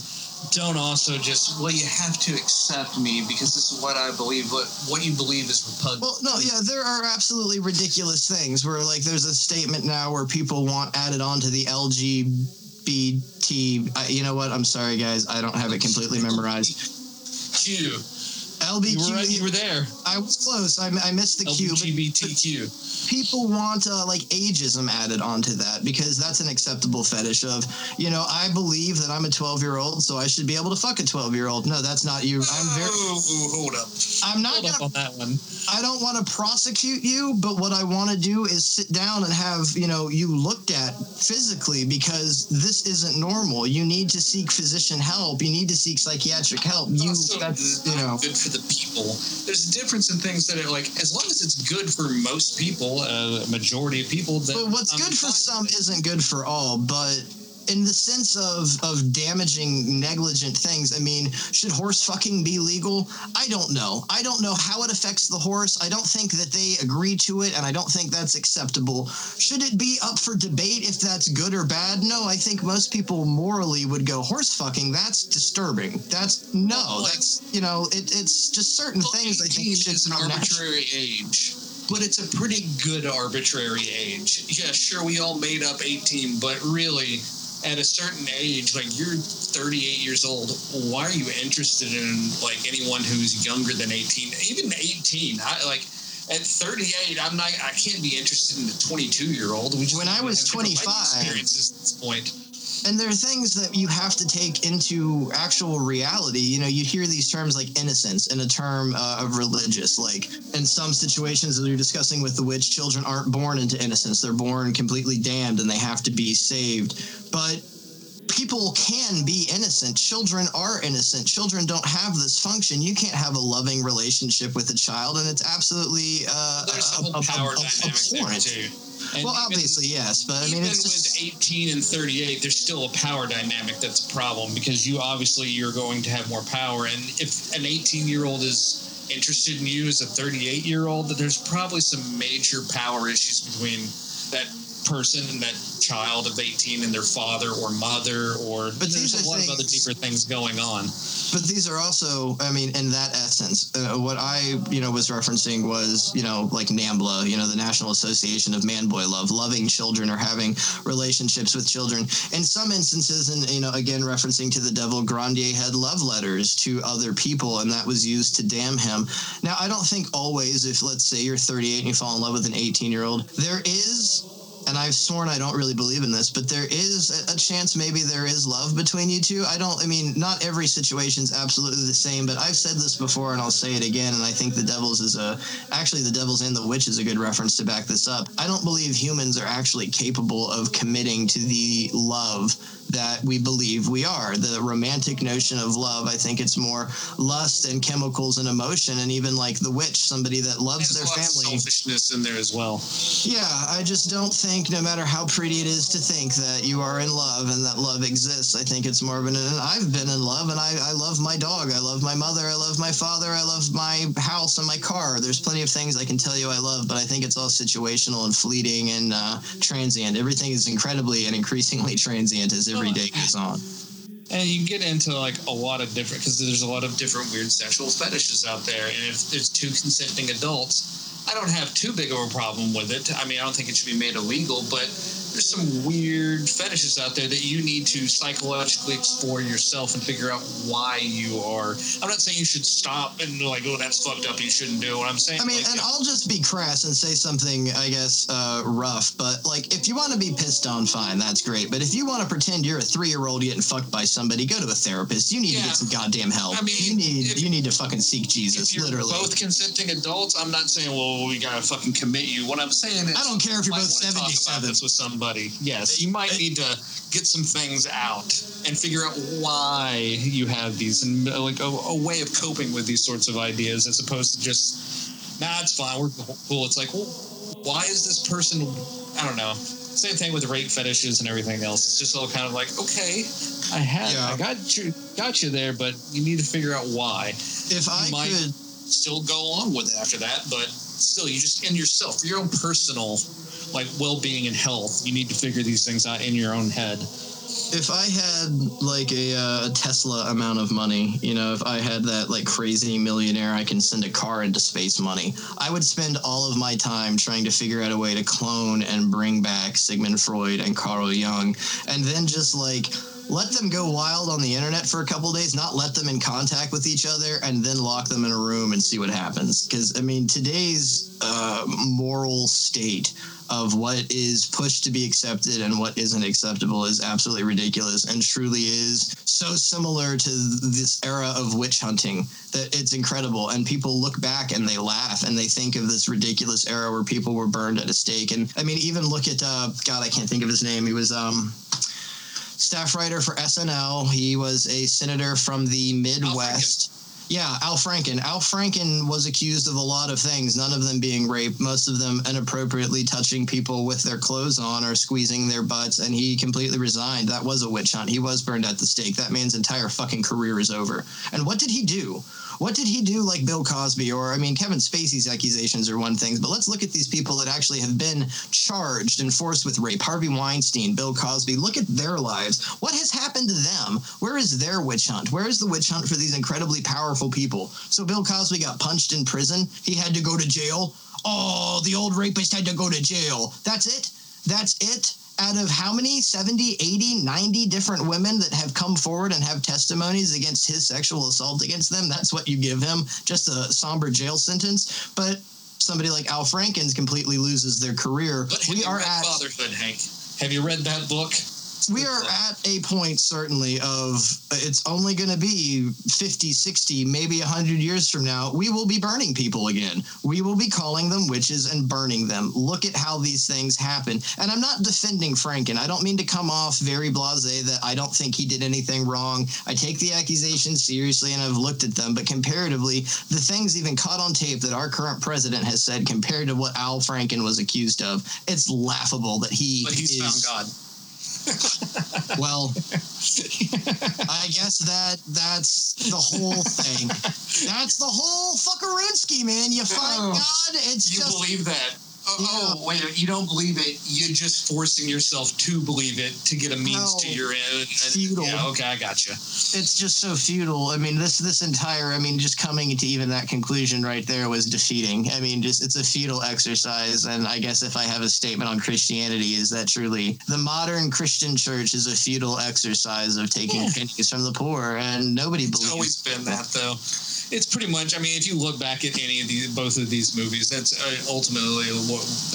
Speaker 1: don't also just
Speaker 10: Well, you have to accept me because this is what I believe. What what you believe is repugnant.
Speaker 2: Well, no, yeah, there are absolutely ridiculous things where, like, there's a statement now where people want added on to the LGBT. I, you know what? I'm sorry, guys. I don't have it completely memorized.
Speaker 1: Q.
Speaker 2: LBQ.
Speaker 1: You were right. You were there.
Speaker 2: I was close. I, I missed the Q.
Speaker 1: LGBTQ.
Speaker 2: people want uh, like ageism added onto that because that's an acceptable fetish of you know i believe that i'm a 12 year old so i should be able to fuck a 12 year old no that's not you i'm very
Speaker 1: Oh, hold up.
Speaker 2: i'm not
Speaker 1: Hold
Speaker 2: gonna
Speaker 1: on that one.
Speaker 2: i don't want to prosecute you but what i want to do is sit down and have you know you looked at physically because this isn't normal you need to seek physician help you need to seek psychiatric help you
Speaker 1: also
Speaker 2: that's you know
Speaker 1: good for the people. There's a difference in things that are like, as long as it's good for most people, uh, a majority of people. Then
Speaker 2: But what's
Speaker 1: I'm
Speaker 2: good for some isn't good for all. But in the sense of of damaging negligent things, I mean, should horse fucking be legal? I don't know. I don't know how it affects the horse. I don't think that they agree to it, and I don't think that's acceptable. Should it be up for debate if that's good or bad? No, I think most people morally would go horse fucking. That's disturbing. That's no.
Speaker 1: Well, like-
Speaker 2: that's you know, it, it's just certain
Speaker 1: Well,
Speaker 2: things. I
Speaker 1: 18
Speaker 2: think should
Speaker 1: an arbitrary age, but it's a pretty good arbitrary age. Yeah, sure, we all made up 18, but really, at a certain age, like you're 38 years old, why are you interested in like anyone who's younger than 18? Even 18, I like. At 38, I'm not. I can't be interested in a 22 year old.
Speaker 2: When I was 25
Speaker 1: experiences at this point.
Speaker 2: And there are things that you have to take into actual reality. You know, you hear these terms like innocence and a term uh, of religious. Like in some situations that you're discussing with the witch, children aren't born into innocence; they're born completely damned, and they have to be saved. But people can be innocent. Children are innocent. Children don't have this function. You can't have a loving relationship with a child, and it's absolutely uh,
Speaker 1: There's a
Speaker 2: a-
Speaker 1: whole
Speaker 2: a- a-
Speaker 1: power
Speaker 2: a-
Speaker 1: dynamic there too. And
Speaker 2: Well,
Speaker 1: even-
Speaker 2: obviously, yes, but I mean,
Speaker 1: even
Speaker 2: it's just,
Speaker 1: with 18 and 38 there's still a power dynamic that's a problem because you obviously you're going to have more power and if an 18 year old is interested in you as a 38 year old that there's probably some major power issues between that person and that child of 18 and their father or mother or
Speaker 2: But
Speaker 1: there's a lot of other deeper things going on.
Speaker 2: But these are also i mean in that essence uh, what i you know was referencing was you know like nambla you know the national association of man boy love loving children or having relationships with children. In some instances and you know again referencing to the devil grandier had love letters to other people and that was used to damn him. Now i don't think always if let's say you're 38 and you fall in love with an 18 year old there is and I've sworn I don't really believe in this, but there is a, chance maybe there is love between you two. I don't, I mean, not every situation is absolutely the same, but I've said this before and I'll say it again. And I think the Devils is a, actually, the Devils and the Witch is a good reference to back this up. I don't believe humans are actually capable of committing to the love that we believe we are. The romantic notion of love, I think it's more lust and chemicals and emotion, and even like the witch, somebody that loves
Speaker 1: There's
Speaker 2: their
Speaker 1: a lot of
Speaker 2: family.
Speaker 1: selfishness in there as well.
Speaker 2: Yeah, I just don't think, no matter how pretty it is to think that you are in love and that love exists, I think it's more of an. And I've been in love, and I, I love my dog, I love my mother, I love my father, I love my house and my car. There's plenty of things I can tell you I love, but I think it's all situational and fleeting and uh, transient. Everything is incredibly and increasingly transient as every day goes on.
Speaker 1: And you get into like a lot of different because there's a lot of different weird sexual fetishes out there, and if there's two consenting adults, I don't have too big of a problem with it. I mean, I don't think it should be made illegal, but there's some weird fetishes out there that you need to psychologically explore yourself and figure out why you are. I'm not saying you should stop and like, oh, that's fucked up. You shouldn't do. What I'm saying,
Speaker 2: I mean,
Speaker 1: like,
Speaker 2: and I'll just be crass and say something, I guess, uh, rough, but like, if you want to be pissed on, fine, that's great. But if you want to pretend you're a three year old getting fucked by somebody, go to a therapist. You need to get some goddamn help.
Speaker 1: I mean,
Speaker 2: you need
Speaker 1: if-
Speaker 2: you need to fucking seek Jesus, literally.
Speaker 1: both consenting adults, I'm not saying, well, we gotta fucking commit you. What I'm saying is,
Speaker 2: I don't care if you're both
Speaker 1: wanna talk about
Speaker 2: 77.
Speaker 1: this with somebody. Yes, you might need to get some things out and figure out why you have these and uh, like a, a way of coping with these sorts of ideas, as opposed to just, nah, it's fine, we're cool. It's like, well, why is this person? I don't know. Same thing with rape fetishes and everything else. It's just all kind of like, okay, I had,
Speaker 2: Yeah.
Speaker 1: I got you, got you there, but you need to figure out why
Speaker 2: if I
Speaker 1: might-
Speaker 2: could,
Speaker 1: still go along with it after that, but still, you just in yourself, for your own personal like well-being and health, you need to figure these things out in your own head.
Speaker 2: if I had like a, uh, a Tesla amount of money, you know, if I had that like crazy millionaire, I can send a car into space money. I would spend all of my time trying to figure out a way to clone and bring back Sigmund Freud and Carl Jung, and then just like let them go wild on the internet for a couple days, not let them in contact with each other, and then lock them in a room and see what happens. Because I mean, today's uh, moral state of what is pushed to be accepted and what isn't acceptable is absolutely ridiculous and truly is so similar to this era of witch hunting that it's incredible. And people look back and they laugh and they think of this ridiculous era where people were burned at a stake. And i mean even look at uh, god i can't think of his name. He was um staff writer for SNL. He was a senator from the Midwest. Yeah, Al Franken. Al Franken was accused of a lot of things, none of them being rape, most of them inappropriately touching people with their clothes on or squeezing their butts, and he completely resigned. That was a witch hunt. He was burned at the stake. That man's entire fucking career is over. And what did he do? What did he do like Bill Cosby or I mean Kevin Spacey's accusations are one thing, but let's look at these people that actually have been charged and forced with rape. Harvey Weinstein, Bill Cosby, look at their lives. What has happened to them? Where is their witch hunt? Where is the witch hunt for these incredibly powerful people? So Bill Cosby got punched in prison. He had to go to jail. Oh, the old rapist had to go to jail. That's it? That's it? Out of how many? 70, 80, 90 different women that have come forward and have testimonies against his sexual assault against them? That's what you give him? Just a somber jail sentence? But somebody like Al Franken's completely loses their career.
Speaker 1: But
Speaker 2: we are at
Speaker 1: Fatherhood, Hank? Have you read that book?
Speaker 2: We are at a point certainly of uh, it's only going to be 50 60 maybe 100 years from now we will be burning people again. We will be calling them witches and burning them. Look at how these things happen. And i'm not defending franken. I don't mean to come off very blasé that i don't think he did anything wrong. I take the accusations seriously and i've looked at them but comparatively the things even caught on tape that our current president has said compared to what al franken was accused of it's laughable that he
Speaker 1: But he's
Speaker 2: is
Speaker 1: found God.
Speaker 2: Well, I guess that that's the whole thing. That's the whole fuckaroonski, man. You find
Speaker 1: Oh.
Speaker 2: God, it's
Speaker 1: You
Speaker 2: just
Speaker 1: believe that?
Speaker 3: Oh, oh, wait! You don't believe it? You're just forcing yourself to believe it to get a means
Speaker 2: No,
Speaker 3: to your end.
Speaker 2: futile.
Speaker 3: Yeah, okay, I got you.
Speaker 2: it's just so futile. I mean, this this entire, I mean, just coming to even that conclusion right there was defeating. I mean, just it's a futile exercise. And I guess if I have a statement on Christianity, is that truly the modern Christian church is a futile exercise of taking hmm. pennies from the poor, and nobody
Speaker 3: It's
Speaker 2: believes.
Speaker 3: It's always been that, though. It's pretty much. I mean, if you look back at any of these, both of these movies, that's uh, ultimately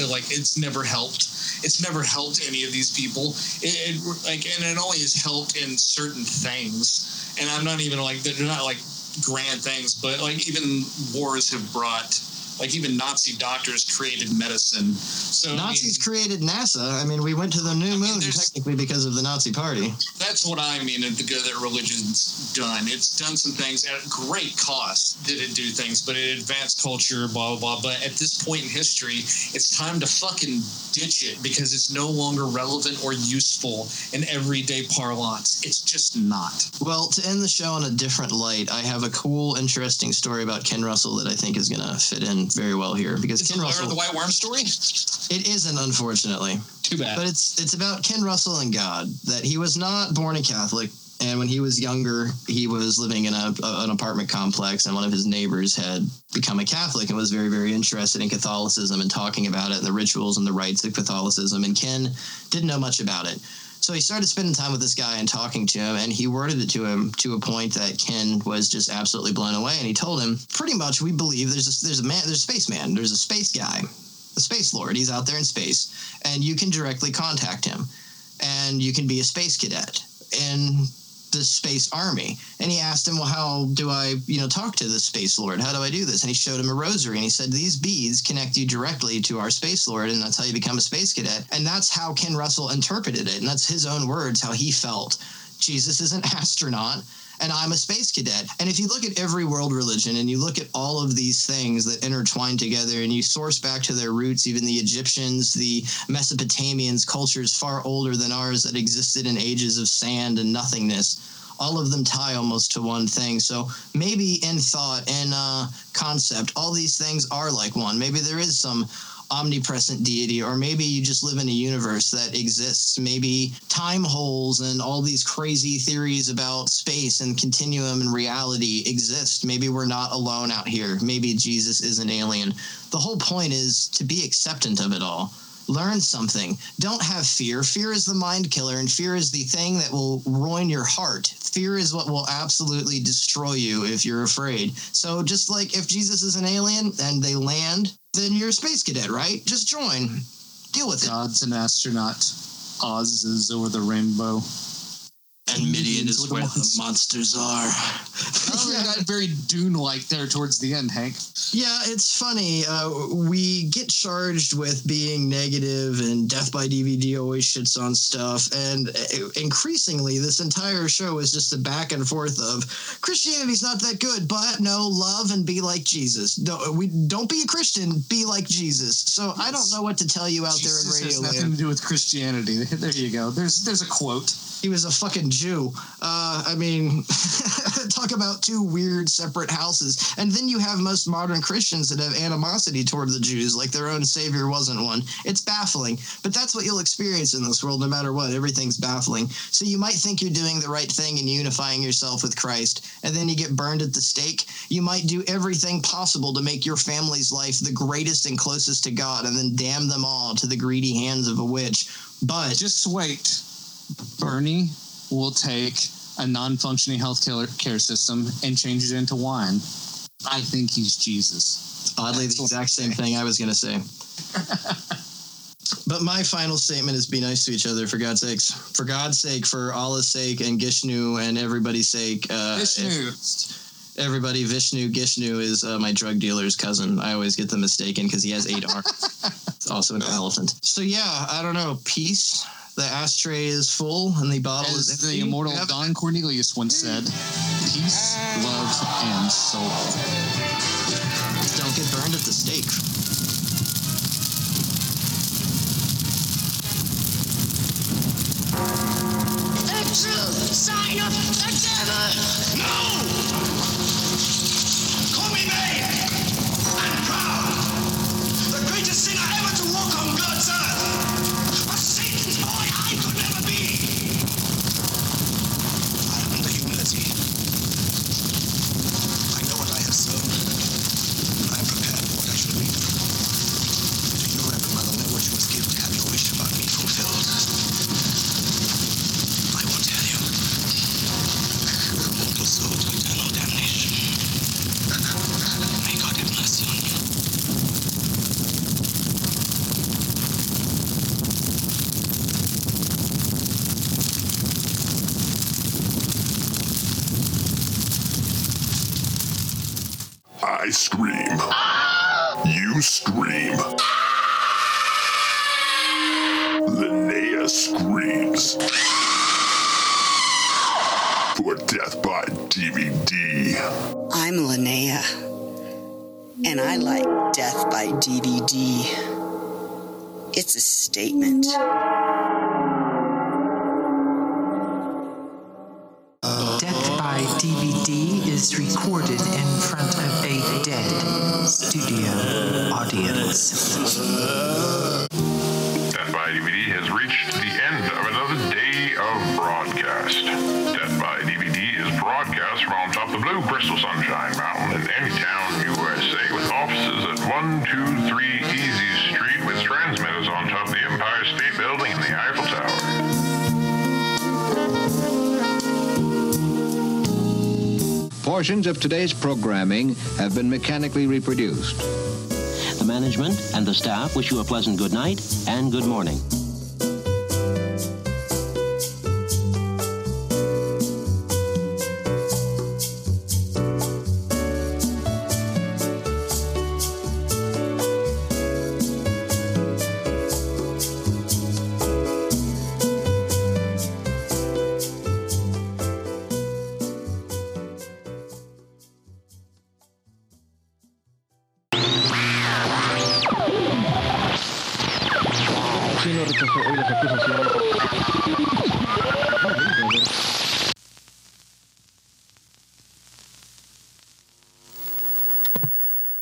Speaker 3: like it's never helped. It's never helped any of these people. It, it like, and it only has helped in certain things. And I'm not even like they're not like grand things, but like even wars have brought. Like even Nazi doctors created medicine. So I mean,
Speaker 2: Nazis created NASA. I mean, we went to the new
Speaker 3: mean,
Speaker 2: moon
Speaker 3: there's-
Speaker 2: technically because of the Nazi Party.
Speaker 3: that's what I mean the good that religion's done. It's done some things at great cost. Did it do things, but it advanced culture, blah blah blah. But at this point in history, it's time to fucking ditch it because it's no longer relevant or useful in everyday parlance. It's just not.
Speaker 2: Well, to end the show on a different light, I have a cool, interesting story about Ken Russell that I think is going to fit in very well here because
Speaker 3: Is
Speaker 2: Ken Russell.
Speaker 3: the White Worm story?
Speaker 2: It isn't, unfortunately,
Speaker 3: Too bad.
Speaker 2: but it's it's about Ken Russell and God. That he was not born a Catholic, and when he was younger, he was living in a, a- an apartment complex, and one of his neighbors had become a Catholic and was very very interested in Catholicism and talking about it and the rituals and the rites of Catholicism. And Ken didn't know much about it. So he started spending time with this guy and talking to him, and he worded it to him to a point that Ken was just absolutely blown away. And he told him, pretty much, we believe there's a, there's a man, there's a spaceman, there's a space guy, the space lord. He's out there in space, and you can directly contact him, and you can be a space cadet in the space army. And he asked him, well, how do I, you know, talk to the space lord? How do I do this? And he showed him a rosary, and he said, these beads connect you directly to our space lord, and that's how you become a space cadet. And that's how Ken Russell interpreted it, and that's his own words, how he felt. Jesus is an astronaut and I'm a space cadet. And if you look at every world religion and you look at all of these things that intertwine together and you source back to their roots, even the Egyptians, the Mesopotamians, cultures far older than ours that existed in ages of sand and nothingness, all of them tie almost to one thing. So maybe in thought and uh, concept, all these things are like one. Maybe there is some omnipresent deity, or maybe you just live in a universe that exists. Maybe time holes and all these crazy theories about space and continuum and reality exist. Maybe we're not alone out here. Maybe Jesus is an alien. The whole point is to be acceptant of it all. Learn something. Don't have fear. Fear is the mind killer, and fear is the thing that will ruin your heart. Fear is what will absolutely destroy you if you're afraid. So, just like if Jesus is an alien and they land, then you're a space cadet, right? Just join. Deal with it.
Speaker 1: God's an astronaut. Oz is over the rainbow.
Speaker 2: And Midian is
Speaker 1: where
Speaker 2: where
Speaker 1: the
Speaker 2: the monsters are.
Speaker 1: Oh, yeah, got very Dune-like there towards the end, Hank.
Speaker 2: Yeah, it's funny. Uh, we get charged with being negative, and Death by DVD always shits on stuff. And uh, increasingly, this entire show is just a back and forth of Christianity's not that good, but no, love and be like Jesus. Don't, we don't be a Christian, be like Jesus. So I don't know what to tell you out
Speaker 1: Jesus
Speaker 2: there in
Speaker 1: has nothing
Speaker 2: Land.
Speaker 1: to do with Christianity. There you go. There's there's a quote.
Speaker 2: He was a fucking Jew. Uh, I mean, talk about two weird separate houses. And then you have most modern Christians that have animosity toward the Jews, like their own savior wasn't one. It's baffling, but that's what you'll experience in this world no matter what. Everything's baffling. So you might think you're doing the right thing and unifying yourself with Christ, and then you get burned at the stake. You might do everything possible to make your family's life the greatest and closest to God, and then damn them all to the greedy hands of a witch. But
Speaker 1: Just wait. Bernie will take a non-functioning health care system and change it into wine. I think he's Jesus.
Speaker 2: Oddly,
Speaker 1: That's
Speaker 2: the exact same thing I was going to say. but my final statement is be nice to each other, for God's sakes. For God's sake, for Allah's sake, and Gishnu and everybody's sake. Uh,
Speaker 1: Vishnu.
Speaker 2: Everybody, Vishnu, Gishnu is uh, my drug dealer's cousin. I always get them mistaken because he has eight arms. It's also an elephant. So yeah, I don't know. Peace. The ashtray is full and the bottle
Speaker 1: As
Speaker 2: is
Speaker 1: the immortal
Speaker 2: Have-
Speaker 1: Don Cornelius once said, peace, love, and soul.
Speaker 2: Don't get burned at the stake.
Speaker 12: The true sign of the devil!
Speaker 13: No! Call me May! And like Death by DVD. It's a statement.
Speaker 14: Death by DVD is recorded in front of a dead studio audience.
Speaker 15: Death by DVD has reached the end of another day of broadcast. Death by DVD is broadcast from on top of the blue crystal sunshine mountain in any town, 123 Easy Street with transmitters on top of the Empire State Building and the Eiffel Tower.
Speaker 16: Portions of today's programming have been mechanically reproduced.
Speaker 17: The management and the staff wish you a pleasant good night and good morning.